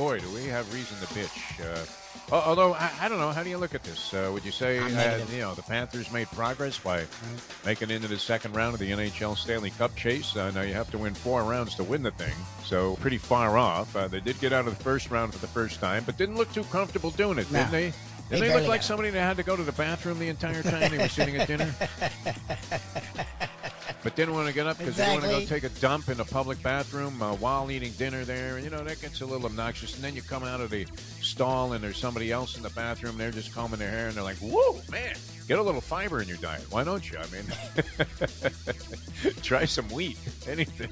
boy, do we have reason to bitch. Uh, although I, I, don't know, how do you look at this? Uh, would you say uh, you know the Panthers made progress by making it into the second round of the NHL Stanley Cup chase? Uh, now you have to win four rounds to win the thing, so pretty far off. Uh, they did get out of the first round for the first time, but didn't look too comfortable doing it, no. didn't they? Didn't they, they look like somebody that had to go to the bathroom the entire time they were sitting at dinner? but didn't want to get up because exactly. they want to go take a dump in a public bathroom uh, while eating dinner there. And, you know, that gets a little obnoxious. And then you come out of the stall and there's somebody else in the bathroom. They're just combing their hair and they're like, whoa, man, get a little fiber in your diet. Why don't you? I mean, try some wheat, anything.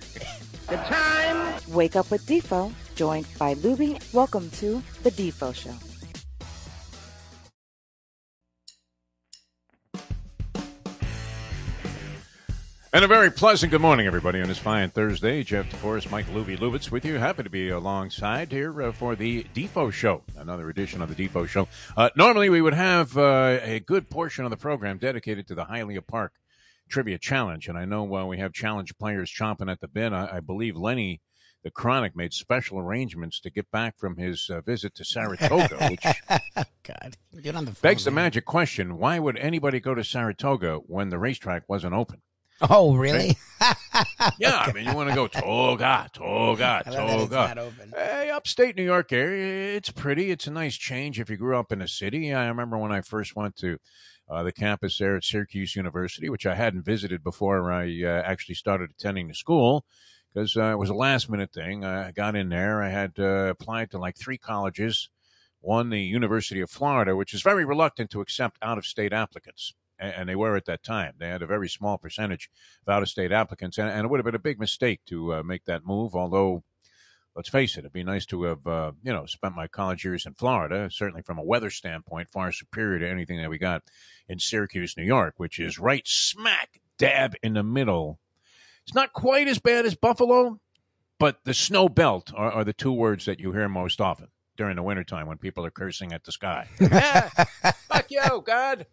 The time. Wake up with Defo, joined by Lubie. Welcome to the Defo Show. And a very pleasant good morning, everybody, on this fine Thursday. Jeff DeForrest, Mike Lubie Lubitz with you. Happy to be alongside here uh, for the Defo Show, another edition of the Defo Show. Uh, normally, we would have uh, a good portion of the program dedicated to the Hialeah Park Trivia Challenge. And I know uh, we have challenge players chomping at the bit. I, I, believe Lenny, the Chronic, made special arrangements to get back from his uh, visit to Saratoga, which God, get on the phone, begs man. the magic question why would anybody go to Saratoga when the racetrack wasn't open? Oh, really? yeah, I mean, you want to go Toga, Toga, Toga. Hey, upstate New York area, it's pretty. It's a nice change if you grew up in a city. I remember when I first went to uh, the campus there at Syracuse University, which I hadn't visited before I uh, actually started attending the school because uh, it was a last minute thing. I got in there. I had uh, applied to like three colleges. One, the University of Florida, which is very reluctant to accept out of state applicants and they were at that time. They had a very small percentage of out of state applicants, and, it would have been a big mistake to uh, make that move. Although, let's face it, it'd be nice to have uh, you know spent my college years in Florida. Certainly, from a weather standpoint, far superior to anything that we got in Syracuse, New York, which is right smack dab in the middle. It's not quite as bad as Buffalo, but the snow belt are, are the two words that you hear most often during the wintertime when people are cursing at the sky. fuck you, God.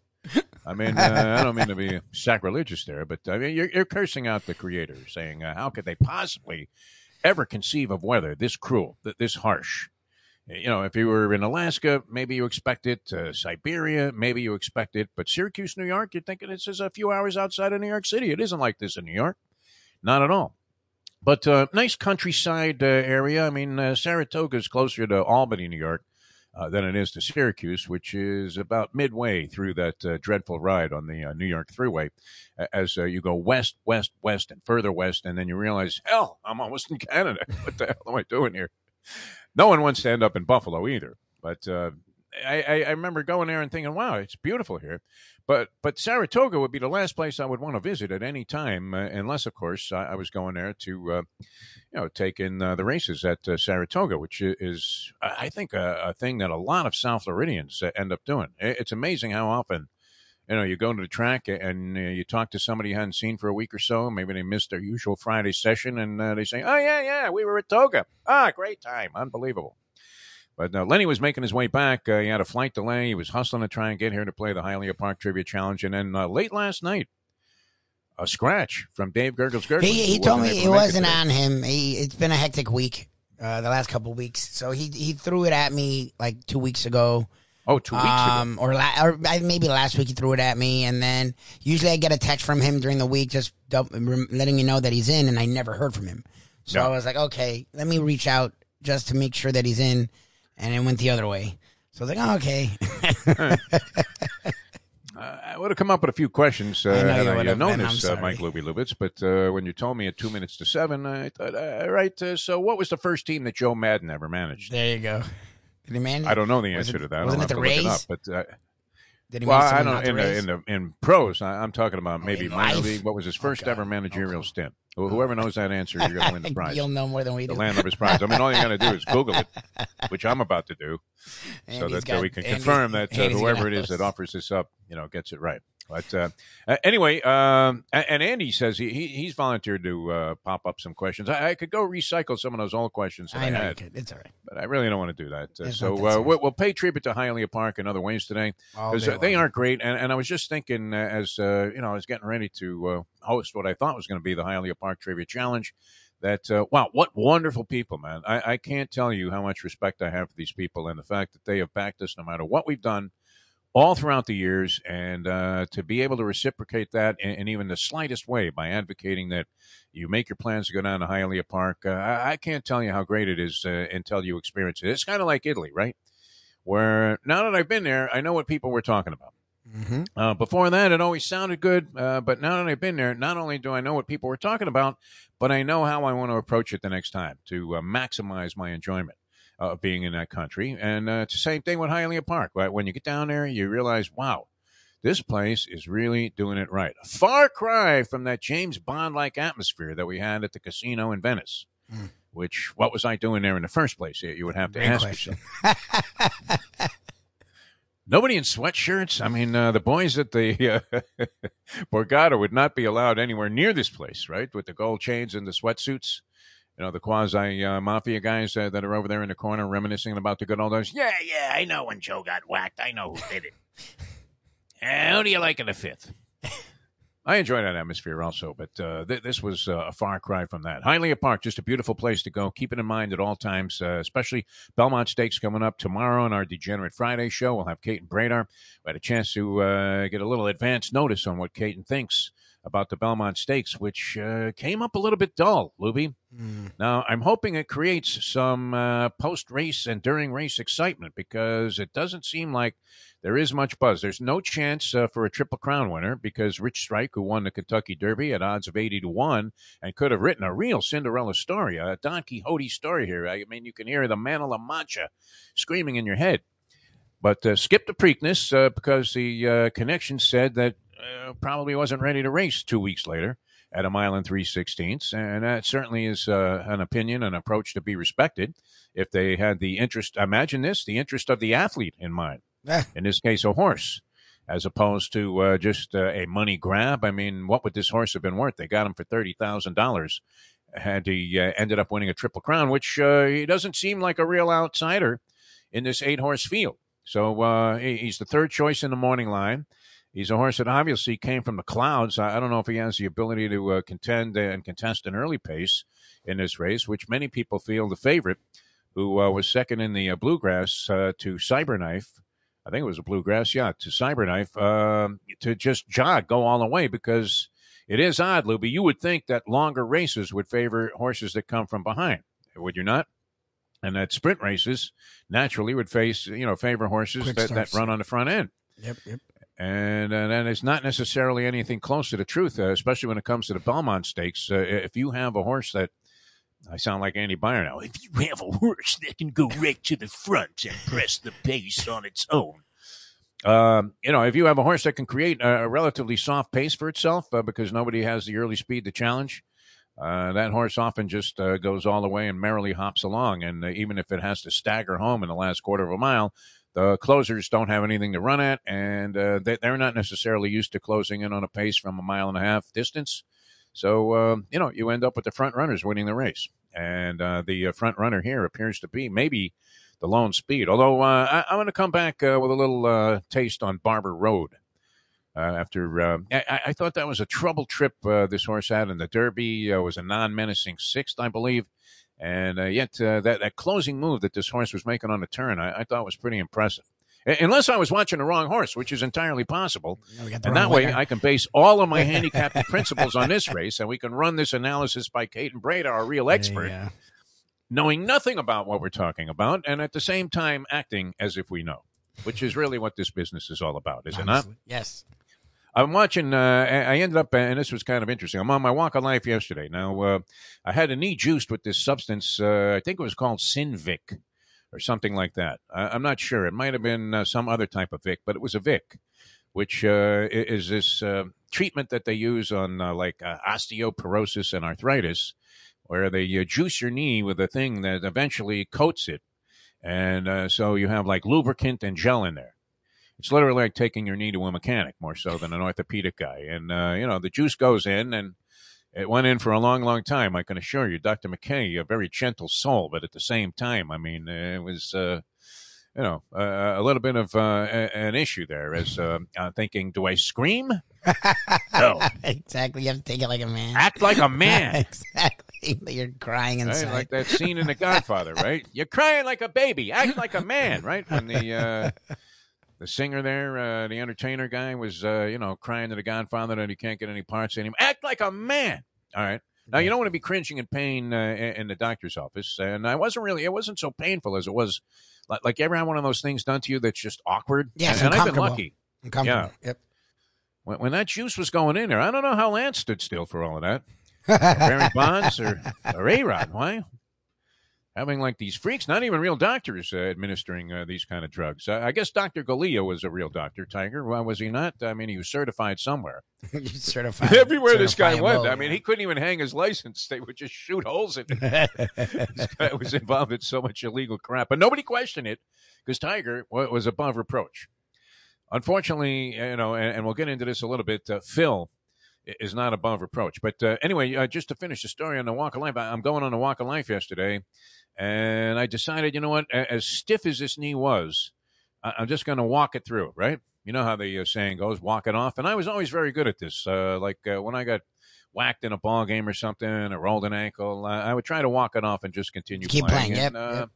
I mean, uh, I don't mean to be sacrilegious there, but I mean, you're, you're cursing out the creator, saying, uh, how could they possibly ever conceive of weather this cruel, this harsh? You know, if you were in Alaska, maybe you expect it. Uh, Siberia, maybe you expect it. But Syracuse, New York, you're thinking this is a few hours outside of New York City. It isn't like this in New York. Not at all. But uh, nice countryside uh, area. I mean, uh, Saratoga is closer to Albany, New York uh, than it is to Syracuse, which is about midway through that uh, dreadful ride on the uh, New York Thruway. As uh, you go west, west, west, and further west, and then you realize, hell, I'm almost in Canada. what the hell am I doing here? No one wants to end up in Buffalo either. But uh, I, I, remember going there and thinking, wow, it's beautiful here. But but Saratoga would be the last place I would want to visit at any time, uh, unless, of course, I, I, was going there to, uh, you know, take in uh, the races at uh, Saratoga, which is, I think, a, a, thing that a lot of South Floridians uh, end up doing. It's amazing how often, you know, you go to the track and uh, you talk to somebody you hadn't seen for a week or so. Maybe they missed their usual Friday session, and they say, "Oh yeah, yeah, we were at Toga. Ah, great time, unbelievable." But uh, Lenny was making his way back. Uh, he had a flight delay. He was hustling to try and get here to play the Hialeah Park Trivia Challenge. And then uh, late last night, a scratch from Dave Gurgles Gurgles. He, he told me it wasn't on him. He, it's been a hectic week, uh, the last couple of weeks. So he he threw it at me like two weeks ago. Oh, two weeks um, ago. Or, la- or maybe last week he threw it at me. And then usually I get a text from him during the week just letting me know that he's in, and I never heard from him. So no. I was like, okay, let me reach out just to make sure that he's in and it went the other way. So I was like, oh, okay. uh, I would have come up with a few questions uh, I know had I uh, known this, uh, Mike Lubie Lubitz, but uh, when you told me at two minutes to seven, I thought, uh, right, uh, so what was the first team that Joe Maddon ever managed? There you go. Did he manage? I don't know the answer it, to that. Wasn't it the Rays? Up, but did he well, I don't in the, in the in pros. I, am talking about maybe minor league. What was his first oh, ever managerial stint? Whoever knows that answer, you're going to win the prize. You'll know more than we do. The Landlubbers prize. I mean, all you got to do is Google it, which I'm about to do, so that got, we can confirm that uh, whoever it is that offers this up, you know, gets it right. But uh, anyway, um, and Andy says he, he he's volunteered to uh, pop up some questions. I, I, could go recycle some of those old questions I, I know had. It's all right, but I really don't want to do that. Uh, so uh, we'll, we'll, pay tribute to Hialeah Park in other ways today because uh, they aren't great. And, and I was just thinking as you know, I was getting ready to host what I thought was going to be the Hialeah Park Trivia Challenge that uh, wow, what wonderful people, man! I, I can't tell you how much respect I have for these people and the fact that they have backed us no matter what we've done all throughout the years, and uh, to be able to reciprocate that in, in, even the slightest way by advocating that you make your plans to go down to Hialeah Park, uh, I, I, can't tell you how great it is uh, until you experience it. It's kind of like Italy, right? Where now that I've been there, I know what people were talking about. Mm-hmm. Uh, before that, it always sounded good, uh, but now that I've been there, not only do I know what people were talking about, but I know how I want to approach it the next time to uh, maximize my enjoyment of being in that country. And uh, it's the same thing with Hialeah Park. Right? When you get down there, you realize, wow, this place is really doing it right. A far cry from that James Bond like atmosphere that we had at the casino in Venice. Mm. Which, what was I doing there in the first place? You would have to Great ask question. yourself. Nobody in sweatshirts. I mean, uh, the boys at the uh, Borgata would not be allowed anywhere near this place, right? With the gold chains and the sweatsuits. You know, the quasi uh, mafia guys uh, that are over there in the corner reminiscing about the good old days. Yeah, yeah, I know when Joe got whacked. I know who did it. who do you like in the fifth? I enjoy that atmosphere also, but uh, th- this was uh, a far cry from that. Hialeah Park, just a beautiful place to go. Keep it in mind at all times, uh, especially Belmont Stakes coming up tomorrow on our Degenerate Friday show. We'll have Kate and Bradar. We had a chance to uh, get a little advance notice on what Caton thinks about the Belmont Stakes, which uh, came up a little bit dull, Lubie. Mm. Now, I'm hoping it creates some uh, post race and during race excitement because it doesn't seem like there is much buzz. There's no chance uh, for a Triple Crown winner because Rich Strike, who won the Kentucky Derby at odds of 80 to 1 and could have written a real Cinderella story, a Don Quixote story here. I mean, you can hear the Man of La Mancha screaming in your head. But uh, skip the Preakness uh, because the uh, connection said that uh, probably wasn't ready to race two weeks later at a mile and three sixteenths, and that certainly is uh, an opinion, an approach to be respected. If they had the interest, imagine this: the interest of the athlete in mind. in this case, a horse, as opposed to uh, just uh, a money grab. I mean, what would this horse have been worth? They got him for thirty thousand dollars. Had he uh, ended up winning a triple crown, which uh, he doesn't seem like a real outsider in this eight horse field. So he's the third choice in the morning line. He's a horse that obviously came from the clouds. I, don't know if he has the ability to uh, contend and contest an early pace in this race, which many people feel the favorite, who uh, was second in the uh, bluegrass uh, to Cyberknife. I think it was a bluegrass, yeah, to Cyberknife, um, to just jog, go all the way because it is odd, Lubie. You would think that longer races would favor horses that come from behind, would you not? And that sprint races naturally would face, you know, favor horses that, that run on the front end. Yep, yep and and it's not necessarily anything close to the truth, uh, especially when it comes to the Belmont Stakes. Uh, if you have a horse that I sound like Andy Beyer now. If you have a horse that can go right to the front and press the pace on its own, um, you know, if you have a horse that can create a, a relatively soft pace for itself uh, because nobody has the early speed to challenge, uh, that horse often just uh, goes all the way and merrily hops along. And uh, even if it has to stagger home in the last quarter of a mile, the closers don't have anything to run at, and uh, they, are not necessarily used to closing in on a pace from a mile and a half distance. So, uh, you know, you end up with the front runners winning the race. And uh, the uh, front runner here appears to be maybe the lone speed. Although uh, I, am going to come back uh, with a little taste on Barber Road. after I, I, thought that was a trouble trip this horse had in the Derby, was a non menacing sixth, I believe. And uh, yet, uh, that, that closing move that this horse was making on the turn, I, I thought was pretty impressive. Unless I was watching the wrong horse, which is entirely possible. and that way, I can base all of my handicapping principles on this race, and we can run this analysis by Kate and Breda, our real expert, yeah. knowing nothing about what we're talking about, and at the same time acting as if we know, which is really what this business is all about, is Honestly, it not? Yes. I'm watching. Uh, I ended up, and this was kind of interesting. I'm on my walk of life yesterday. Now, uh, I had a knee juiced with this substance. Uh, I think it was called Synvisc or something like that. I, am not sure. It might have been uh, some other type of Vic, but it was a Vic, which uh, is this uh, treatment that they use on like osteoporosis and arthritis, where they juice your knee with a thing that eventually coats it, and so you have like lubricant and gel in there it's literally like taking your knee to a mechanic more so than an orthopedic guy. And, uh, you know, the juice goes in and it went in for a long, long time. I can assure you, Dr. McKay, a very gentle soul, but at the same time, I mean, it was, uh, you know, uh, a little bit of uh, an issue there as uh, thinking, do I scream? no. exactly. You have to take it like a man. Act like a man. exactly. you're crying inside. Right? Like that scene in The Godfather, right? You're crying like a baby. Act like a man, right? When the uh, the singer there, uh, the entertainer guy, was uh, you know crying to The Godfather that he can't get any parts anymore. Act like a man. All right. Now you don't want to be cringing in pain uh, in the doctor's office, and I wasn't really. It wasn't so painful as it was. Like, like you ever had one of those things done to you that's just awkward? Yeah, and, and I've been lucky. Yeah. Yep. When, when, that juice was going in there, I don't know how Lance stood still for all of that. Barry Bonds or, or A-Rod. Why? Having like these freaks, not even real doctors uh, administering uh, these kind of drugs. Uh, I guess Dr. Galea was a real doctor, Tiger. Why was he not? I mean, he was certified somewhere. certified. Everywhere this guy went. I mean, he couldn't even hang his license. They would just shoot holes in it. this guy was involved in so much illegal crap. But nobody questioned it because Tiger was above reproach. Unfortunately, you know, and, and we'll get into this a little bit, uh, Phil is not above reproach. But uh, anyway, uh, just to finish the story on the walk of life, I'm going on the walk of life yesterday, and I decided, you know what, as stiff as this knee was, I'm just going to walk it through, right? You know how the uh, saying goes, walk it off. And I was always very good at this. Uh, like uh, when I got whacked in a ball game or something, or rolled an ankle, uh, I would try to walk it off and just continue Keep playing. playing, and, yep, yep.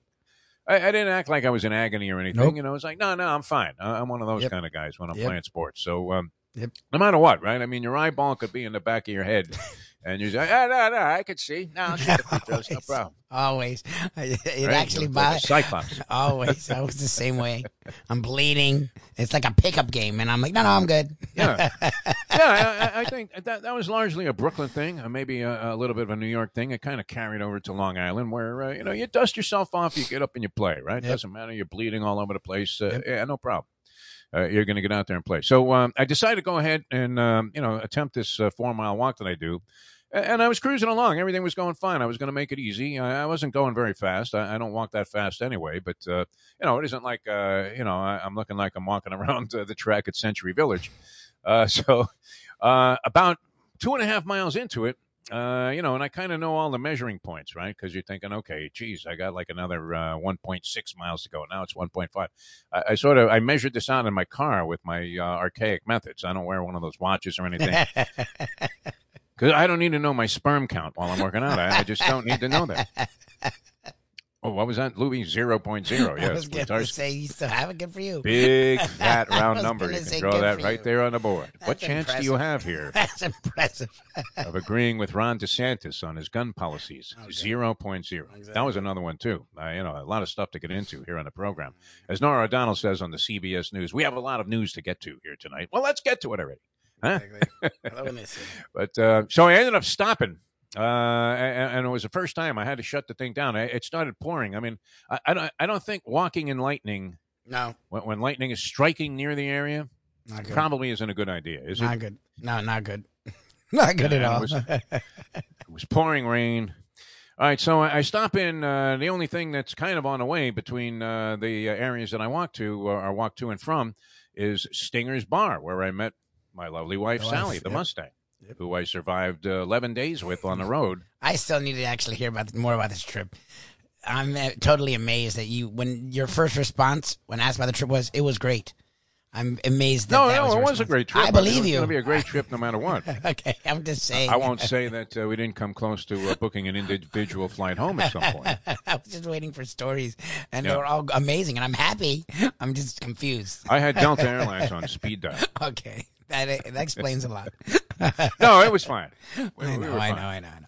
I, I, didn't act like I was in agony or anything. Nope. You know, it's like, no, no, I'm fine. I'm one of those Yep. kind of guys when I'm playing sports. So, um, no matter what, right? I mean, your eyeball could be in the back of your head, and you're like, ah, no, no, I could see. No, I'll shoot the free throws, no problem. Always. It Right? actually bothers. Cyclops. Always. I was the same way. I'm bleeding. It's like a pickup game, and I'm like, no, no, I'm good. Yeah, yeah. I, I- I think that that was largely a Brooklyn thing, uh, maybe a, a little bit of a New York thing. It kind of carried over to Long Island, where uh, you know you dust yourself off, you get up and you play. Right? Yep. Doesn't matter. You're bleeding all over the place. Uh, Yep. Yeah, no problem. Uh, you're going to get out there and play. So um, I decided to go ahead and um, you know attempt this uh, four mile walk that I do. And I was cruising along. Everything was going fine. I was going to make it easy. I, wasn't going very fast. I, don't walk that fast anyway. But uh, you know, it isn't like uh, you know I, I'm looking like I'm walking around uh, the track at Century Village. Uh, so about two and a half miles into it, uh, you know, and I kind of know all the measuring points, right? Because you're thinking, okay, geez, I got like another uh, 1.6 miles to go. Now it's 1.5. I, I sort of I measured this out in my car with my uh, archaic methods. I don't wear one of those watches or anything because I don't need to know my sperm count while I'm working out. I, I just don't need to know that. Oh, what was that? Louis 0.0. I Yes, was going to say, you still have it. Good for you. Big, fat, round number. You can draw that right you. there on the board. what That's chance do you have here That's impressive. of agreeing with Ron DeSantis on his gun policies? Okay. 0.0. That Exactly. was another one, too. Uh, you know, a lot of stuff to get into here on the program. As Norah O'Donnell says on the CBS News, we have a lot of news to get to here tonight. Well, let's get to it already. Huh? Exactly. I love when they say. But uh, so I ended up stopping. Uh, and, and it was the first time I had to shut the thing down. I, it started pouring. I mean, I, I don't, I don't think walking in lightning No, when, when lightning is striking near the area probably isn't a good idea, is it? Not good. No, not good. not good Yeah, at it all. was- It was pouring rain. All right, so I I stop in. Uh, the only thing that's kind of on the way between uh, the uh, areas that I walk to or, or walk to and from is Stinger's Bar, where I met my lovely wife, The wife, Sally, the yep. Mustang, Yep. who I survived uh, 11 days with on the road. I still need to actually hear about more about this trip. I'm uh, totally amazed that you, when your first response when asked about the trip was, it was great. I'm amazed. That No, that no, was it was a great trip. I believe you. going to be a great trip no matter what. okay, I'm just saying. I won't say that uh, we didn't come close to uh, booking an individual flight home at some point. I was just waiting for stories, and Yeah. they were all amazing, and I'm happy. I'm just confused. I had Delta Airlines on speed dial. Okay, that that explains a lot. No, it was fine. We, I we know, I know, I know, I know.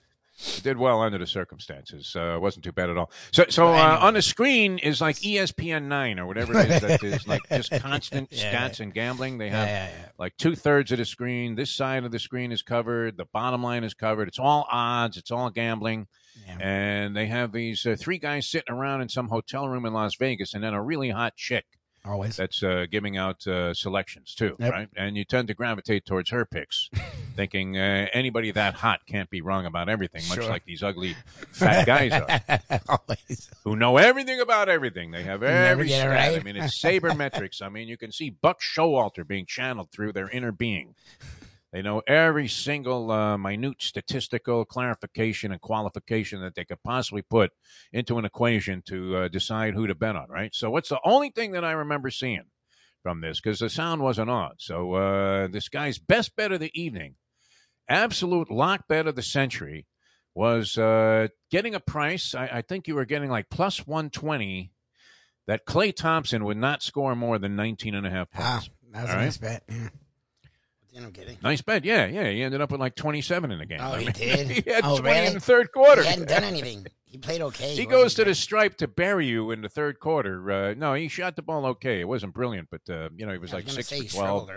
did well under the circumstances. Uh, it wasn't too bad at all. So, so uh, on the screen is like ESPN nine or whatever it is that is like just constant Yeah, stats and gambling. They Yeah, have yeah, yeah. like two thirds of the screen. This side of the screen is covered. The bottom line is covered. It's all odds. It's all gambling. Yeah. And they have these uh, three guys sitting around in some hotel room in Las Vegas, and then a really hot chick Always. that's uh, giving out uh, selections too, Yep. right? And you tend to gravitate towards her picks, thinking uh, anybody that hot can't be wrong about everything, much Sure. like these ugly fat guys are, Always. who know everything about everything. They have every stat. I mean, it's sabermetrics. I mean, you can see Buck Showalter being channeled through their inner being. They know every single uh, minute statistical clarification and qualification that they could possibly put into an equation to uh, decide who to bet on, right? So, what's the only thing that I remember seeing from this? Because the sound wasn't on. So, uh, this guy's best bet of the evening, absolute lock bet of the century, was uh, getting a price. I, I, think you were getting like plus 120 that Klay Thompson would not score more than 19 and a half points. Ah, that was a right? nice bet. I'm kidding. Nice bet. Yeah, yeah. He ended up with like 27 in the game. Oh, I he mean, did? he had oh, 20 really? in the third quarter. He hadn't done anything. He played okay. He, goes to the stripe to bury you in the third quarter. Uh, no, he shot the ball okay. It wasn't brilliant, but, uh, you know, he was like 6 to 12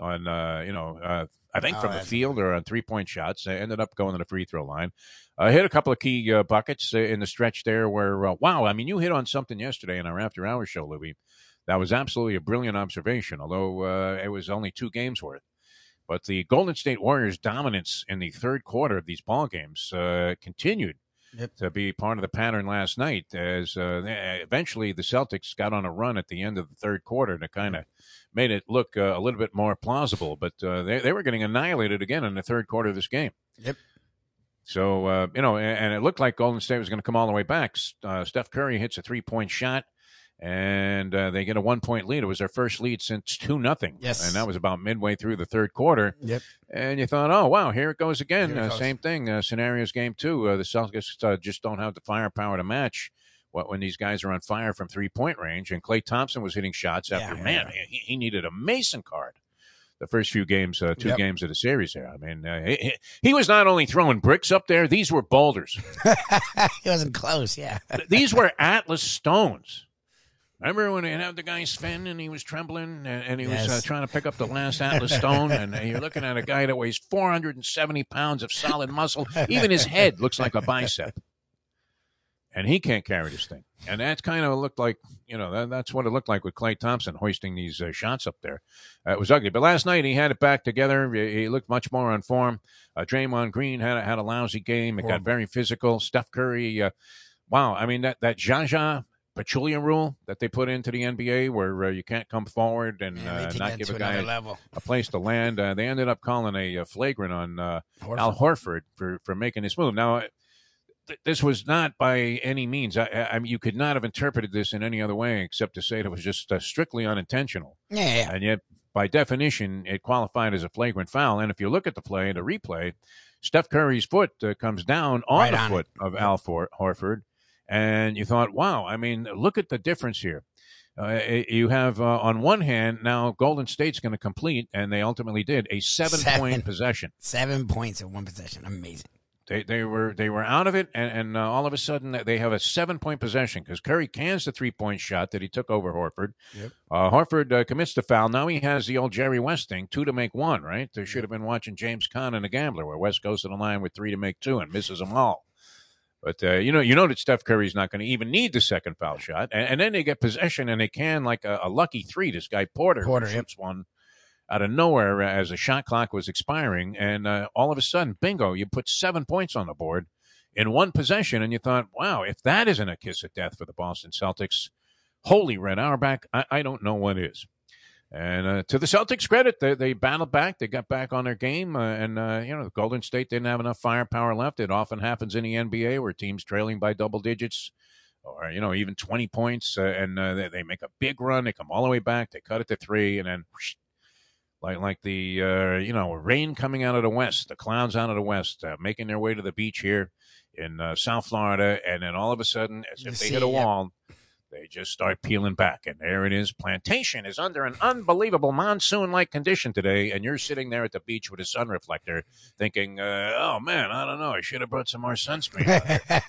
on, uh, you know, uh, I think oh, from the field or on three point shots. They ended up going to the free throw line. Uh, hit a couple of key uh, buckets in the stretch there where, uh, wow, I mean, you hit on something yesterday in our after hours show, Louie. That was absolutely a brilliant observation, although uh, it was only two games worth. But the Golden State Warriors' dominance in the third quarter of these ball games uh, continued yep. to be part of the pattern last night. As eventually the Celtics got on a run at the end of the third quarter to kind of made it look uh, a little bit more plausible. But uh, they they were getting annihilated again in the third quarter of this game. Yep. So uh, you know, and, and, it looked like Golden State was going to come all the way back. Uh, Steph Curry hits a three point shot, and uh, they get a one point lead. It was their first lead since two nothing. Yes, and that was about midway through the third quarter. Yep. And you thought, oh wow, here it goes again. It uh, goes. Same thing. scenarios game two. the Celtics just don't have the firepower to match what when these guys are on fire from three point range. And Klay Thompson was hitting shots after yeah, man, yeah. He, he, needed a Mason card. The first few games, uh, two yep. games of the series there. I mean, uh, he, he, was not only throwing bricks up there; these were boulders. he wasn't close. Yeah, these were Atlas stones. Remember when they had the guy Sven and he was trembling and, and he yes. was uh, trying to pick up the last Atlas stone? and uh, you're looking at a guy that weighs 470 pounds of solid muscle. Even his head looks like a bicep and he can't carry this thing. And that's kind of looked like, you know, that, that's what it looked like with Klay Thompson hoisting these uh, shots up there. Uh, it was ugly. But last night he had it back together. He, he looked much more on form. Uh, Draymond Green had a, had a lousy game. It got very physical. Steph Curry, uh, wow. I mean, that, that Zaza Pachulia rule that they put into the NBA where uh, you can't come forward and uh, not give a guy a, a, place to land. Uh, they ended up calling a, a flagrant on uh, Horford. Al Horford for, for making this move. Now, this was not by any means. I, I, mean, you could not have interpreted this in any other way except to say it was just uh, strictly unintentional. Yeah, And yet, by definition, it qualified as a flagrant foul. And if you look at the play, and the replay, Steph Curry's foot uh, comes down on right the on foot it. of Al For- Horford, and you thought, "Wow! I mean, look at the difference here." Uh, you have uh, on one hand now Golden State's going to complete, and they ultimately did a seven-point possession. Seven points in one possession, amazing. They they were they were out of it, and, and uh, all of a sudden they have a seven point possession because Curry cans the three point shot that he took over Horford. Yep. Uh, Horford uh, commits the foul. Now he has the old Jerry West thing, two to make one. Right? They should have been watching James Caan and the Gambler, where West goes to the line with three to make two and misses them all. But uh, you know, you know that Steph Curry's not going to even need the second foul shot, and, and, then they get possession and they can like a, a lucky three. This guy Porter, Porter shoots yep. one out of nowhere as the shot clock was expiring, and uh, all of a sudden, bingo, you put seven points on the board in one possession, and you thought, wow, if that isn't a kiss of death for the Boston Celtics, holy Red Auerbach, I, I don't know what is. And uh, to the Celtics' credit, they, they battled back. They got back on their game, uh, and uh, you know, Golden State didn't have enough firepower left. It often happens in the NBA where teams trailing by double digits, or you know, even twenty points, uh, and uh, they, they, make a big run. They come all the way back. They cut it to three, and then whoosh, like like the uh, you know rain coming out of the west, the clouds out of the west, uh, making their way to the beach here in uh, South Florida, and then all of a sudden, as if they hit a wall, they just start peeling back, and there it is. Plantation is under an unbelievable monsoon-like condition today, and you're sitting there at the beach with a sun reflector, thinking, uh, "Oh man, I don't know, I should have brought some more sunscreen."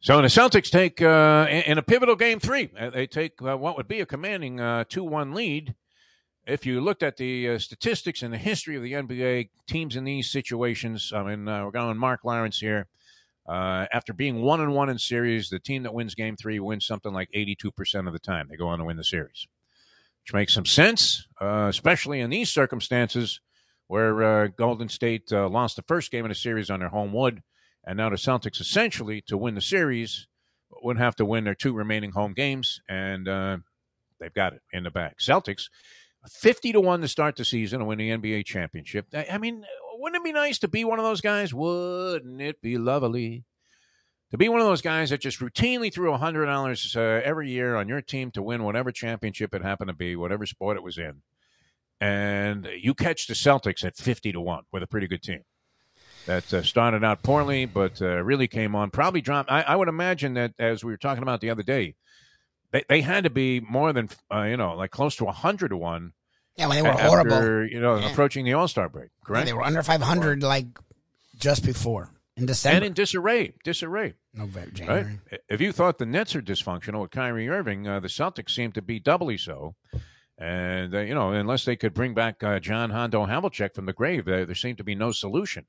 So the Celtics take uh, in a pivotal game three. Uh, they take uh, what would be a commanding uh, two-one lead. If you looked at the uh, statistics and the history of the NBA teams in these situations, I mean, uh, we're going Marc Lawrence here. Uh, after being one and one in series, the team that wins Game Three wins something like eighty-two percent of the time. They go on to win the series, which makes some sense, uh, especially in these circumstances where uh, Golden State lost the first game in the series on their home wood and now the Celtics essentially to win the series would have to win their two remaining home games, and uh, they've got it in the bag. Celtics, fifty to one to start the season and win the NBA championship. I, I mean, wouldn't it be nice to be one of those guys? Wouldn't it be lovely? to be one of those guys that just routinely threw hundred dollars uh, every year on your team to win whatever championship it happened to be, whatever sport it was in, and you catch the Celtics at fifty to one with a pretty good team. that uh, started out poorly, but uh, really came on. Probably dropped. I, I, would imagine that as we were talking about the other day, they, they had to be more than uh, you know, like close to hundred to one. Yeah, when they were after, horrible. You know, yeah. approaching the All Star break. Correct. Yeah, they were under five hundred, like just before in December, and in disarray. Disarray. November, January. Right? If you thought the Nets are dysfunctional with Kyrie Irving, uh, the Celtics seem to be doubly so. And uh, you know, unless they could bring back uh, John Hondo Havlicek from the grave, there, there seemed to be no solution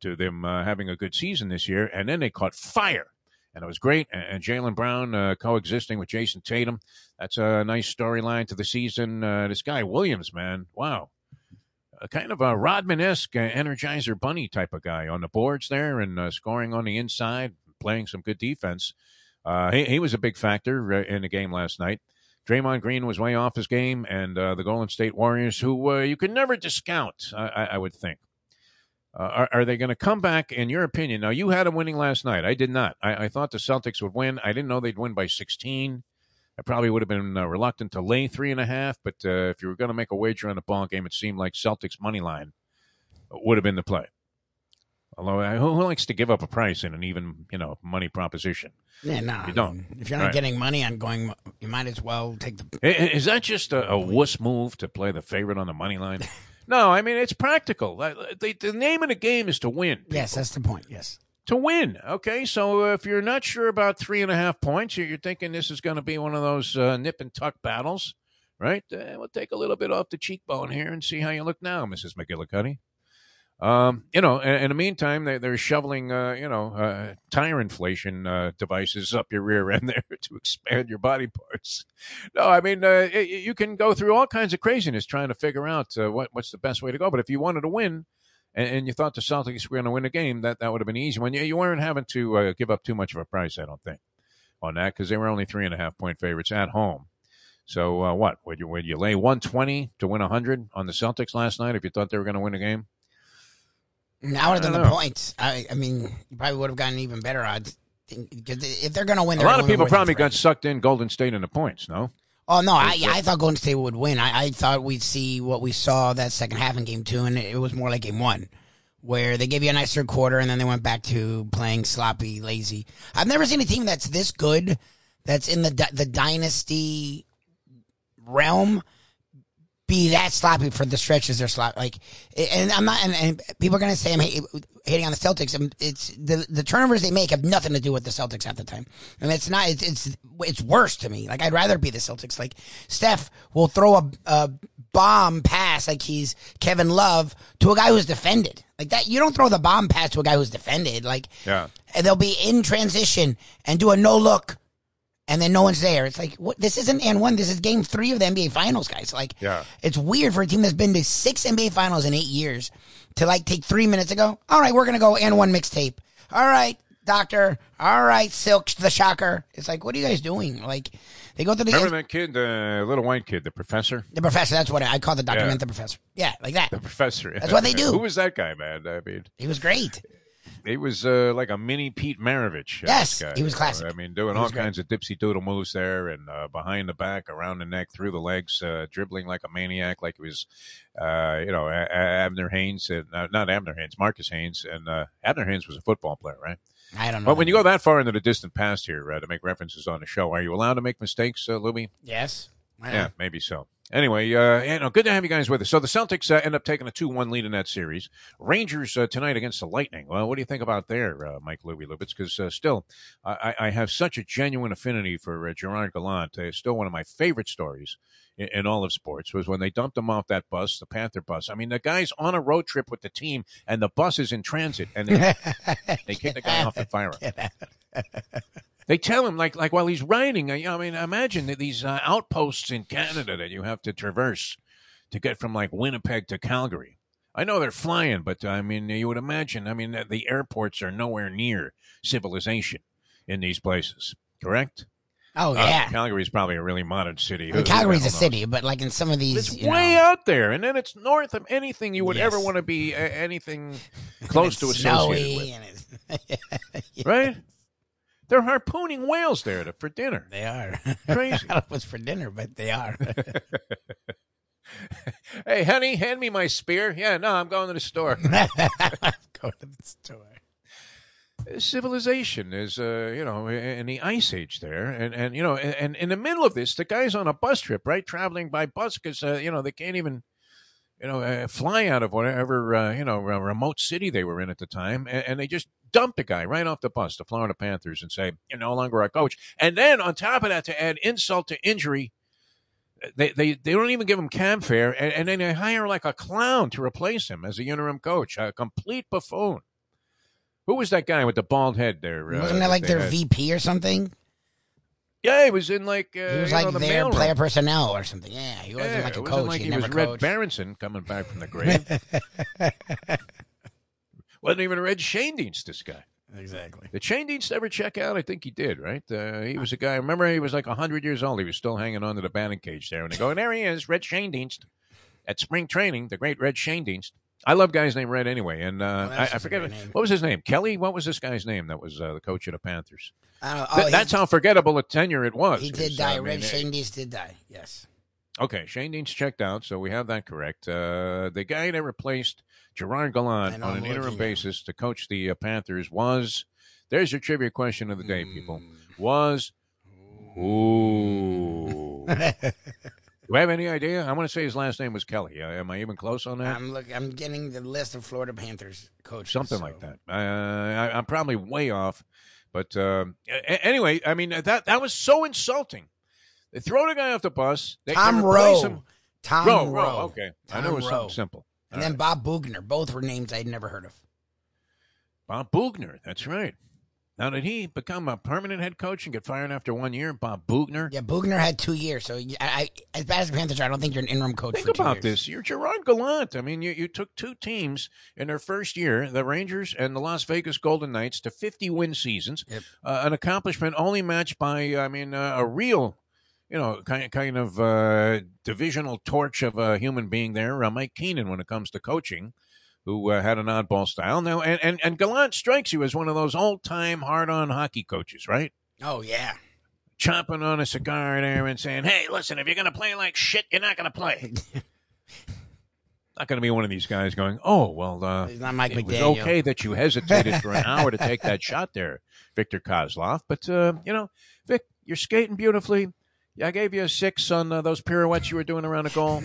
to them uh, having a good season this year. And then they caught fire, and it was great. And, Jaylen Brown uh, coexisting with Jayson Tatum, that's a nice storyline to the season. Uh, this guy Williams, man, wow, a kind of a Rodman esque uh, Energizer Bunny type of guy on the boards there and scoring on the inside, playing some good defense. he, he was a big factor in the game last night. Draymond Green was way off his game, and uh, the Golden State Warriors, who uh, you can never discount, I, I would think. Uh, are, are, they going to come back, in your opinion? Now, you had them winning last night. I did not. I, I, thought the Celtics would win. I didn't know they'd win by 16. I probably would have been uh, reluctant to lay three and a half, but uh, if you were going to make a wager on the ball game, it seemed like Celtics money line would have been the play. Although, uh, who, who likes to give up a price in an even, you know, money proposition? Yeah, no. You don't. if you're not right. getting money on going, you might as well take the. Is that just a, a wuss move to play the favorite on the money line? no, I mean it's practical. The, the, name of the game is to win. People. Yes, that's the point. Yes. To win. Okay, so if you're not sure about three and a half points, you're thinking this is going to be one of those uh, nip and tuck battles, right? Uh, we'll take a little bit off the cheekbone here and see how you look now, Mrs. McGillicuddy. Um, you know, in, in, the meantime, they, they're shoveling, uh, you know, uh, tire inflation uh, devices up your rear end there to expand your body parts. No, I mean, uh, it, you can go through all kinds of craziness trying to figure out uh, what, what's the best way to go. But if you wanted to win, and, and you thought the Celtics were going to win a game, that, that would have been easy. When you, you weren't having to uh, give up too much of a price, I don't think, on that because they were only three and a half point favorites at home. So what would you would you lay one twenty to win hundred on the Celtics last night if you thought they were going to win a game? Now would have done the points. I, I mean, you probably would have gotten even better odds. Because if they're going to win, a lot of people probably got sucked in Golden State in the points. No. Oh no, I, I thought Golden State would win. I, I thought we'd see what we saw that second half in Game Two, and it was more like Game One, where they gave you a nice third quarter, and then they went back to playing sloppy, lazy. I've never seen a team that's this good, that's in the the dynasty realm be that sloppy for the stretches they're sloppy. Like, and I'm not, and, and people are going to say I'm hating on the Celtics. And it's the, the turnovers they make have nothing to do with the Celtics at the time. And it's not, it's, it's, it's worse to me. Like, I'd rather be the Celtics. Like, Steph will throw a, a bomb pass like he's Kevin Love to a guy who's defended. Like that, you don't throw the bomb pass to a guy who's defended. Like, yeah. And they'll be in transition and do a no look and then no one's there. It's like what, this isn't and one. This is game three of the NBA Finals, guys. Like, yeah, it's weird for a team that's been to six NBA Finals in eight years to like take three minutes ago. All right, we're gonna go and one mixtape. All right, Doctor. All right, Silk the Shocker. It's like, what are you guys doing? Like, they go to the remember that kid, the little white kid, the professor. The professor. That's what I, I call the document. Yeah. The professor. Yeah, like that. The professor. That's what they do. Who was that guy, man? I mean, he was great. He was uh, like a mini Pete Maravich. Uh, yes, guy, he was classic. I mean, doing all kinds of dipsy doodle moves there, and uh, behind the back, around the neck, through the legs, uh, dribbling like a maniac, like it was, uh, you know, Abner Haynes, and uh, not Abner Haynes, Marques Haynes, and Abner Haynes was a football player, right? I don't know. But when you go that far into the distant past here to make references on the show, are you allowed to make mistakes, uh, Louie? Yes. Yeah, maybe so. Anyway, uh, you know, good to have you guys with us. So the Celtics uh, end up taking a two-one lead in that series. Rangers uh, tonight against the Lightning. Well, what do you think about there, uh, Mike Lubie Lubitz? Because uh, still, I, I, have such a genuine affinity for uh, Gerard Gallant. It's still one of my favorite stories in, in, all of sports was when they dumped him off that bus, the Panther bus. I mean, the guy's on a road trip with the team, and the bus is in transit, and they, they kick the guy off the fire him. They tell him like like while he's riding. I, I mean, imagine that these uh, outposts in Canada that you have to traverse to get from like Winnipeg to Calgary. I know they're flying, but I mean, you would imagine. I mean, the airports are nowhere near civilization in these places. Correct? Oh uh, yeah, uh, Calgary's probably a really modern city. Calgary's a city, but like in some of these, it's way know, out there, and then it's north of anything you would yes. ever want to be uh, anything close to associated with. right? They're harpooning whales there to, for dinner. They are. Crazy. I don't know if it's for dinner, but they are. hey, honey, hand me my spear. Yeah, no, I'm going to the store. I'm going to the store. Civilization is, uh, you know, in the ice age there, and and you know, and, and in the middle of this, the guy's on a bus trip, right, traveling by bus because uh, you know they can't even, you know, uh, fly out of whatever uh, you know remote city they were in at the time, and, and they just dump the guy right off the bus, the Florida Panthers, and say you're no longer our coach, and then on top of that, to add insult to injury they, they, they don't even give him cab fare, and, and, then they hire like a clown to replace him as a interim coach, a complete buffoon. Who was that guy with the bald head there? Wasn't uh, that like their had? VP or something? Yeah, he was in like uh, he was like know, the their player personnel or something. Yeah, he wasn't yeah, like a coach. Like he, he was Red coached. Berenson coming back from the grave. wasn't even Red Schoendienst, this guy. Exactly. Did Schoendienst ever check out? I think he did, right? Uh, he was a guy. Remember, he was like 100 years old. He was still hanging on to the batting cage there. And they go, and there he is, Red Schoendienst at spring training, the great Red Schoendienst. I love guys named Red anyway. And uh, I, I, forget what was his name. Kelly. What was this guy's name? That was uh, the coach of the Panthers. Oh, Th- that's how forgettable a tenure it was. He did die. Red Schoendienst did die. Yes. Okay, Schoendienst checked out, so we have that correct. Uh, the guy that replaced Gerard Gallant on an interim basis to coach the uh, Panthers was. There's your trivia question of the day, people. Hmm. Was. Ooh. Do I have any idea? I want to say his last name was Kelly. Uh, am I even close on that? I'm look. I'm getting the list of Florida Panthers coaches. Something so. like that. Uh, I, am probably way off, but uh, anyway, I mean that that was so insulting. They throw the guy off the bus. They Tom Rowe. Him. Tom Rowe. Rowe. Rowe. Okay, Tom I know it was Rowe. something simple. And All then right. Bob Boughner. Both were names I'd never heard of. Bob Boughner. That's right. Now, did he become a permanent head coach and get fired after one year? Bob Boughner? Yeah, Boughner had two years. So, I, I, as bad as the Panthers are, I don't think you're an interim coach Think about this. You're Gerard Gallant. I mean, you, you took two teams in their first year, the Rangers and the Las Vegas Golden Knights, to 50 win seasons. Yep. Uh, an accomplishment only matched by, I mean, uh, a real you know, kind kind of uh, divisional torch of a human being there, uh, Mike Keenan, when it comes to coaching who uh, had an oddball style. Now, and, and, and Gallant strikes you as one of those old time hard on hockey coaches, right? Oh, yeah. Chopping on a cigar there and saying, hey, listen, if you're going to play like shit, you're not going to play. not going to be one of these guys going, oh, well, uh, He's not Mike it McDaniel. was okay that you hesitated for an hour to take that shot there, Victor Kozlov. But, uh, you know, Vic, you're skating beautifully. I gave you a six on uh, those pirouettes you were doing around the goal.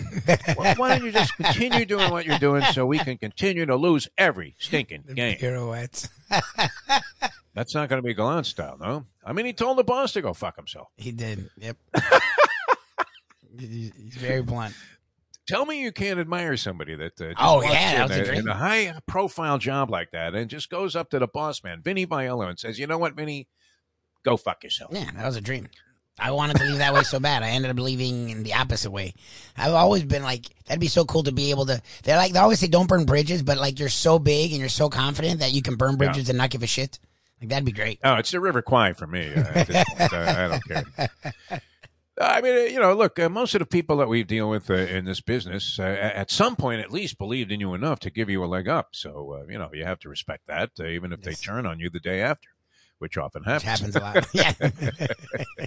well, why don't you just continue doing what you're doing so we can continue to lose every stinking the game? Pirouettes. That's not going to be Gallant style, no? I mean, he told the boss to go fuck himself. He did. Yep. He's very blunt. Tell me you can't admire somebody that uh, oh yeah, in, a, in a high profile job like that and just goes up to the boss man, Vinny Viola, and says, "You know what, Vinny, go fuck yourself." Yeah, that was a dream. I wanted to leave that way so bad. I ended up leaving in the opposite way. I've always been like, that'd be so cool to be able to. They're like, they always say don't burn bridges, but like you're so big and you're so confident that you can burn bridges yeah. and not give a shit. Like that'd be great. Oh, it's the River Kwai for me. Uh, I, I don't care. I mean, you know, look, uh, most of the people that we deal with uh, in this business, uh, at some point at least, believed in you enough to give you a leg up. So, uh, you know, you have to respect that, uh, even if yes. they turn on you the day after, which often happens. Which happens a lot. yeah.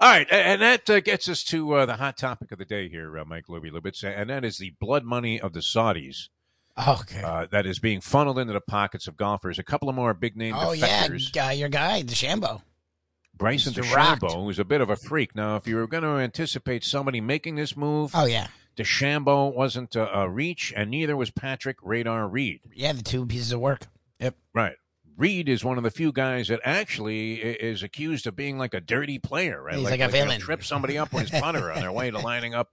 All right, and that uh, gets us to uh, the hot topic of the day here, uh, Mike Lubie Lubitz, and that is the blood money of the Saudis. Okay. Uh, that is being funneled into the pockets of golfers. A couple of more big name oh, defectors. yeah, your guy, DeChambeau. Bryson DeChambeau, who's a bit of a freak. Now, if you were going to anticipate somebody making this move, oh yeah, DeChambeau wasn't a, a reach, and neither was Patrick Radar Reed. Yeah, the two pieces of work. Yep. Right. Reed is one of the few guys that actually is accused of being like a dirty player, right? He's like, like a villain. Trip somebody up with his putter on their way to lining up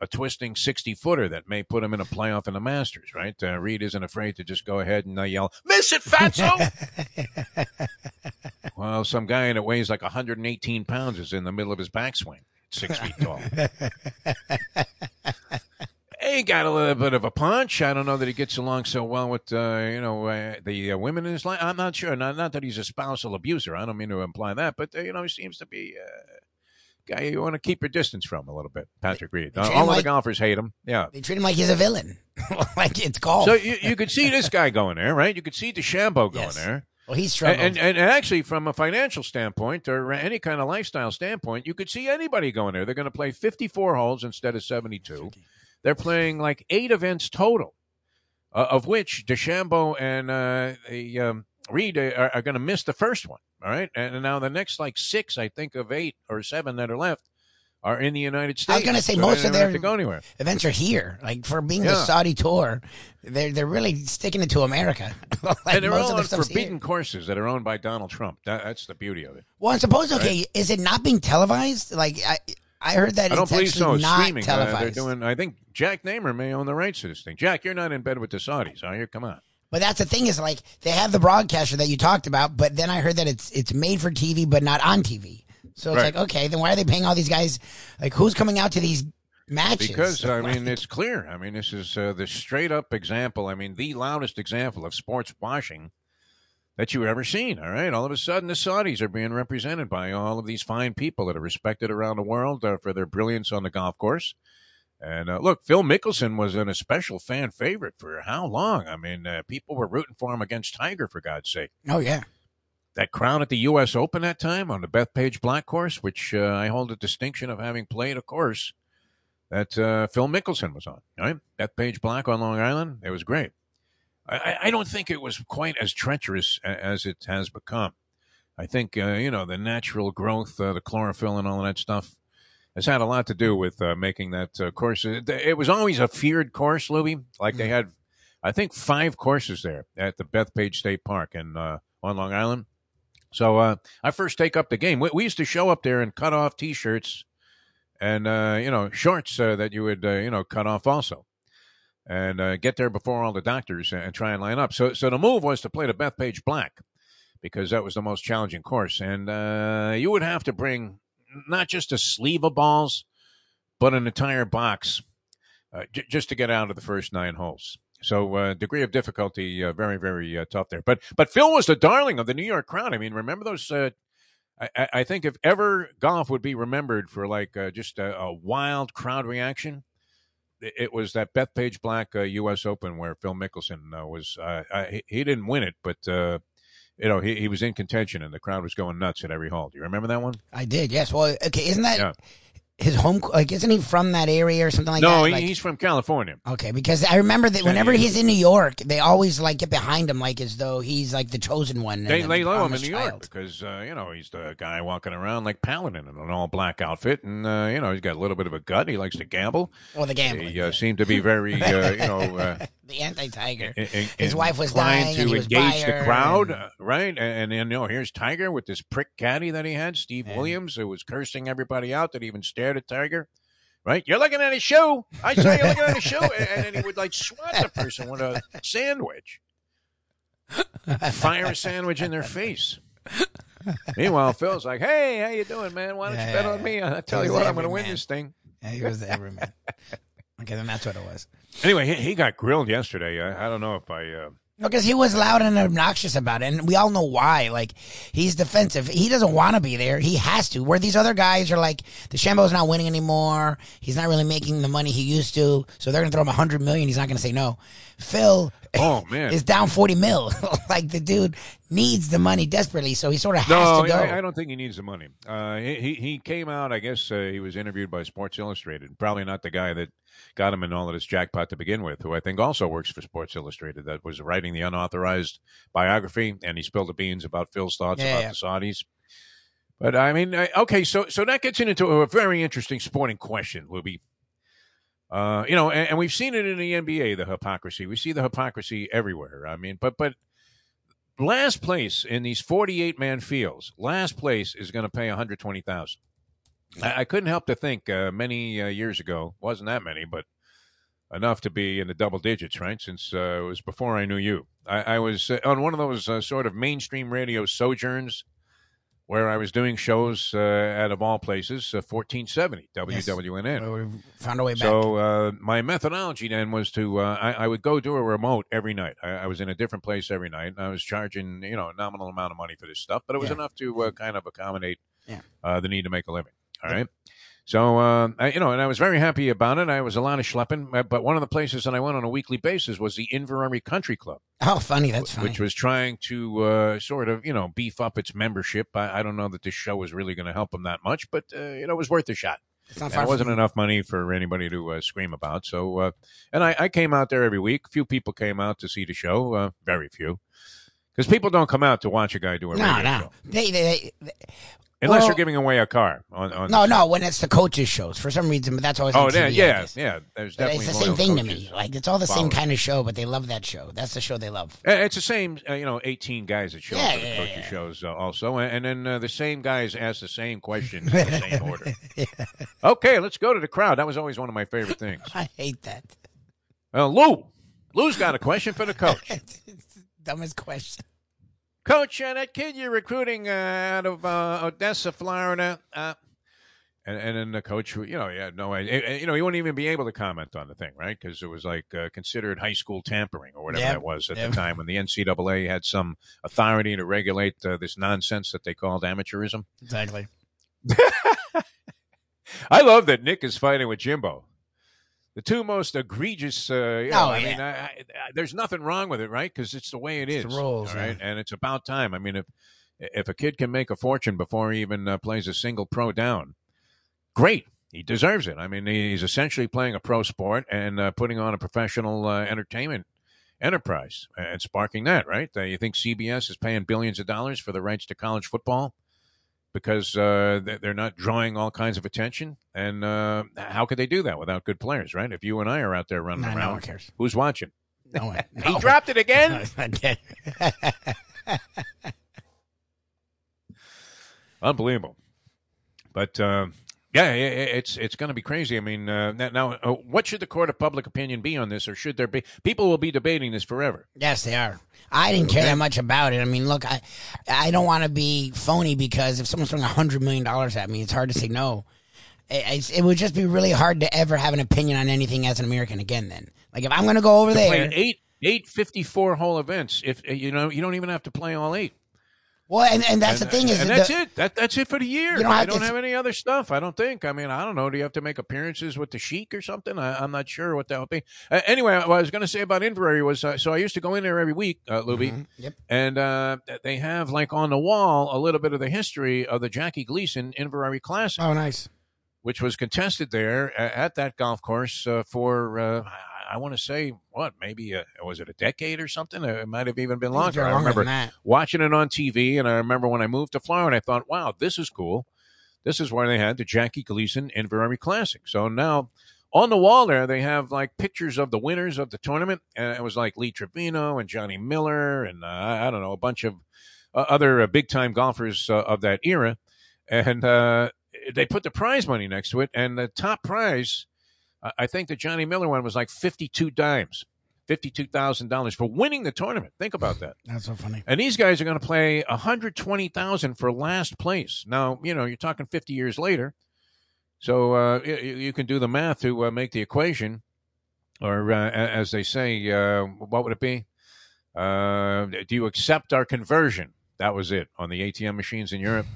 a twisting 60 footer that may put him in a playoff in the Masters, right? Uh, Reed isn't afraid to just go ahead and uh, yell, Miss it, fatso! well, some guy that weighs like 118 pounds is in the middle of his backswing, six feet tall. he got a little bit of a punch. I don't know that he gets along so well with uh, you know uh, the uh, women in his life. I'm not sure. Not, not that he's a spousal abuser. I don't mean to imply that, but uh, you know he seems to be a uh, guy you want to keep your distance from a little bit. Patrick Reed. All of the golfers hate him. Yeah, they treat him like he's a villain. like it's golf. So you, you could see this guy going there, right? You could see DeChambeau going yes. there. Well, he's struggling. And, and, and, actually, from a financial standpoint or any kind of lifestyle standpoint, you could see anybody going there. They're going to play 54 holes instead of 72. They're playing like eight events total. uh, of which DeChambeau and uh, the, um, Reed are, are going to miss the first one. All right, and now the next like six, I think, of eight or seven that are left are in the United States. I was going to say so most of their to go anywhere. events are here. Like for being the Saudi tour, they're they're really sticking it to America. like and they're all on forbidden here. courses that are owned by Donald Trump. That, that's the beauty of it. Well, I suppose okay. Is it not being televised? Like I I heard that I don't it's believe so. not Streaming, uh, televised. they're doing. I think Jack Namer may own the rights to this thing. Jack, you're not in bed with the Saudis, are you? Come on. But that's the thing is like they have the broadcaster that you talked about, but then I heard that it's it's made for TV but not on TV. So it's Right. like okay, then why are they paying all these guys? Like who's coming out to these matches? Because I mean, it's clear. I mean, this is uh, the straight up example. I mean, the loudest example of sports washing that you've ever seen. All right, all of a sudden, the Saudis are being represented by all of these fine people that are respected around the world uh, for their brilliance on the golf course. And uh, look, Phil Mickelson was an especial fan favorite for how long? I mean, uh, people were rooting for him against Tiger, for God's sake. oh yeah, that crown at the U.S. Open that time on the Bethpage Black course, which uh, I hold the distinction of having played a course that uh, Phil Mickelson was on. Right, Bethpage Black on Long Island. It was great. I, I- don't think it was quite as treacherous as it has become. I think uh, you know the natural growth, uh, the chlorophyll, and all of that stuff has had a lot to do with uh, making that uh, course. It, it was always a feared course, Louis. Like they had, I think, five courses there at the Bethpage State Park in uh, on Long Island. So uh, I first take up the game. We, we used to show up there and cut off T-shirts and uh, you know shorts uh, that you would uh, you know cut off also, and uh, get there before all the doctors and try and line up. So so the move was to play the Bethpage Black because that was the most challenging course, and uh, you would have to bring not just a sleeve of balls, but an entire box uh, j- just to get out of the first nine holes. So uh, degree of difficulty uh, very very uh, tough there. But but Phil was the darling of the New York crowd. I mean, remember those? I- I, think if ever golf would be remembered for like just a, a wild crowd reaction, it, was that Bethpage Black uh, U.S. Open where Phil Mickelson uh, was. Uh, I, he- he didn't win it, but uh, you know he, he was in contention and the crowd was going nuts at every hole. Do you remember that one? I did. Yes. Well, okay. Isn't that Yeah. His home? Like, isn't he from that area or something like no, that? he, Like- he's from California. Okay, because I remember that San whenever Diego. he's in New York, they always like get behind him, like as though he's like the chosen one. They, the they love him in New York because uh, you know he's the guy walking around like Paladin in an all black outfit, and uh, you know he's got a little bit of a gut. He likes to gamble. Well, the gambling, He uh, seemed to be very, uh, you know, uh, the anti-tiger. in- in- His wife was dying to and he was engage the crowd, and- uh, right? And, and and you know, here's Tiger with this prick caddy that he had, Steve Williams, who was cursing everybody out that even stared at Tiger. Right, you're looking at his shoe. I saw you looking at his shoe, and, and then he would like swat the person with a sandwich, fire a sandwich in their face. Meanwhile, Phil's like, "Hey, how you doing, man? Why don't Yeah, you bet yeah, on me? I tell you what, I'm going to win this thing." Yeah, he was the everyman. Okay, then that's what it was. Anyway, he, he got grilled yesterday. I, I don't know if I. Uh, Because he was loud and obnoxious about it, and we all know why. Like he's defensive. He doesn't want to be there. He has to. Where these other guys are like, DeChambeau's not winning anymore. He's not really making the money he used to, so they're gonna throw him a hundred million. He's not gonna say no. Phil, Oh, man. is down forty mil. like the dude needs the money desperately, so he sort of has No, to go. I, I don't think he needs the money. Uh, he he- he came out. I guess uh, he was interviewed by Sports Illustrated. Probably not the guy that got him in all of this jackpot to begin with. Who I think also works for Sports Illustrated. That was writing the unauthorized biography, and he spilled the beans about Phil's thoughts Yeah, about yeah. the Saudis. But I mean, I, okay, so so that gets into a very interesting sporting question, Lubie. Uh, you know, and, and we've seen it in the NBA, the hypocrisy. We see the hypocrisy everywhere. I mean, but but last place in these 48 man fields, last place is going to pay 120,000. I, I couldn't help to think uh, many uh, years ago, wasn't that many, but enough to be in the double digits, right? Since uh, it was before I knew you. I, I was uh, on one of those uh, sort of mainstream radio sojourns where I was doing shows uh, at, of all places, uh, 1470 WWNN. We found our way back. So uh, my methodology then was to uh, I, I would go do a remote every night. I, I was in a different place every night. And I was charging you know a nominal amount of money for this stuff, but it was Yeah. enough to uh, kind of accommodate Yeah. uh, the need to make a living. All right. So uh, I, you know, and I was very happy about it. I was a lot of schlepping, uh, but one of the places that I went on a weekly basis was the Inverrary Country Club oh, funny. That's funny. which was trying to uh, sort of you know beef up its membership. I, I don't know that this show was really going to help them that much, but uh, you know it was worth a shot. It's not it wasn't enough money for anybody to uh, scream about. So, uh, and I, I came out there every week. Few people came out to see the show. Uh, very few, because people don't come out to watch a guy do a No, radio no. show They, they, they, unless Well- you're giving away a car. On, on no, no. When it's the coaches shows, for some reason, but that's always Oh, yeah, yeah, yeah. There's definitely it's the same thing to me. Like it's all the same kind of show, but they love that show. That's the show they love. Uh, It's the same, uh, you know, 18 guys that show Yeah, for the yeah, coaches yeah. shows uh, also. And, and then uh, the same guys ask the same questions in the same order. Okay, let's go to the crowd. That was always one of my favorite things. I hate that. Uh, Lou. Lou's got a question for the coach. dumbest question. Coach, uh, that kid you're recruiting uh, out of uh, Odessa, Florida, uh, and, and then the coach, you know, yeah, no, idea. you know, he wouldn't even be able to comment on the thing, right? Because it was like uh, considered high school tampering or whatever Yep. that was at Yep. the time when the NCAA had some authority to regulate uh, this nonsense that they called amateurism. Exactly. I love that Nick is fighting with Jimbo. The two most egregious. Uh, you know, Oh, I yeah. mean, I, I, there's nothing wrong with it, right? Because it's the way it is. It's the rules, right? And it's about time. I mean, if if a kid can make a fortune before he even uh, plays a single pro down, great. He deserves it. I mean, he's essentially playing a pro sport and uh, putting on a professional uh, entertainment enterprise and sparking that, right? Uh, you think CBS is paying billions of dollars for the rights to college football? Because uh, they- they're not drawing all kinds of attention. And uh, how could they do that without good players, right? If you and I are out there running No, no around, one cares. who's watching? No one. He no dropped it again. Okay. Unbelievable. But uh, yeah, it's it's going to be crazy. I mean, uh, now, uh, what should the court of public opinion be on this, or should there be? People will be debating this forever. Yes, they are. I didn't care that much about it. I mean, look, I I don't want to be phony because if someone's throwing a hundred million dollars at me, it's hard to say no. It, it would just be really hard to ever have an opinion on anything as an American again. Then, like if I'm going to go over They're there, eight eight fifty four hole events. If you know, you don't even have to play all eight. Well, and, and that's and, the thing is and that that's the- it. That that's it for the year. You don't I have don't have any other stuff. I don't think. I mean, I don't know. Do you have to make appearances with the Sheik or something? I, I'm not sure what that would be. Uh, anyway, what I was going to say about Inverrary was uh, so I used to go in there every week, uh, Lubie, Mhm. Yep. and uh, they have like on the wall a little bit of the history of the Jackie Gleason Inverrary Classic, Oh, nice. which was contested there at that golf course uh, for. I want to say what maybe uh was it a decade or something? It might have even been longer. I Longer remember watching it on TV. And I remember when I moved to Florida, I thought, wow, this is cool. This is where they had the Jackie Gleason Inverrary Classic. So now on the wall there, they have like pictures of the winners of the tournament. And it was like Lee Trevino and Johnny Miller and uh, I I don't know, a bunch of uh, other uh, big time golfers uh, of that era. And uh, they put the prize money next to it. And the top prize, I- think the Johnny Miller one was like 52 dimes. $52,000 for winning the tournament. Think about that. That's so funny. And these guys are going to play 120,000 for last place. Now, you know, you're talking 50 years later. So uh, you, you can do the math to uh, make the equation, or uh, as they say, uh, what would it be? Uh, do you accept our conversion? That was it on the ATM machines in Europe.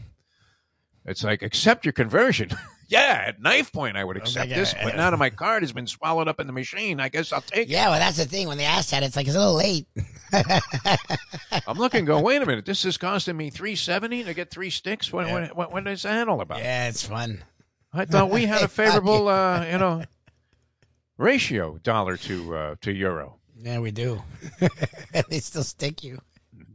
It's like accept your conversion. yeah, at knife point I would accept yeah, this, but now that my card has been swallowed up in the machine, I guess I'll take it. Yeah, well, that's the thing. When they ask that, it's like it's a little late. I'm looking, go, wait a minute, this is costing me three seventy to get three sticks. What, what, what, what is that all about? yeah, it's fun. I thought we had a favorable, uh, you know, ratio dollar to uh, to euro. Yeah, we do. they still stick you.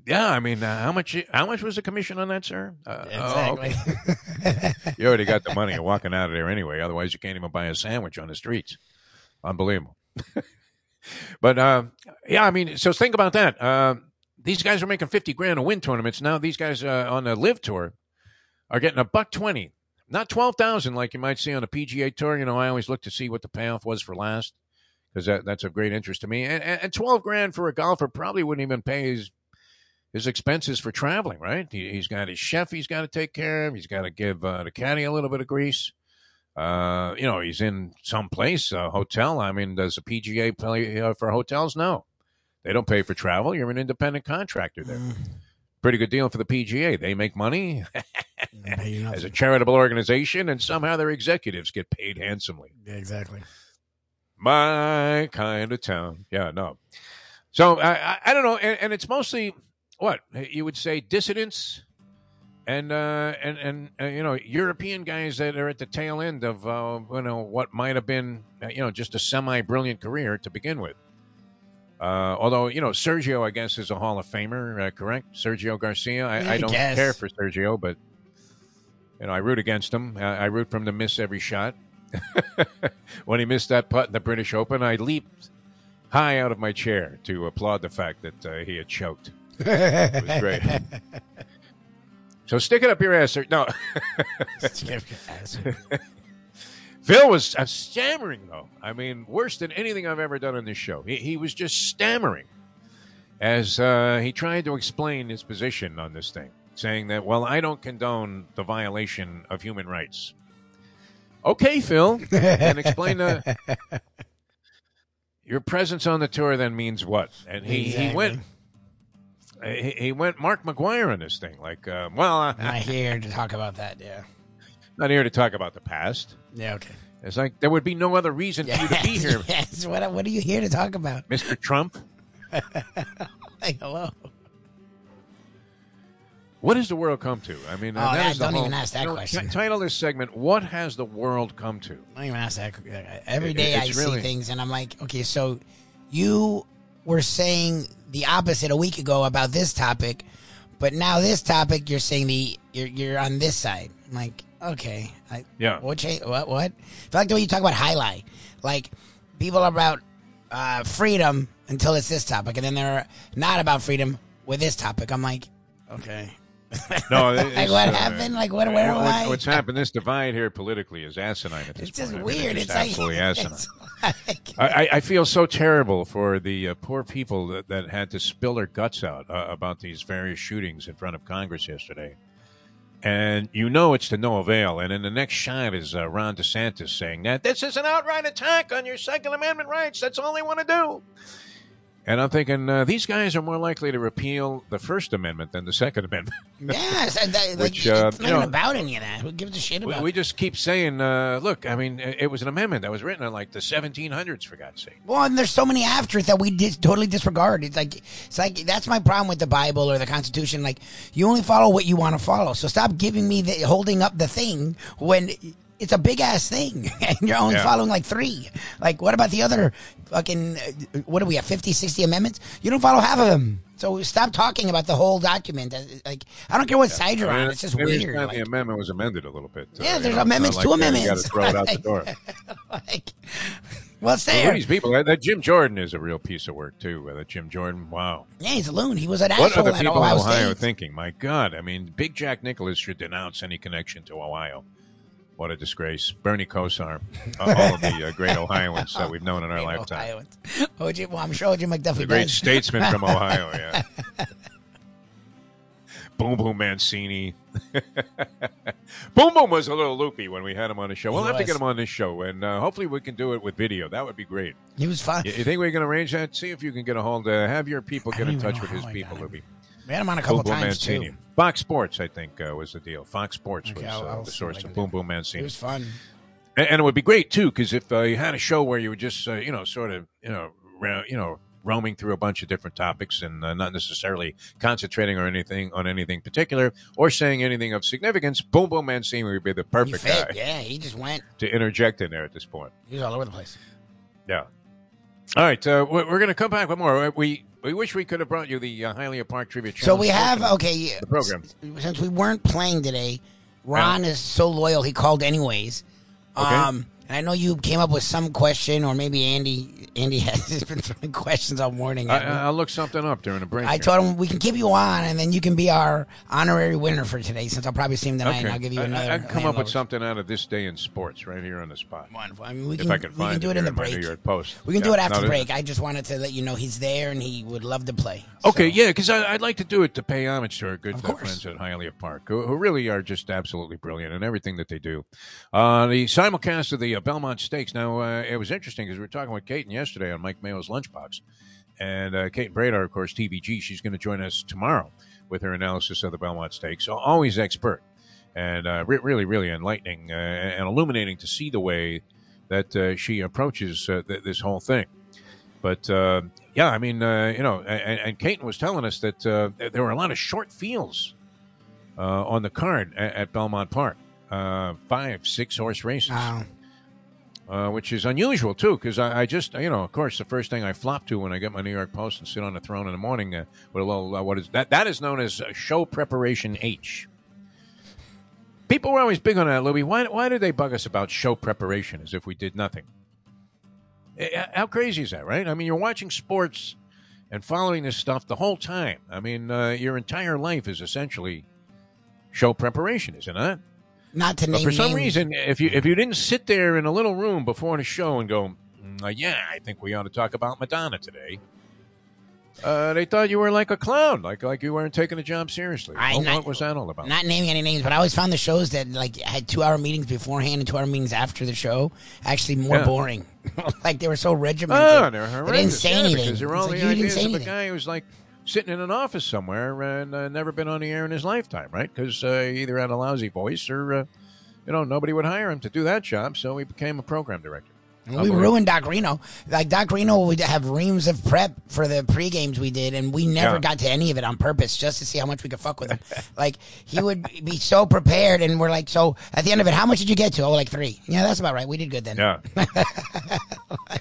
Yeah, I mean, uh, how much? How much was the commission on that, sir? Uh, oh, Exactly. okay. You already got the money. You're walking out of there anyway. Otherwise, you can't even buy a sandwich on the streets. Unbelievable. but uh, yeah, I mean, so think about that. Uh, these guys are making fifty grand a win tournaments. Now these guys uh, on the LIV tour are getting a buck twenty, not twelve thousand like you might see on a PGA tour. You know, I always look to see what the payoff was for last because that, that's of great interest to me. And, and, and twelve grand for a golfer probably wouldn't even pay his his expenses for traveling. Right? He, he's got his chef he's got to take care of. He's got to give uh, the caddy a little bit of grease. Uh, you know, he's in some place, a hotel. I mean, does the PGA pay uh, for hotels? No, they don't pay for travel. You're an independent contractor there. Mm, Pretty good deal for the PGA. They make money as a charitable organization, and somehow their executives get paid handsomely. Yeah, exactly. My kind of town. Yeah, no. So I, I, I don't know, and, and it's mostly what you would say dissidents and uh, and and uh, you know European guys that are at the tail end of uh, you know what might have been uh, you know just a semi brilliant career to begin with. Uh, although you know Sergio, I guess, is a Hall of Famer, uh, correct? Sergio Garcia. I, I I don't guess. care for Sergio, but you know I root against him. I, I root for him to miss every shot. when he missed that putt in the British Open, I leaped high out of my chair to applaud the fact that uh, he had choked. It was great. So stick it up your ass, sir. No, Phil was uh, stammering though. I mean, worse than anything I've ever done on this show. He, he was just stammering as uh, he tried to explain his position on this thing, saying that, "Well, I don't condone the violation of human rights." Okay, Phil, and explain the. Your presence on the tour then means what? And he, he went Uh, he, he went Mark McGwire on this thing. Like, uh, well, I'm I'm not here to talk about that. Yeah. not here to talk about the past. Yeah. Okay. It's like there would be no other reason for you to be here, yes. What, what are you here to talk about? Mr. Trump. Like, hello. What has the world come to? I mean, Oh, that don't even ask that you know, question. t- title this segment: What has the world come to? Don't even ask that. Uh, every day It- I it's see things and I'm like, okay, so you were saying the opposite a week ago about this topic, but now this topic you're saying the you're you're on this side. I'm like, okay, I, Yeah. What cha- What? What? I feel like the way you talk about highlight, like people are about uh, freedom until it's this topic, and then they're not about freedom with this topic. I'm like, okay. No, like what uh, happened? Like what? Where am what- I? What's happened? This divide here politically is asinine at this It's just point. Mean, weird. It's, It's, just like absolutely asinine. it's like- I, I- I feel so terrible for the uh, poor people that, that had to spill their guts out uh, about these various shootings in front of Congress yesterday. And you know it's to no avail. And in the next shot is uh, Ron DeSantis saying that this is an outright attack on your Second Amendment rights. That's all they want to do. And I'm thinking uh, these guys are more likely to repeal the First Amendment than the Second Amendment. Yes, and that, like, Which, uh, it's not you know- about any of that. Who gives a shit We, about? we just keep saying, uh, look, I mean, it it was an amendment that was written in like the 1700s, for God's sake. well, and there's so many after it that we dis- totally disregard. It's like it's like that's my problem with the Bible or the Constitution. Like you only follow what you want to follow. So stop giving me the holding up the thing when it's a big ass thing and you're only Yeah. following like three. Like what about the other fucking uh, what do we have 50, 60 amendments? You don't follow half of them. So stop talking about the whole document. Uh, Like I don't care what side you're I mean, on. It's just weird. Like- the amendment was amended a little bit. uh, Yeah, there's know, amendments to like, uh, amendments. You got to throw it out the door. like, well, it's Well, there. these people, that, Jim Jordan is a real piece of work too. Uh, that Jim Jordan, wow. Yeah, he's a loon. He was an What are the at people in Ohio Ohio State. thinking? My God, I mean, Big Jack Nicklaus should denounce any connection to Ohio. What a disgrace. Bernie Kosar, uh, all of the uh, great Ohioans that we've known in our Great lifetime. Ohioans. OJ, well, I'm sure OJ McDuffie The great does. statesman from Ohio, yeah. Boom Boom Mancini. Boom Boom was a little loopy when we had him on the show. We'll He have to get him on this show, and uh, hopefully we can do it with video. That would be great. He was fun. You, you think we can arrange that? See if you can get a hold. Uh, have your people get in touch with his people. him. We had him on a couple Boom Boom times Mancini. too. Fox Sports, I think, uh, was the deal. Fox Sports Okay, was I'll- uh, I'll the source of Boom Boom. Boom It was fun. And, and it would be great too, because if uh, you had a show where you were just, uh, you know, sort of, you know, ra- you know, roaming through a bunch of different topics and uh, not necessarily concentrating on anything on anything particular or saying anything of significance, Boom Boom Mancini would be the perfect guy Yeah, he just went. to interject in there at this point. He was all over the place. Yeah. All right, uh, we're, going to come back with more. We we wish we could have brought you the uh, Hialeah Park Trivia So we have okay. the program. Since we weren't playing today, Ron is so loyal. He called anyways. Okay. Um, and I know you came up with some question, or maybe Andy. Andy has been throwing questions all morning. I, I'll look something up during the break. I here. told him we can keep you on, and then you can be our honorary winner for today. Since I'll probably see him tonight, and I'll give you another. I, would come up with something out of this day in sports right here on the spot. Wonderful. I mean, we If can, I can we can do it in the break. New York Post. We can do it after break. I just wanted to let you know he's there and he would love to play. Okay, So- yeah, because I'd like to do it to pay homage to our good friends at Hialeah Park, who, who really are just absolutely brilliant in everything that they do. Uh, the simulcast of the uh, Belmont Stakes. Now, uh, it was interesting because we were talking with Kaiten yesterday on Mike Mayo's Lunchbox. And uh, Kate Bradar, of course, TVG, she's going to join us tomorrow with her analysis of the Belmont Stakes. Always expert and uh, re- really, really enlightening uh, and illuminating to see the way that uh, she approaches uh, th- this whole thing. But uh, yeah, I mean, uh, you know, and, and was telling us that there were a lot of short fields on the card at, at Belmont Park. Five, six horse races. Wow. Uh, which is unusual too, because I, I, just, you know, of course, the first thing I flop to when I get my New York Post and sit on the throne in the morning uh, with a little, uh, what is that? That is known as show preparation H. People were always big on that, Louis. Why, why did they bug us about show preparation as if we did nothing? Eh, eh, how crazy is that, right? I mean, you're watching sports and following this stuff the whole time. I mean, uh, your entire life is essentially show preparation, isn't it? Not to but name for some names. reason, if you if you didn't sit there in a little room before the show and go, mm, uh, yeah, I think we ought to talk about Madonna today. Uh, they thought you were like a clown, like like you weren't taking the job seriously. I- Oh, not- what was that all about? Not naming any names, but I always found the shows that like had two hour meetings beforehand and two hour meetings after the show actually more Yeah. boring. like they were so regimented. Oh, they're horrendous. They didn't say yeah, anything. because they're all like, the you didn't ideas say of a anything. guy who's like sitting in an office somewhere and uh, never been on the air in his lifetime, right? Because uh, he either had a lousy voice or, uh, you know, nobody would hire him to do that job, so he became a program director. And we ruined Doc Reno. Like Doc Reno would have reams of prep for the pre games we did, and we never Yeah. got to any of it on purpose just to see how much we could fuck with him. like he would be so prepared, and we're like, so at the end of it, how much did you get to? Oh, like three. Yeah, that's about right. We did good then. Yeah.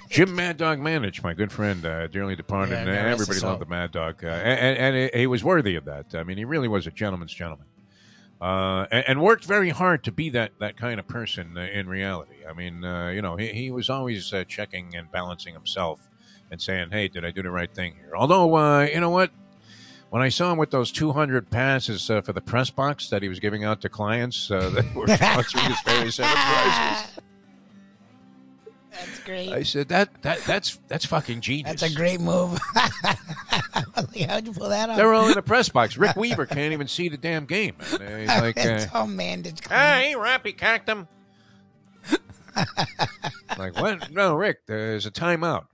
Jim Mad Dog Mandich, my good friend, uh, dearly departed. Yeah, and everybody loved the Mad Dog. Uh, and and he- he was worthy of that. I mean, he really was a gentleman's gentleman. Uh, and, and worked very hard to be that, that kind of person uh, in reality. I mean, uh, you know, he, he was always uh, checking and balancing himself and saying, hey, did I do the right thing here? Although, uh, you know what? When I saw him with those 200 passes uh, for the press box that he was giving out to clients uh, that were sponsoring his various enterprises, That's great. I said that that that's that's fucking genius. That's a great move. How'd you pull that off? They were all in the press box. Rick Weaver can't even see the damn game. And, uh, he's like, uh, It's all man. "Hey, Rappy cacked him." like what? No, Rick. There's a timeout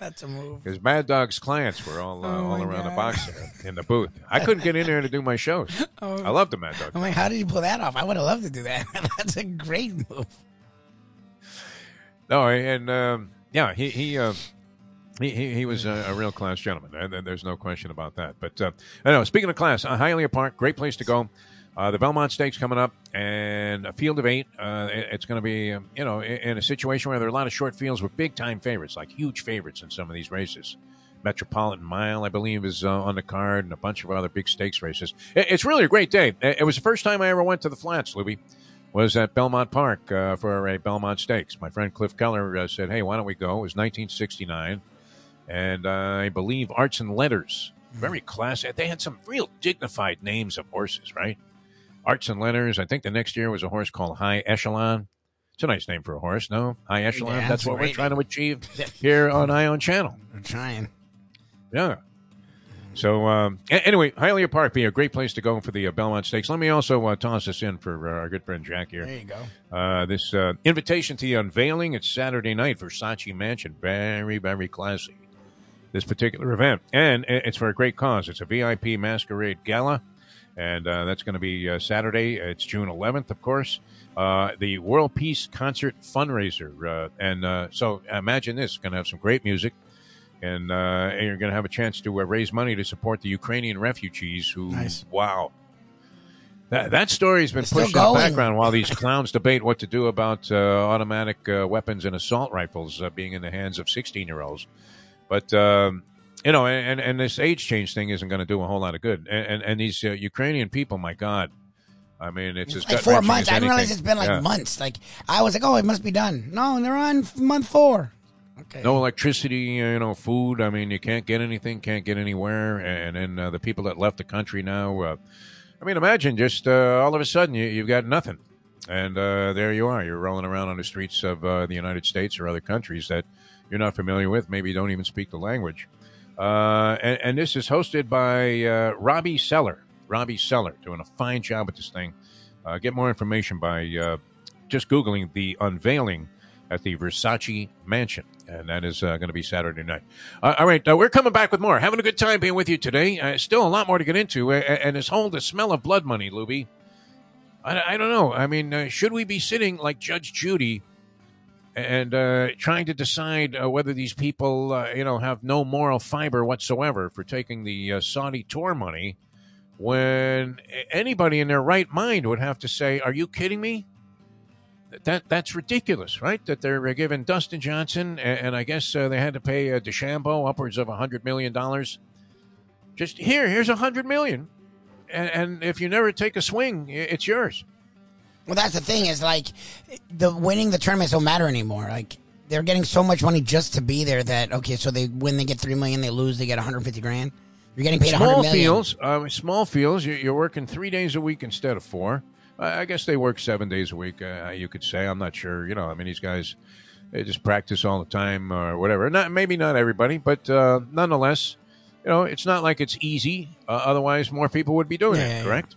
That's a move. because Mad Dog's clients were all uh, Oh, all my around the box there in the booth. I couldn't get in there to do my shows. Oh. I love the Mad Dog. I'm like, how did you pull that off? I would have loved to do that. That's a great move. No, and um, yeah, he he, uh, he he he was a, a real class gentleman. There's no question about that. But uh, I know. Speaking of class, uh, Hialeah Park, great place to go. Uh, the Belmont Stakes coming up, and a field of eight. Uh, it- it's going to be, um, you know, in, a situation where there are a lot of short fields with big time favorites, like huge favorites in some of these races. Metropolitan Mile, I believe, is uh, on the card, and a bunch of other big stakes races. It- it's really a great day. It it was the first time I ever went to the flats, Louis was at Belmont Park uh, for a Belmont Stakes. My friend Cliff Keller uh, said, "Hey, why don't we go?" It was 1969, and uh, I believe Arts and Letters, very classic. They had some real dignified names of horses, right? Arts and Letters. I think the next year was a horse called High Echelon. It's a nice name for a horse, no? High Echelon. Yeah, That's that's what we're trying to achieve here on Eye On Channel. I'm trying. Yeah. So um, anyway, Hialeah Park be a great place to go for the uh, Belmont Stakes. Let me also uh, toss this in for uh, our good friend Jack here. There you go. Uh, this uh, invitation to the unveiling. It's Saturday night, Versace Mansion. Very, very classy. This particular event, and it's for a great cause. It's a VIP masquerade gala, and uh, that's going to be uh, Saturday. It's June 11th, of course. Uh, the World Peace Concert fundraiser, uh, and uh, so imagine this: going to have some great music, and, uh, and you're going to have a chance to uh, raise money to support the Ukrainian refugees. Who, Nice. wow, that, that story's been It's pushed in the background while these clowns debate what to do about uh, automatic uh, weapons and assault rifles uh, being in the hands of 16 year olds. But, um, you know, and, and this age change thing isn't going to do a whole lot of good. And, and, and these uh, Ukrainian people, my God. I mean, it's, It's like four months. I didn't realize it's been like Yeah. months. Like I was like, oh, it must be done. No, and they're on month four. Okay. No electricity, you know, food. I mean, you can't get anything, can't get anywhere. And then uh, the people that left the country now, uh, I mean, imagine just uh, all of a sudden you, you've got nothing. And uh, there you are. You're rolling around on the streets of uh, the United States or other countries that you're not familiar with, maybe don't even speak the language. Uh, and, and this is hosted by Robbie Seller. Robbie Seller doing a fine job with this thing. Get more information by just Googling the unveiling at the Versace Mansion. And that is uh, going to be Saturday night. Uh, all right, uh, we're coming back with more. Having a good time being with you today. Uh, still a lot more to get into. Uh, and this whole the smell of blood money, Lubie. I, I don't know. I mean, uh, should we be sitting like Judge Judy and trying to decide whether these people, you know, have no moral fiber whatsoever for taking the Saudi tour money when anybody in their right mind would have to say, "Are you kidding me?" That that's ridiculous, right? That they're giving Dustin Johnson and, and I guess uh, they had to pay uh, DeChambeau upwards of a hundred million dollars. Just here, here's a hundred million, and, and if you never take a swing, it's yours. Well, that's the thing is like the winning the tournaments don't matter anymore. Like they're getting so much money just to be there that okay, so they win, they get three million, they lose, they get 150 grand. You're getting paid small million. fields. Uh, small fields. You're, you're, working three days a week instead of four. I guess they work seven days a week. Uh, you could say. I'm not sure. You know, I mean, these guys they just practice all the time or whatever. Not maybe not everybody, but uh, nonetheless, you know, it's not like it's easy. Uh, otherwise, more people would be doing yeah, it. Correct.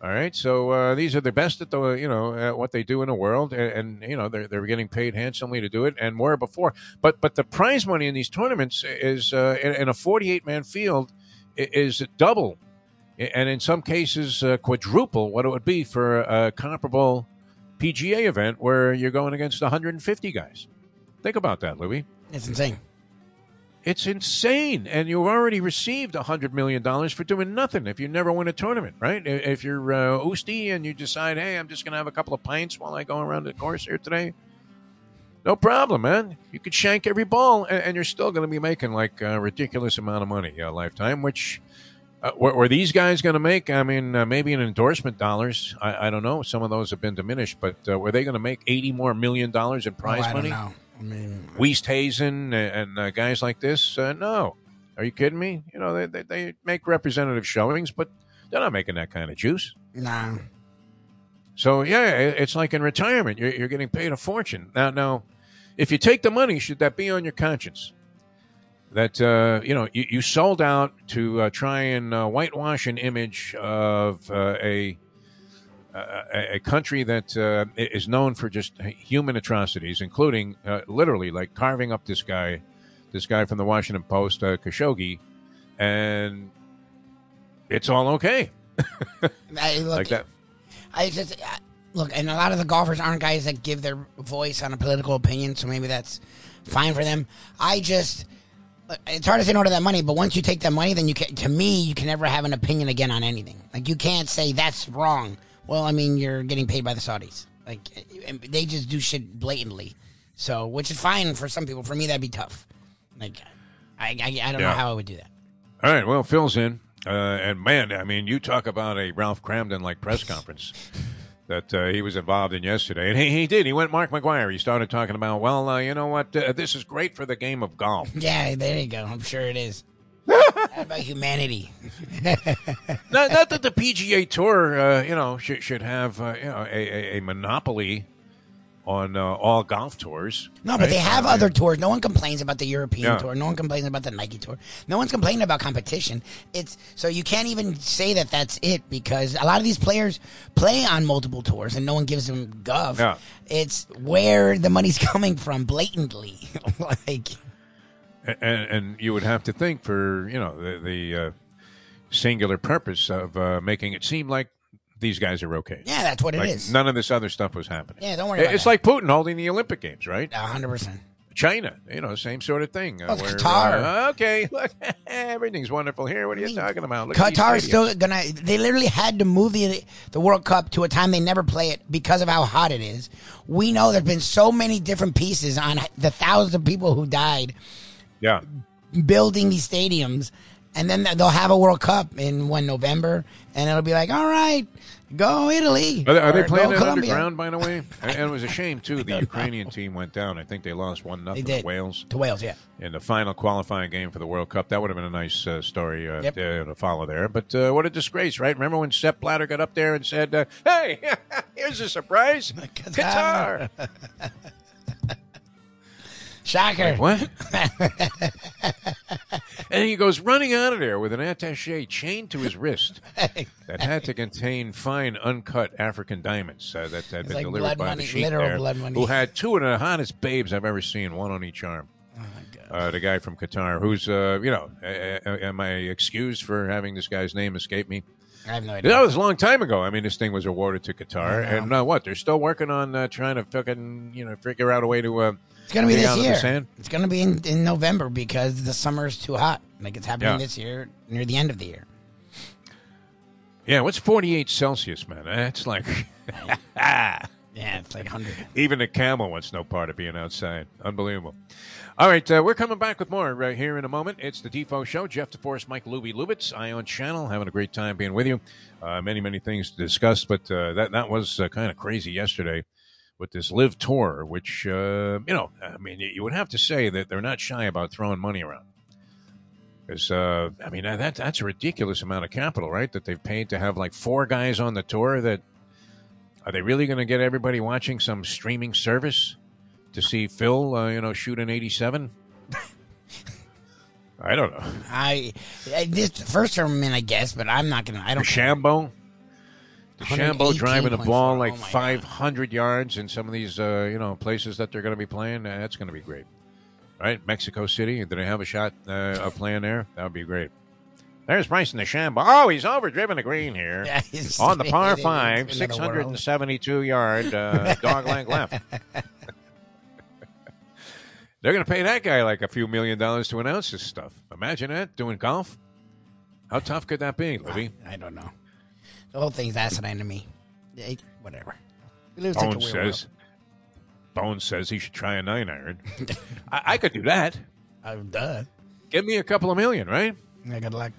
All right, so uh, these are the best at the you know at what they do in the world, and, and, you know they're they're getting paid handsomely to do it, and more before. But but the prize money in these tournaments is uh, in, in, a 48 man field is double, and in some cases uh, quadruple what it would be for a comparable PGA event where you're going against 150 guys. Think about that, Louis. It's insane. It's insane. And you've already received $100 million for doing nothing if you never win a tournament, right? If you're uh, Oosty and you decide, hey, I'm just going to have a couple of pints while I go around the course here today, no problem, man. You could shank every ball and, and you're still going to be making like a ridiculous amount of money a lifetime, which. Uh, were, were, these guys going to make? I mean, uh, maybe in endorsement dollars. I, I, don't know. Some of those have been diminished, but uh, were they going to make eighty more million dollars in prize oh, money? I mean, Hazen and uh, guys like this. Uh, no, are you kidding me? You know, they, they, they, make representative showings, but they're not making that kind of juice. Nah. So yeah, it's like in retirement, you're, you're getting paid a fortune. Now, now, if you take the money, should that be on your conscience? That uh, you know you, you, sold out to uh, try and uh, whitewash an image of uh, a a, a country that uh, is known for just human atrocities, including uh, literally like carving up this guy, this guy from the Washington Post, uh, Khashoggi, and it's all okay. I, look, like that. I just look, and a lot of the golfers aren't guys that give their voice on a political opinion, so maybe that's fine for them. I just it's hard to say no to that money, but once you take that money, then you can. To me, you can never have an opinion again on anything. Like you can't say that's wrong. Well, I mean, you're getting paid by the Saudis. Like they just do shit blatantly. So, which is fine for some people. For me, that'd be tough. Like, I I, I don't yeah. know how I would do that. All right. Well, Phil's in, uh, and man, I mean, you talk about a Ralph Kramden like press conference. that uh, he was involved in yesterday. And he, he did. He went Mark McGwire. He started talking about, well, uh, you know what? Uh, this is great for the game of golf. Yeah, there you go. I'm sure it is. How about humanity? not, not, that the PGA Tour, uh, you know, should, should have uh, you know a, a, a monopoly on uh, all golf tours. No, right? but they have other tours. No one complains about the European yeah. tour. No one complains about the Nike tour. No one's complaining about competition. It's so you can't even say that that's it because a lot of these players play on multiple tours and no one gives them gov. Yeah. It's where the money's coming from blatantly. like and, and, you would have to think for you know the, the uh, singular purpose of uh, making it seem like these guys are okay. Yeah, that's what like it is. None of this other stuff was happening. Yeah, don't worry. About it, it's that. like Putin holding the Olympic Games, right? hundred percent. China, you know, same sort of thing. Well, where, Qatar. Uh, okay, look, everything's wonderful here. What are you talking about? Look Qatar is still gonna. They literally had to move the the World Cup to a time they never play it because of how hot it is. We know there's been so many different pieces on the thousands of people who died. Yeah, building these stadiums, and then they'll have a World Cup in one November, and it'll be like, all right, go Italy. Are they, are they playing it underground, by the way? and it was a shame too. The Ukrainian team went down. I think they lost one nothing to Wales. To Wales, yeah. In the final qualifying game for the World Cup, that would have been a nice uh, story uh, yep. to follow there. But uh, what a disgrace, right? Remember when Sepp Blatter got up there and said, uh, "Hey, here's a surprise, Qatar." Shocker. Like, what? and he goes running out of there with an attache chained to his wrist that had to contain fine, uncut African diamonds uh, that had been like delivered by money, the sheik there, who had two of the hottest babes I've ever seen, one on each arm. Oh uh, the guy from Qatar, who's, uh, you know, am I excused for having this guy's name escape me? I have no idea. That was a long time ago. I mean, this thing was awarded to Qatar, and uh, what? They're still working on uh, trying to fucking, you know, figure out a way to uh, it's gonna be this year. It's gonna be in, in November because the summer is too hot. Like it's happening yeah. this year near the end of the year. Yeah, what's 48 Celsius, man? That's like. yeah, it's like 100. Even a camel wants no part of being outside. Unbelievable. All right, uh, we're coming back with more right here in a moment. It's the Defo Show. Jeff DeForrest, Mike Lubie Lubitz, Eye On Channel, having a great time being with you. Uh, many, many things to discuss, but uh, that that was uh, kind of crazy yesterday with this LIV tour, which uh, you know, I mean, you would have to say that they're not shy about throwing money around. Because uh, I mean, that that's a ridiculous amount of capital, right? That they've paid to have like four guys on the tour. That are they really going to get everybody watching some streaming service to see Phil, uh, you know, shoot an eighty-seven? I don't know. I, I this first tournament, I guess, but I'm not gonna. I don't. Shambo. DeChambeau driving the ball like oh 500 God. yards in some of these, uh, you know, places that they're going to be playing. Uh, that's going to be great, right? Mexico City. Do they have a shot uh, of playing there? That would be great. There's Bryson DeChambeau. Oh, he's overdriven the green here yeah, on the par five, 672 yard uh, dog leg left. They're going to pay that guy like a few million dollars to announce this stuff. Imagine that doing golf. How tough could that be, Libby? I, I don't know. The whole thing's asinine to me. whatever. Bones says. Bones says he should try a nine iron. I, I, could do that. I'm done. Give me a couple of million, right? Yeah, good luck.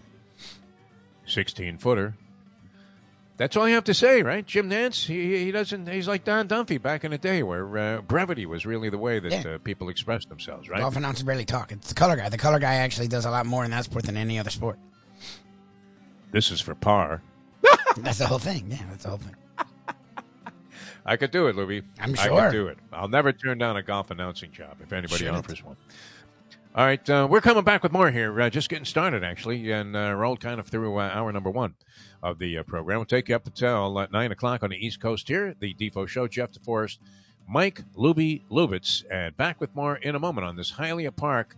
Sixteen footer. That's all you have to say, right? Jim Nantz, he, he doesn't. He's like Don Dunphy back in the day, where uh, brevity was really the way that yeah. uh, people expressed themselves, right? Golf announcers barely talk. It's the color guy. The color guy actually does a lot more in that sport than any other sport. This is for par. that's the whole thing. Yeah, that's the whole thing. I could do it, Louie. I'm sure. I could do it. I'll never turn down a golf announcing job if anybody Shouldn't. offers one. All right, uh, we're coming back with more here. Uh, just getting started, actually, and uh, rolled kind of through uh, hour number one of the uh, program. We'll take you up until uh, 9 o'clock on the East Coast here, the Defo Show. Jeff DeForrest, Mike Lubie Lubitz, and back with more in a moment on this Hialeah Park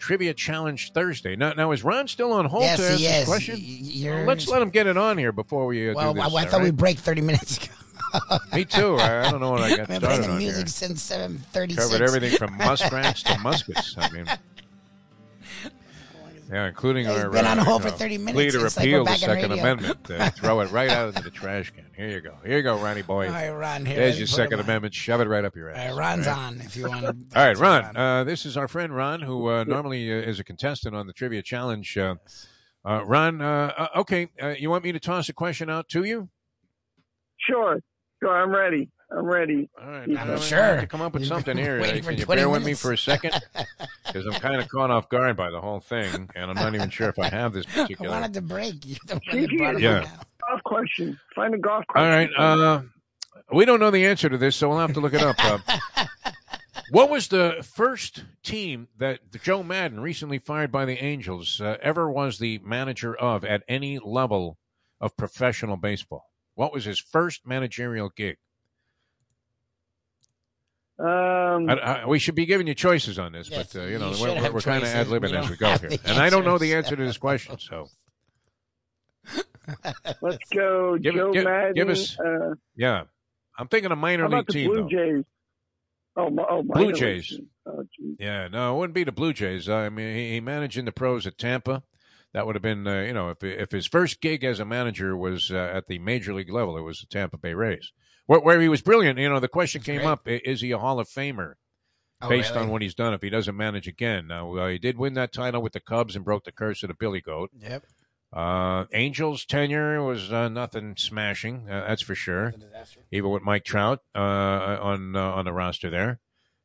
Trivia Challenge Thursday. Now, now is Ron still on hold yes, to answer the question? Well, let's let him get it on here before we uh, well, do this. I, I thought right? we'd break 30 minutes ago. Me too. I, I, don't know what I got Been started playing on music here. since 7:36. Covered everything from muskrats to muskets. I mean, yeah, including He's our been on uh, hold for 30 minutes. Plea to repeal like the Second Amendment. Uh, throw it right out into the trash can. Here you go. Here you go, Ronnie boy. All right, Ron. Here, There's your Second Amendment. Shove it right up your ass. All right, Ron's right? on if you want to. All right, Ron. Uh, this is our friend Ron, who uh, normally uh, is a contestant on the Trivia Challenge. Uh, uh, Ron, okay, you want me to toss a question out to you? Sure. Sure, I'm ready. I'm ready. All right, I'm sure. To come up with something here. Can you bear with me for a second? Because I'm kind of caught off guard by the whole thing, and I'm not even sure if I have this particular. I wanted to break. You yeah. Golf question. Find a golf question. All right. Uh, we don't know the answer to this, so we'll have to look it up. Uh, what was the first team that Joe Maddon, recently fired by the Angels, uh, ever was the manager of at any level of professional baseball? What was his first managerial gig? Um, I, I, we should be giving you choices on this, yes, but uh, you know you we're, we're kind of ad libbing as we go here, and I don't know the answer to this question, so let's go. Give, Joe give, Maddon. Give us, uh, yeah, I'm thinking a minor league the team. Blue though. Jays. Oh, oh Blue Jays. Oh, yeah, no, it wouldn't be the Blue Jays. I mean, he, he managed in the pros at Tampa. That would have been, uh, you know, if if his first gig as a manager was uh, at the major league level, it was the Tampa Bay Rays where, where he was brilliant. You know, the question came great. up: Is he a Hall of Famer? Oh, based really? on what he's done, if he doesn't manage again. Now uh, he did win that title with the Cubs and broke the curse of the Billy Goat. Yep. Uh, Angels tenure was uh, nothing smashing, uh, that's for sure. Even with Mike Trout uh, on uh, on the roster there,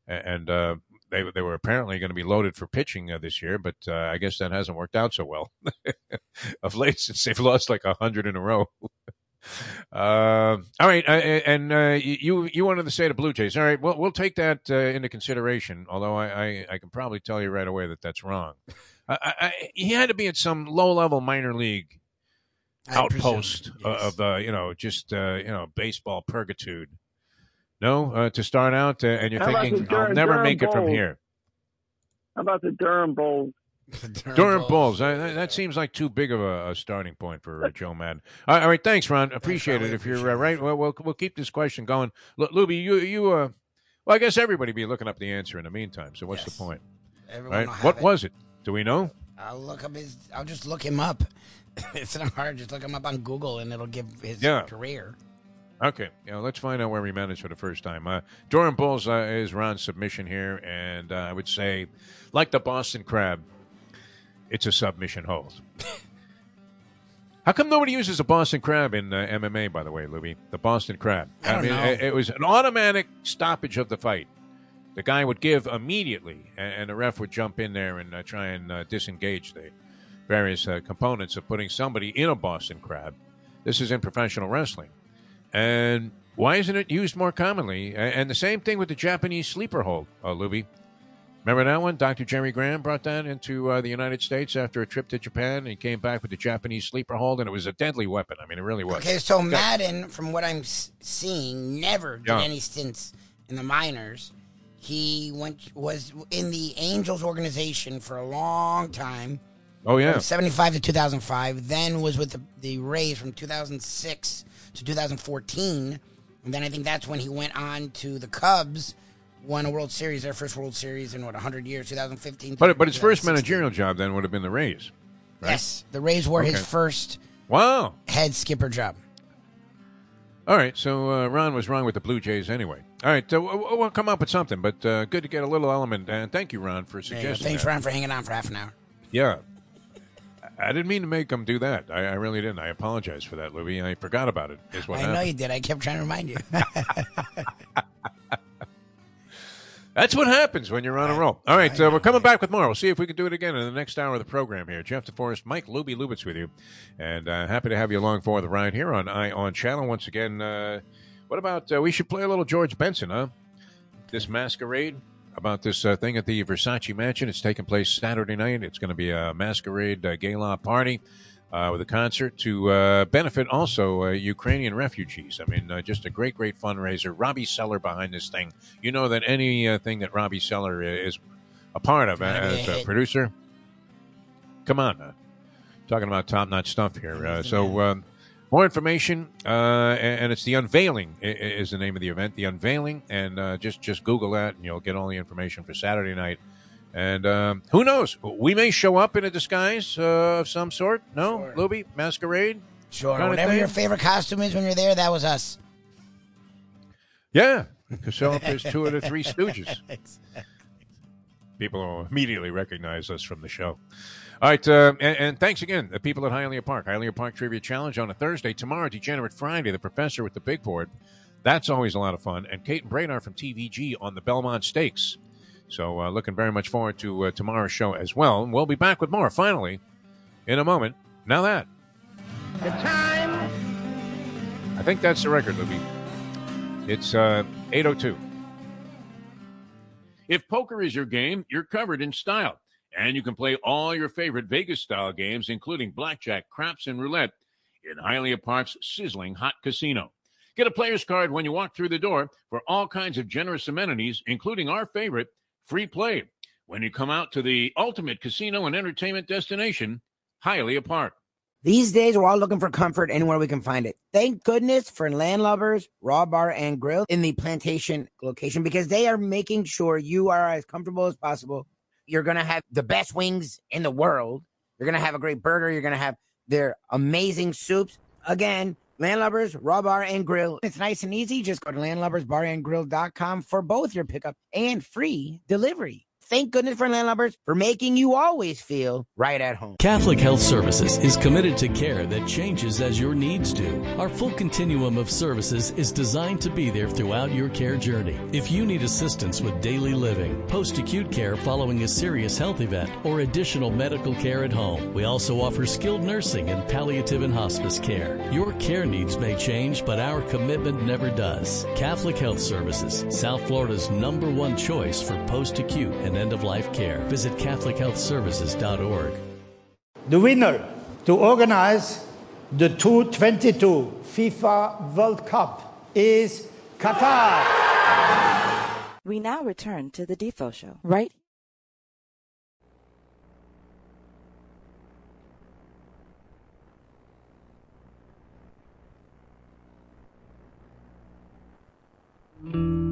and uh, they they were apparently going to be loaded for pitching this year, but I guess that hasn't worked out so well of late since they've lost like a hundred in a row. Uh, all right, uh, and uh, you you wanted to say the Blue Jays. All right, we'll we'll take that uh, into consideration. Although I, I, I can probably tell you right away that that's wrong. I, I, he had to be at some low level minor league outpost presume, yes. of uh, you know just uh, you know baseball purgatory. No, to start out, and you're How thinking Durham, I'll never Durham make it from here. How about the Durham Bulls? Durham, Durham Bulls. That, that, seems like too big of a, a starting point for uh, Joe Maddon. All right, all right, thanks, Ron. Appreciate it. If you're uh, right, well, well, we'll keep this question going. L- Lubie, you, you, uh, well, I guess everybody be looking up the answer in the meantime. So what's yes. the point? Everyone right? What it. was it? Do we know? I'll look up his. I'll just look him up. it's not hard. Just look him up on Google, and it'll give his Yeah. career. Okay, yeah, let's find out where he managed for the first time. Uh, Durham Bulls uh, is Ron's submission here, and uh, I would say, like the Boston Crab, it's a submission hold. How come nobody uses a Boston Crab in uh, MMA? By the way, Louis, the Boston Crab. I don't mean. It, it was an automatic stoppage of the fight. The guy would give immediately, and, and the ref would jump in there and uh, try and uh, disengage the various uh, components of putting somebody in a Boston Crab. This is in professional wrestling. And why isn't it used more commonly? A- And the same thing with the Japanese sleeper hold, uh, Lubie. Remember that one? Dr. Jerry Graham brought that into uh, the United States after a trip to Japan. And he came back with the Japanese sleeper hold, and it was a deadly weapon. I mean, it really was. Okay, so Maddon, from what I'm seeing, never did Yeah. any stints in the minors. He went was in the Angels organization for a long time, Oh, yeah. 75 to 2005. Then was with the, the Rays from 2006 to 2014, and then I think that's when he went on to the Cubs, won a World Series, their first World Series in what 100 years, 2015. But, but his first managerial job then would have been the Rays. right? Yes, the Rays were his first Wow. head skipper job. All right, so uh, Ron was wrong with the Blue Jays anyway. All right, uh, we'll come up with something, but uh, good to get a little element. And thank you, Ron, for There you go. suggesting Thanks, that. Ron, for hanging on for half an hour. Yeah. I didn't mean to make him do that. I, I really didn't. I apologize for that, Lubie. I forgot about it. Is what I know you did. I kept trying to remind you. That's what happens when you're on a roll. All right, uh, we're coming back with more. We'll see if we can do it again in the next hour of the program here. Jeff DeForrest, Mike Lubie Lubitz with you, and uh, happy to have you along for the ride here on Eye On Channel once again. Uh, what about uh, we should play a little George Benson, huh? This masquerade about this uh, thing at the Versace Mansion. It's taking place Saturday night. It's going to be a masquerade uh, gala party. Uh, with a concert to uh, benefit also uh, Ukrainian refugees. I mean, uh, just a great, great fundraiser. Robbie Seller behind this thing. You know that anything uh, that Robbie Seller is a part of a as a producer, come on, uh, talking about top notch stuff here. Uh, so, um, more information, uh, and, it's the unveiling is the name of the event. The unveiling, and uh, just just Google that, and you'll get all the information for Saturday night. And um, who knows? We may show up in a disguise uh, of some sort. No, Sure. Lubie masquerade. Sure. Whatever your favorite costume is when you're there, that was us. Yeah, show up as two of the three Stooges. People will immediately recognize us from the show. All right, uh, and, and thanks again, the people at Hialeah Park. Hialeah Park Trivia Challenge on a Thursday. Tomorrow, Degenerate Friday, the professor with the big board. That's always a lot of fun. And Kate and Bradar from TVG on the Belmont Stakes. So, uh, looking very much forward to uh, tomorrow's show as well. And we'll be back with more, finally, in a moment. Now that. The time. I think that's the record, Lubie. It's uh, 802. If poker is your game, you're covered in style. And you can play all your favorite Vegas style games, including blackjack, craps, and roulette, in Hialeah Park's sizzling hot casino. Get a player's card when you walk through the door for all kinds of generous amenities, including our favorite, free play, when you come out to the ultimate casino and entertainment destination, Hialeah Park. These days, we're all looking for comfort anywhere we can find it. Thank goodness for Landlubbers Raw Bar and Grill in the plantation location because they are making sure you are as comfortable as possible. You're going to have the best wings in the world. You're going to have a great burger. You're going to have their amazing soups. Again, Landlubbers Raw Bar and Grill. It's nice and easy. Just go to landlubbersbarandgrill.com for both your pickup and free delivery. Thank goodness for Landlubbers for making you always feel right at home. Catholic Health Services is committed to care that changes as your needs do. Our full continuum of services is designed to be there throughout your care journey. If you need assistance with daily living, post acute care following a serious health event, or additional medical care at home, we also offer skilled nursing and palliative and hospice care. Your care needs may change, but our commitment never does. Catholic Health Services, South Florida's number one choice for post acute and end of life care. Visit CatholicHealthServices.org. The winner to organize the 2022 FIFA World Cup is Qatar. We now return to the Defo Show, right? Somebody loan me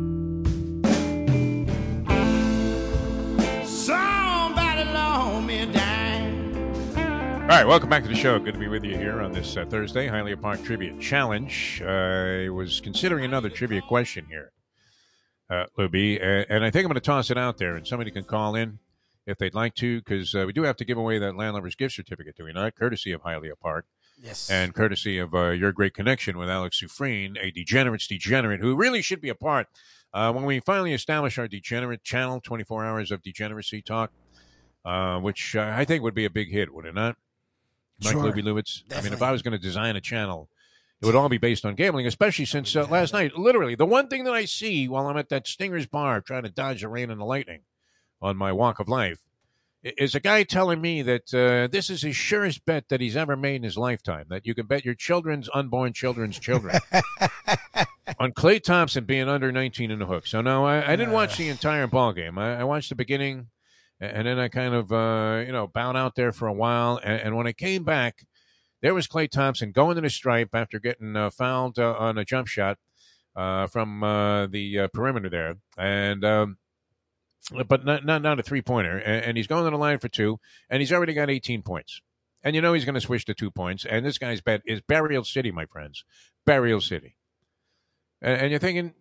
All right, welcome back to the show. Good to be with you here on this uh, Thursday, Hialeah Park Trivia Challenge. I was considering another trivia question here, uh, Lubie, and, and I think I'm going to toss it out there, and somebody can call in if they'd like to, because uh, we do have to give away that Landlubbers gift certificate, do we not? Courtesy of Hialeah Park. Yes. And courtesy of uh, your great connection with Alex Sufreen, a degenerate's degenerate who really should be a part. Uh, when we finally establish our degenerate channel, 24 hours of degeneracy talk, uh, which uh, I think would be a big hit, would it not? Mike Sure. I mean, if I was going to design a channel, it would all be based on gambling, especially since uh, last night, literally, the one thing that I see while I'm at that Stinger's bar trying to dodge the rain and the lightning on my walk of life is a guy telling me that uh, this is his surest bet that he's ever made in his lifetime, that you can bet your children's unborn children's children on Klay Thompson being under 19 in the hook. So, no, I, I didn't watch the entire ball game. I, I watched the beginning and then I kind of uh, you know bowed out there for a while. And, and when I came back, there was Klay Thompson going to the stripe after getting uh, fouled uh, on a jump shot uh, from uh, the uh, perimeter there, and um, but not not not a three pointer. And, and he's going to the line for two, and he's already got 18 points. And you know he's going to switch to two points. And this guy's bet is Burial City, my friends, Burial City. And, and you're thinking,